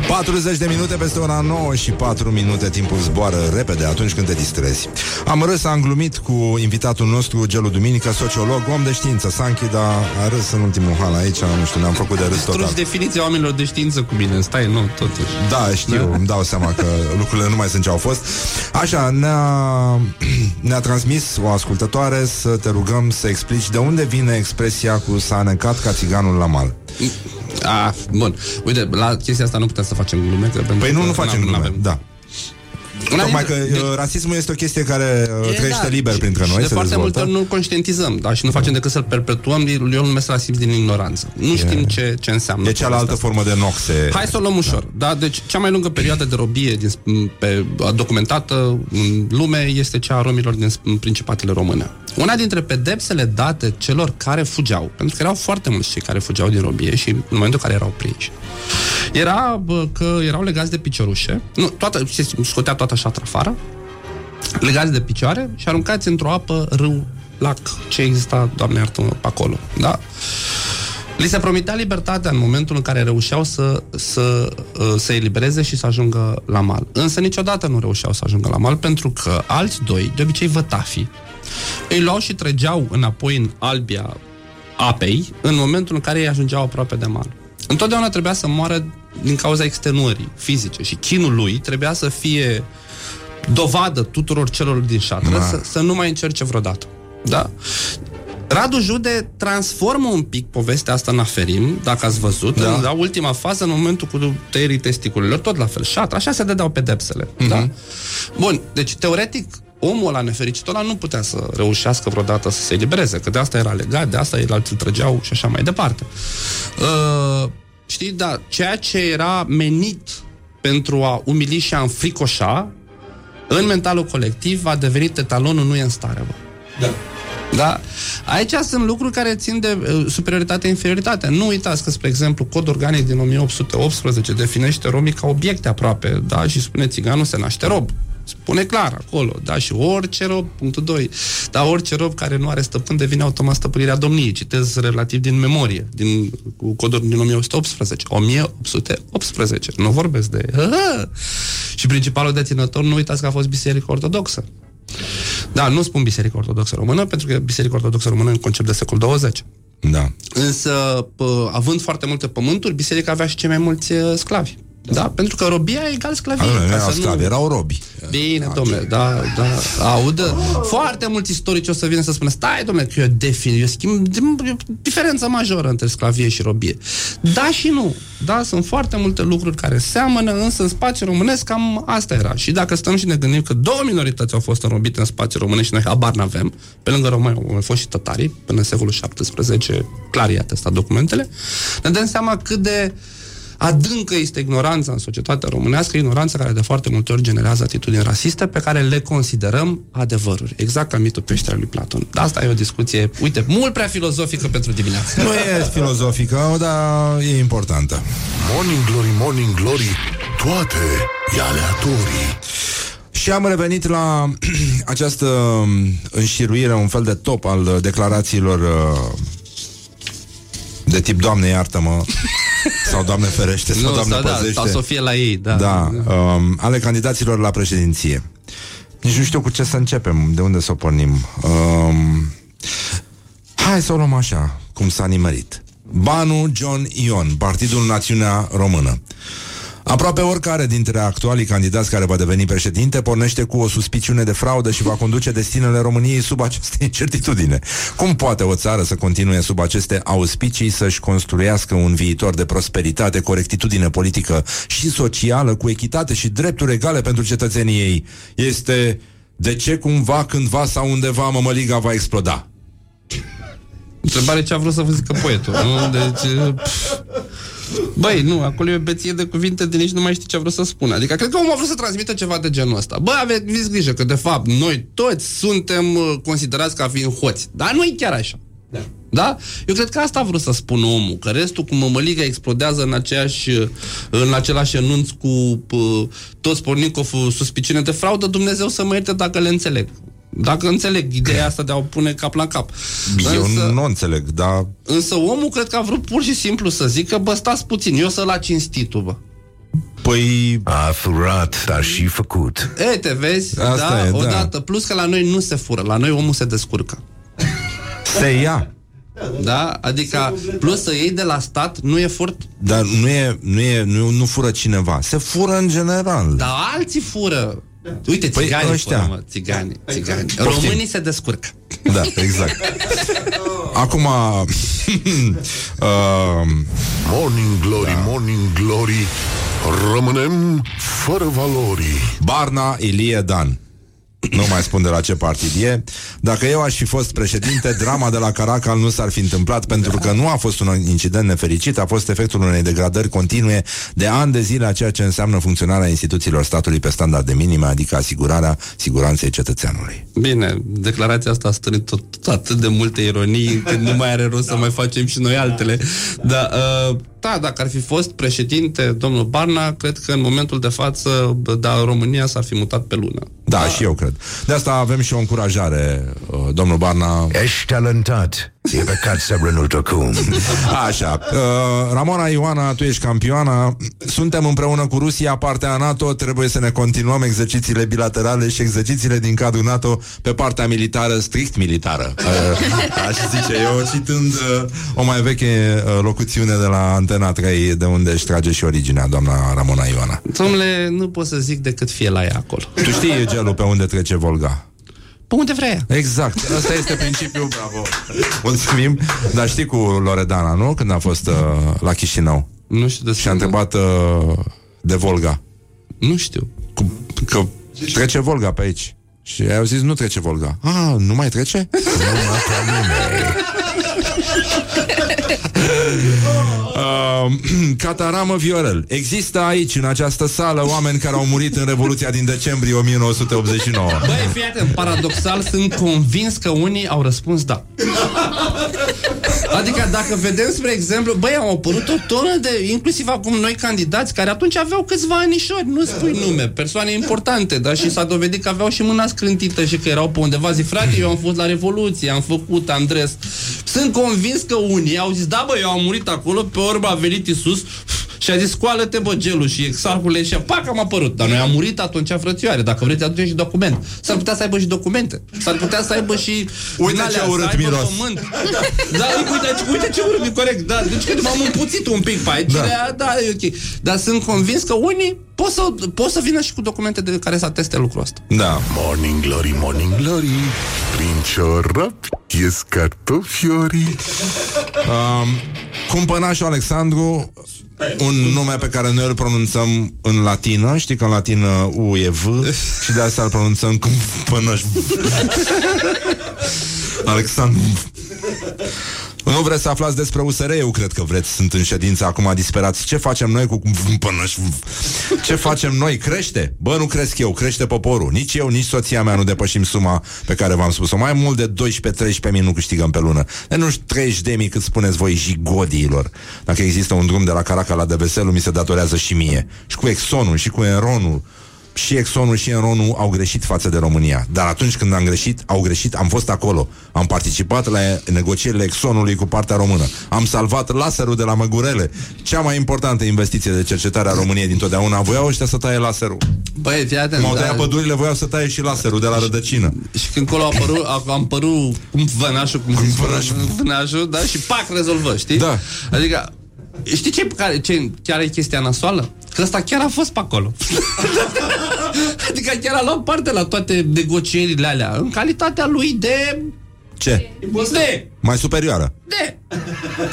40 de minute peste ora 9 și 4 minute Timpul zboară repede atunci când te distrezi. Am râs, am glumit cu invitatul nostru Gelu Duminica, sociolog, om de știință. Sanchi, dar a râs în ultimul hal aici Nu știu, ne-am făcut de râs total. Struci definiția oamenilor de știință cu mine. Stai, nu, totuși. Da, știu, îmi dau seama că (laughs) lucrurile nu mai sunt ce au fost. Așa, ne-a, (clears throat) ne-a transmis o ascultătoare Să te rugăm să explici de unde vine expresia cu s-a anecat ca țiganul la mal Ah, bun. Uite, la chestia asta nu putem să facem glume. Că Păi nu, nu facem n-am- glume, da Tocmai că Deci- uh, rasismul este o chestie care uh, E, trăiește da, liber și- printre și noi, de se foarte multe dezvoltă. ori nu conștientizăm, da, și nu facem decât să-l perpetuăm. Eu îl numesc rasism din ignoranță. Nu știm ce, ce înseamnă. E cealaltă formă de noxe. Hai să o luăm ușor. Da. Deci, cea mai lungă perioadă de robie din, sp- pe, documentată în lume este cea a romilor din sp- principatele române. Una dintre pedepsele date celor care fugeau, pentru că erau foarte mulți cei care fugeau din robie și în momentul în care erau prinși, era bă, că erau legați de piciorușe, nu, toată, se scotea toată șatra afară, legați de picioare și aruncați într-o apă, râu, lac, ce exista, doamne iartă pe acolo, da? Li se promitea libertatea în momentul în care reușeau să, să uh, se elibereze și să ajungă la mal. Însă niciodată nu reușeau să ajungă la mal pentru că alți doi, de obicei vătafii, îi luau și trăgeau înapoi în albia apei în momentul în care ei ajungeau aproape de mal. Întotdeauna trebuia să moară din cauza extenuării fizice și chinul lui trebuia să fie dovadă tuturor celor din șatră Da. să, să nu mai încerce vreodată. Da? Radu Jude transformă un pic povestea asta în aferim, dacă ați văzut, da. în la ultima fază, în momentul cu tăierii testiculelor, tot la fel, șat, așa se dădeau pedepsele. Mhm. Da? Bun, deci teoretic, omul ăla nefericit ăla nu putea să reușească vreodată să se elibereze, că de asta era legat, de asta el alții trăgeau și așa mai departe. Uh, știi, da, ceea ce era menit pentru a umili și a înfricoșa, în mentalul colectiv a devenit etalonul nu e în stare, bă. Da. Da? Aici sunt lucruri care țin de uh, superioritate inferioritate. Nu uitați că, spre exemplu, cod organic din 1818 definește romii ca obiecte aproape, da? Și spune țiganul se naște rob. Spune clar acolo, da? Și orice rob, punctul 2, da, orice rob care nu are stăpân devine automat stăpânirea domniei. Citez relativ din memorie, din cu codul din 1818. 1818. Nu vorbesc de... Și principalul deținător, nu uitați că a fost Biserica Ortodoxă. Da, nu spun Biserica Ortodoxă Română, pentru că Biserica Ortodoxă Română e un concept de secol 20. Da. Însă, pă, având foarte multe pământuri, biserica avea și cei mai mulți uh, sclavi. Da? Pentru că robia e egal sclavie. Nu ca erau să sclavi, erau robi. Bine, domnule, da, da, audă. Foarte mulți istorici o să vină să spună, stai, domnule, că eu defin, eu schimb e o diferență majoră între sclavie și robie. Da și nu. Da, sunt foarte multe lucruri care seamănă, însă în spațiul românesc cam asta era. Și dacă stăm și ne gândim că două minorități au fost înrobite în spațiul românesc și noi habar n-avem, pe lângă români au mai fost și tătarii, până în secolul XVII, clar i-a testat documentele, ne dăm seama cât de adâncă este ignoranța în societatea românească, ignoranța care de foarte multe ori generează atitudini rasiste pe care le considerăm adevăruri. Exact ca mitul peșterului lui Platon. Asta e o discuție, uite, mult prea filozofică pentru dimineață. Nu e filozofică, dar e importantă. Morning Glory, Morning Glory, toate e aleatorii. Și am revenit la (clears throat) această înșiruire, un fel de top al declarațiilor uh, de tip Doamne iartă-mă (laughs) (laughs) sau Doamne ferește sau Nu, Doamne sau, da, păzește. sau să fie la ei, da. Da, um, ale candidaților la președinție. Nici nu știu cu ce să începem, de unde să o pornim. Um, hai să o luăm așa, cum s-a nimerit. Banu John Ion, Partidul Națiunea Română. Aproape oricare dintre actualii candidați care va deveni președinte pornește cu o suspiciune de fraudă și va conduce destinele României sub aceste (laughs) incertitudine. Cum poate o țară să continue sub aceste auspicii să-și construiască un viitor de prosperitate, corectitudine politică și socială, cu echitate și drepturi egale pentru cetățenii ei? Este de ce cumva, cândva sau undeva mămăliga va exploda? Întrebare ce a vrut să vă zică poetul. Nu? Deci... pf. Băi, nu, acolo e o beție de cuvinte de nici nu mai știi ce a vrut să spună. Adică cred că omul a vrut să transmită ceva de genul ăsta. Bă, aveți grijă că de fapt noi toți suntem uh, considerați ca fiind hoți. Dar nu e chiar așa. Da. da? Eu cred că asta a vrut să spună omul, că restul cu mămăliga explodează în, aceeași, în același anunț cu uh, toți pornind cu o fu- suspiciune de fraudă, Dumnezeu să mă ierte dacă le înțeleg. Dacă înțeleg ideea asta de a o pune cap la cap. Eu nu, nu înțeleg, dar Însă omul cred că a vrut pur și simplu să zică, bă, stați puțin, eu să la cinstitul, bă. Păi... A furat, dar și făcut. E, te vezi? Asta da, e, da. odată. Plus că la noi nu se fură, la noi omul se descurcă. se ia. Da? Adică, plus să iei de la stat, nu e furt. Dar nu e, nu e, nu, nu fură cineva. Se fură în general. Dar alții fură. Uite, Păi țiganii ăștia. fură, mă, țigani, țigani. Poftim. Românii se descurcă. Da, exact. (laughs) Acum (laughs) uh, Morning Glory, da. Morning Glory Rămânem fără valori Barna Ilie Dan nu mai spun de la ce partid e. Dacă eu aș fi fost președinte, drama de la Caracal nu s-ar fi întâmplat pentru că nu a fost un incident nefericit, a fost efectul unei degradări continue de ani de zile a ceea ce înseamnă funcționarea instituțiilor statului pe standarde minime, adică asigurarea siguranței cetățeanului. Bine, declarația asta a strânit tot, tot atât de multe ironii încât nu mai are rost să mai facem și noi altele. Da, uh, da, dacă ar fi fost președinte domnul Barna, cred că în momentul de față, da, România s-ar fi mutat pe lună. Da, și eu cred. De asta avem și o încurajare, uh, domnul Barna. Ești talentat. E păcat să renunți acum. Așa. Uh, Ramona Ioana, tu ești campioana. Suntem împreună cu Rusia, partea a NATO. Trebuie să ne continuăm exercițiile bilaterale și exercițiile din cadrul NATO pe partea militară, strict militară. (laughs) Uh, aș zice eu, citând uh, o mai veche uh, locuțiune de la Antena 3, de unde își trage și originea doamna Ramona Ioana. Domnule, nu pot să zic decât fie la ea acolo. Tu știi gelul pe unde trece Volga? Pe unde vrea ea. Exact. Asta este principiul, bravo. Mulțumim. Dar știi cu Loredana, nu? Când a fost uh, la Chișinău. Nu știu de Și a întrebat uh, de Volga. Nu știu. Cu, că trece Volga pe aici. Și au zis, nu trece Volga. Ah, nu mai trece? (laughs) Uh, (laughs) (clears throat) Cataramă Viorel. Există aici, în această sală, oameni care au murit în Revoluția din decembrie 1989. Băi, fii atent, paradoxal, sunt convins că unii au răspuns da. Adică dacă vedem, spre exemplu, băi, au apărut o tonă de, inclusiv acum noi candidați, care atunci aveau câțiva anișori, nu spui nume, persoane importante, dar și s-a dovedit că aveau și mâna scrântită și că erau pe undeva, zi, frate, eu am fost la Revoluție, am făcut, am dres. Sunt convins că unii au zis, da, bă, eu am murit acolo, pe urmă a venit Isus și a zis, scoală-te, bă, gelul și exarhule și pac, am apărut. Dar noi am murit atunci, frățioare. Dacă vreți, atunci și document. S-ar putea să aibă și documente. S-ar putea să aibă și... Uite din ce alea, urât să aibă miros. Pământ. Da, uite, uite ce urât, e corect. Da, deci că m-am împuțit un pic pe aici. Da, da e ok. Dar sunt convins că unii pot să, pot să vină și cu documente de care să ateste lucrul ăsta. Da. Morning Glory, Morning Glory Prin ciorapi ies cartofiorii Um, Cumpănașul Alexandru un nume pe care noi îl pronunțăm în latină Știi că în latină U e V Și de asta îl pronunțăm Cumpănaș (laughs) Alexandru nu vreți să aflați despre USR? Eu cred că vreți. Sunt în ședință acum disperați. Ce facem noi cu... Ce facem noi? Crește? Bă, nu cresc eu, crește poporul. Nici eu, nici soția mea nu depășim suma pe care v-am spus-o. Mai mult de 12-13 mii nu câștigăm pe lună. De nu 30 de mii cât spuneți voi jigodiilor. Dacă există un drum de la Caraca la Deveselu, mi se datorează și mie. Și cu Exonul, și cu Enronul. Și Exxonul și Enronul au greșit față de România. Dar atunci când am greșit, au greșit, am fost acolo. Am participat la negocierile Exxonului cu partea română. Am salvat laserul de la Măgurele. Cea mai importantă investiție de cercetare a României dintotdeauna. Voiau ăștia să taie laserul. Băi, fii atent. M-au da. tăiat pădurile, voiau să taie și laserul de la rădăcină. Și când acolo a apărut, a, am apărut cum vănașul, cum zici, vănașul, da? Și pac, rezolvă, știi? Da. Adică, știi ce, care, ce chiar e chestia nasoală? Că ăsta chiar a fost pe acolo. (laughs) adică chiar a luat parte la toate negocierile alea, în calitatea lui de... Ce? De... Mai superioară. De...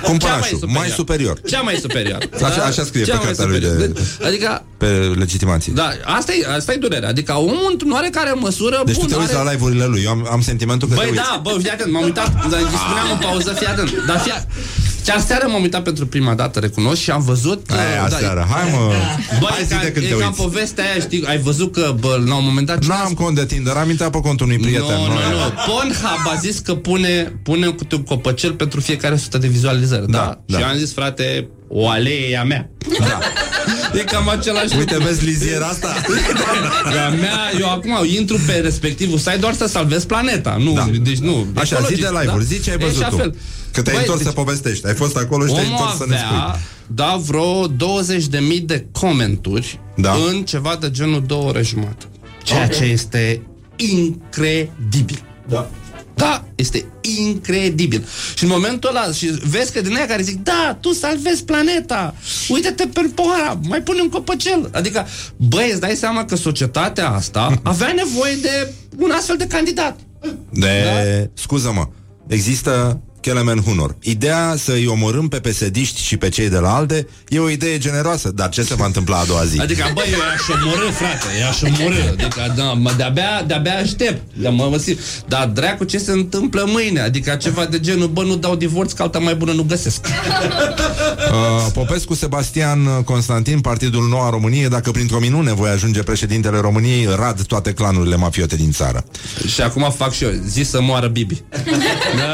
Cumpărașul. Mai superior. Cea mai superior. (laughs) Așa, așa scrie Cea pe mai cartea lui superior. de... Adică, Pe legitimație. da, asta e, asta e durerea. Adică omul într-o oarecare măsură... Deci bun, tu te uiți are- la live-urile lui. Eu am, am sentimentul că Băi, te uiți. da, bă, fii atent, m-am uitat, dar îi spuneam în pauză, fii atent, dar fii atent. Chiar seara m-am uitat pentru prima dată, recunosc, și am văzut... Aia, da, aseară. Hai, mă. Bă, Hai e, zi ca, de când e te ca în uiți. povestea aia, știi, ai văzut că, bă, la un moment dat... Nu am cont de Tinder, am intrat pe contul unui prieten. Nu, nu, noi. nu. Pornhub a zis că pune, pune câte un copăcel pentru fiecare sută de vizualizări, da? Da, da. Și eu am zis, frate, o alee e a mea. Da. E cam același Uite, lucru. vezi liziera asta? E a mea, eu acum intru pe respectivul site doar să salvez planeta. Nu, Da. deci nu. Așa, zi de ecologist, live-uri, zi ce ai E văzut și tu. fel. Că te-ai Băi, întors deci să povestești. Ai fost acolo și te-ai Omul întors să ne spui. avea, da, vreo 20.000 de comenturi Da. în ceva de genul două ore jumătate. Ceea ce este incredibil. Da. Da, este incredibil. Și în momentul ăla, și vezi că din aia care zic, da, tu salvezi planeta, uite-te pe pohara, mai pune un copăcel. Adică, băi, îți dai seama că societatea asta (laughs) avea nevoie de un astfel de candidat. De... Scuză-mă. Există Kelemen Hunor. Ideea să îi omorâm pe pesediști și pe cei de la ALDE e o idee generoasă, dar ce se va întâmpla a doua zi? Adică, băi, eu i-aș omorâ, frate, i-aș omorâ. Adică, da, mă, de-abia, de-abia aștept. De mă, mă, simt. Dar dracu, ce se întâmplă mâine? Adică ceva de genul, bă, nu dau divorț, că alta mai bună nu găsesc. (laughs) Uh, Popescu Sebastian Constantin, Partidul Noua Românie, dacă printr-o minune voi ajunge președintele României, rad toate clanurile mafiote din țară. Și acum fac și eu, zi să moară Bibi. (laughs) Da?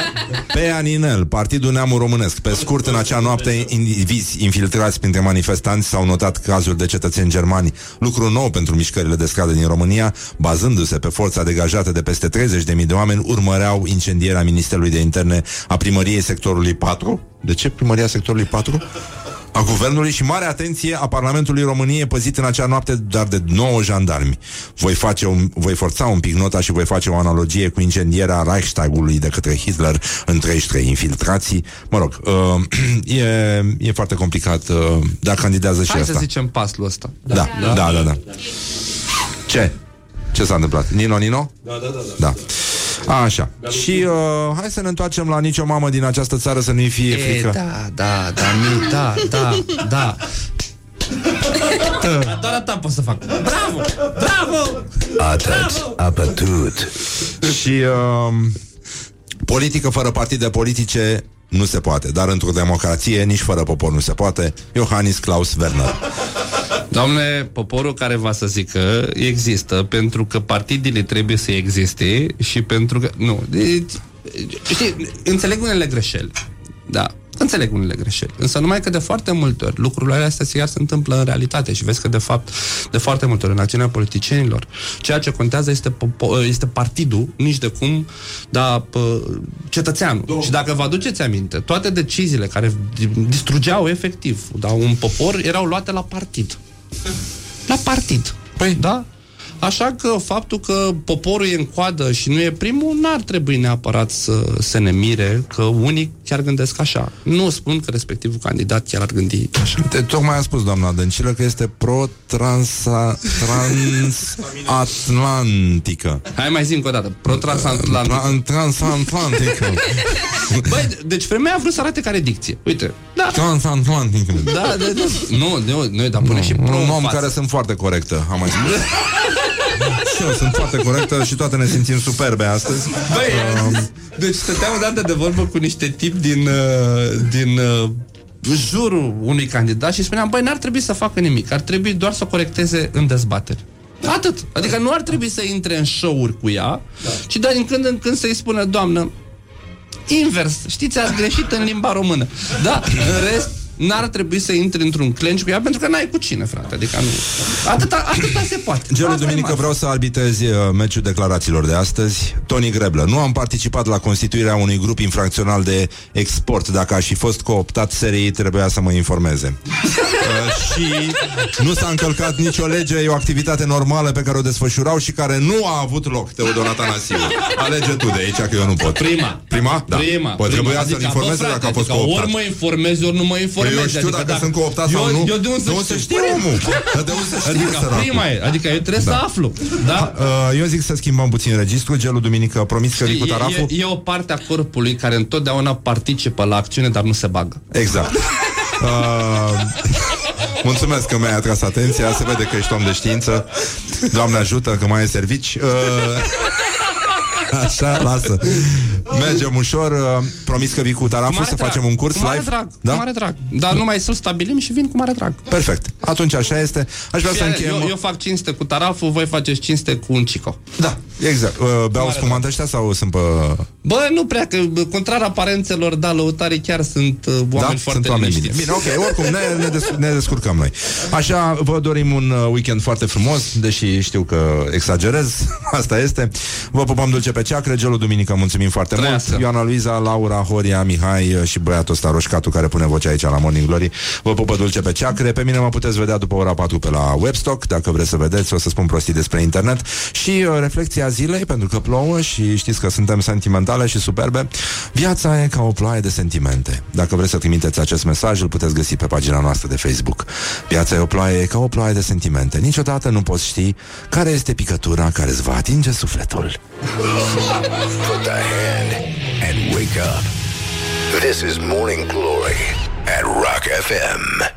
Pe Aninel, Partidul Neamul Românesc. Pe scurt, în acea noapte, indivizi infiltrați printre manifestanți s-au notat cazuri de cetățeni germani. Lucru nou pentru mișcările de stradă din România, bazându-se pe forța degajată de peste 30.000 de oameni, urmăreau incendierea Ministerului de Interne a primăriei sectorului 4. De ce primăria sectorului 4? A guvernului și mare atenție a Parlamentului României păzit în acea noapte dar de 9 jandarmi. Voi, face un, voi forța un pic nota și voi face o analogie cu incendierea Reichstagului de către Hitler în 33 infiltrații. Mă rog, uh, (clears throat) e, e foarte complicat, uh, dar candidează și Hai asta. să zicem pasul ăsta. Da, da, da, da, da. Ce? Ce s-a întâmplat? Nino, Nino? Da, da, da. da. Da. Așa. Și uh, hai să ne întoarcem la nicio mamă din această țară să nu-i fie E, frică. da, da, da, mi, da, da, da. Doar atâta pot să fac. Bravo! Bravo! Atât, apătut. Și uh, politică fără partide politice nu se poate, dar într-o democrație nici fără popor nu se poate. Iohannis Klaus Werner. Doamne, poporul care va să zică există pentru că partidele trebuie să existe și pentru că... Nu, deci, știi, înțeleg unele greșeli. Da, înțeleg unele greșeli. Însă numai că de foarte multe ori lucrurile astea chiar se întâmplă în realitate și vezi că de fapt, de foarte multe ori în acțiunea politicienilor, ceea ce contează este, popo- este partidul, nici de cum, dar pă, cetățeanul. Domn. Și dacă vă aduceți aminte, toate deciziile care distrugeau efectiv da, un popor erau luate la partid. (laughs) La partid. Păi, da? Așa că faptul că poporul e în coadă și nu e primul, n-ar trebui neapărat să se ne mire că unii chiar gândesc așa. Nu spun că respectivul candidat chiar ar gândi așa. Te, tocmai a spus doamna Dăncilă că este pro-transatlantică. Hai mai zi încă o dată. Pro-transatlantic. Tra- transatlantică. (laughs) Băi, deci femeia a vrut să arate care dicție. Uite. Da. Transatlantică. Da, da, da. Nu, nu, nu, dar pune și pro Un în om față. care sunt foarte corectă, am mai spus. (laughs) (laughs) și eu sunt foarte corectă și toate ne simțim superbe astăzi. Băi, Um, (laughs) deci stăteam odată de vorbă cu niște tip din, uh, din uh, jurul unui candidat și spuneam, băi, n-ar trebui să facă nimic, ar trebui doar să o corecteze în dezbateri. Atât. Adică nu ar trebui să intre în show-uri cu ea, da. ci doar din când în când să-i spună, doamnă, invers, știți, ați greșit în limba română. Da, în rest, n-ar trebui să intri într-un clench cu ea pentru că n-ai cu cine, frate. Adică nu. Atâta, atâta se poate. Gelu Asta e Duminică mare. vreau să arbitrezi uh, meciul declarațiilor de astăzi. Tony Greblă. Nu am participat la constituirea unui grup infracțional de export. Dacă aș fi fost cooptat, SRI trebuia să mă informeze. (laughs) uh, și nu s-a încălcat nicio lege, e o activitate normală pe care o desfășurau și care nu a avut loc, Teodor Atanasiu. Alege tu de aici, că eu nu pot. Prima. Prima? Da. Prima. Păi prima. trebuia să-l informeze bă, frate, dacă a fost adică cooptat. Ori mă informezi, ori nu mă informezi. Păi eu știu adică, dacă sunt cooptat sau eu, nu. Eu de unde De unde să să știu? știe omul? Dar de unde să știe, Adică săracul? prima e, adică eu trebuie să aflu. Da? Uh, eu zic să schimbăm puțin registrul. Gelul duminică promis că vii cu E, taraful. e, e o parte a corpului care întotdeauna participă la acțiune, dar nu se bagă. Exact. Uh, mulțumesc că mi-ai atras atenția Se vede că ești om de știință Doamne ajută că mai e servici uh, Așa, lasă Mergem ușor uh, Promis că vii cu taraful mare să drag, facem un curs cu mare live drag, da? cu mare drag. Dar numai să-l stabilim și vin cu mare drag. Perfect, atunci așa este Aș vrea să Fie, încheiem eu, eu fac cinste cu taraful, voi faceți cinste cu un cico. Da, exact uh, Beau spumant ăștia sau sunt pe... Bă, nu prea, că bă, contrar aparențelor, da, lăutarii chiar sunt uh, oameni da? foarte sunt oameni bine. liniștiți. Bine, ok, oricum ne, ne, des- ne descurcăm noi Așa, vă dorim un uh, weekend foarte frumos Deși știu că exagerez (laughs) Asta este Vă pupăm dulce pe ceacră Gelul Duminică, mulțumim foarte Trăiască. mult. Ioana Luiza, Laura, Horia, Mihai uh, Și băiatul ăsta Roșcatu care pune vocea aici la Morning Glory. Vă pupă dulce pe ceacre. Pe mine mă puteți vedea după ora 4 pe la Webstock Dacă vreți să vedeți, o să spun prostii despre internet. Și uh, reflexia zilei Pentru că plouă și știți că suntem sentimentale și superbe Viața e ca o ploaie de sentimente. Dacă vreți să trimiteți acest mesaj Îl puteți găsi pe pagina noastră de Facebook. Viața e o ploaie ca o ploaie de sentimente. Niciodată nu poți ști care este picătura care îți va atinge sufletul Put the hand and wake up. This is Morning Glory at Rock FM.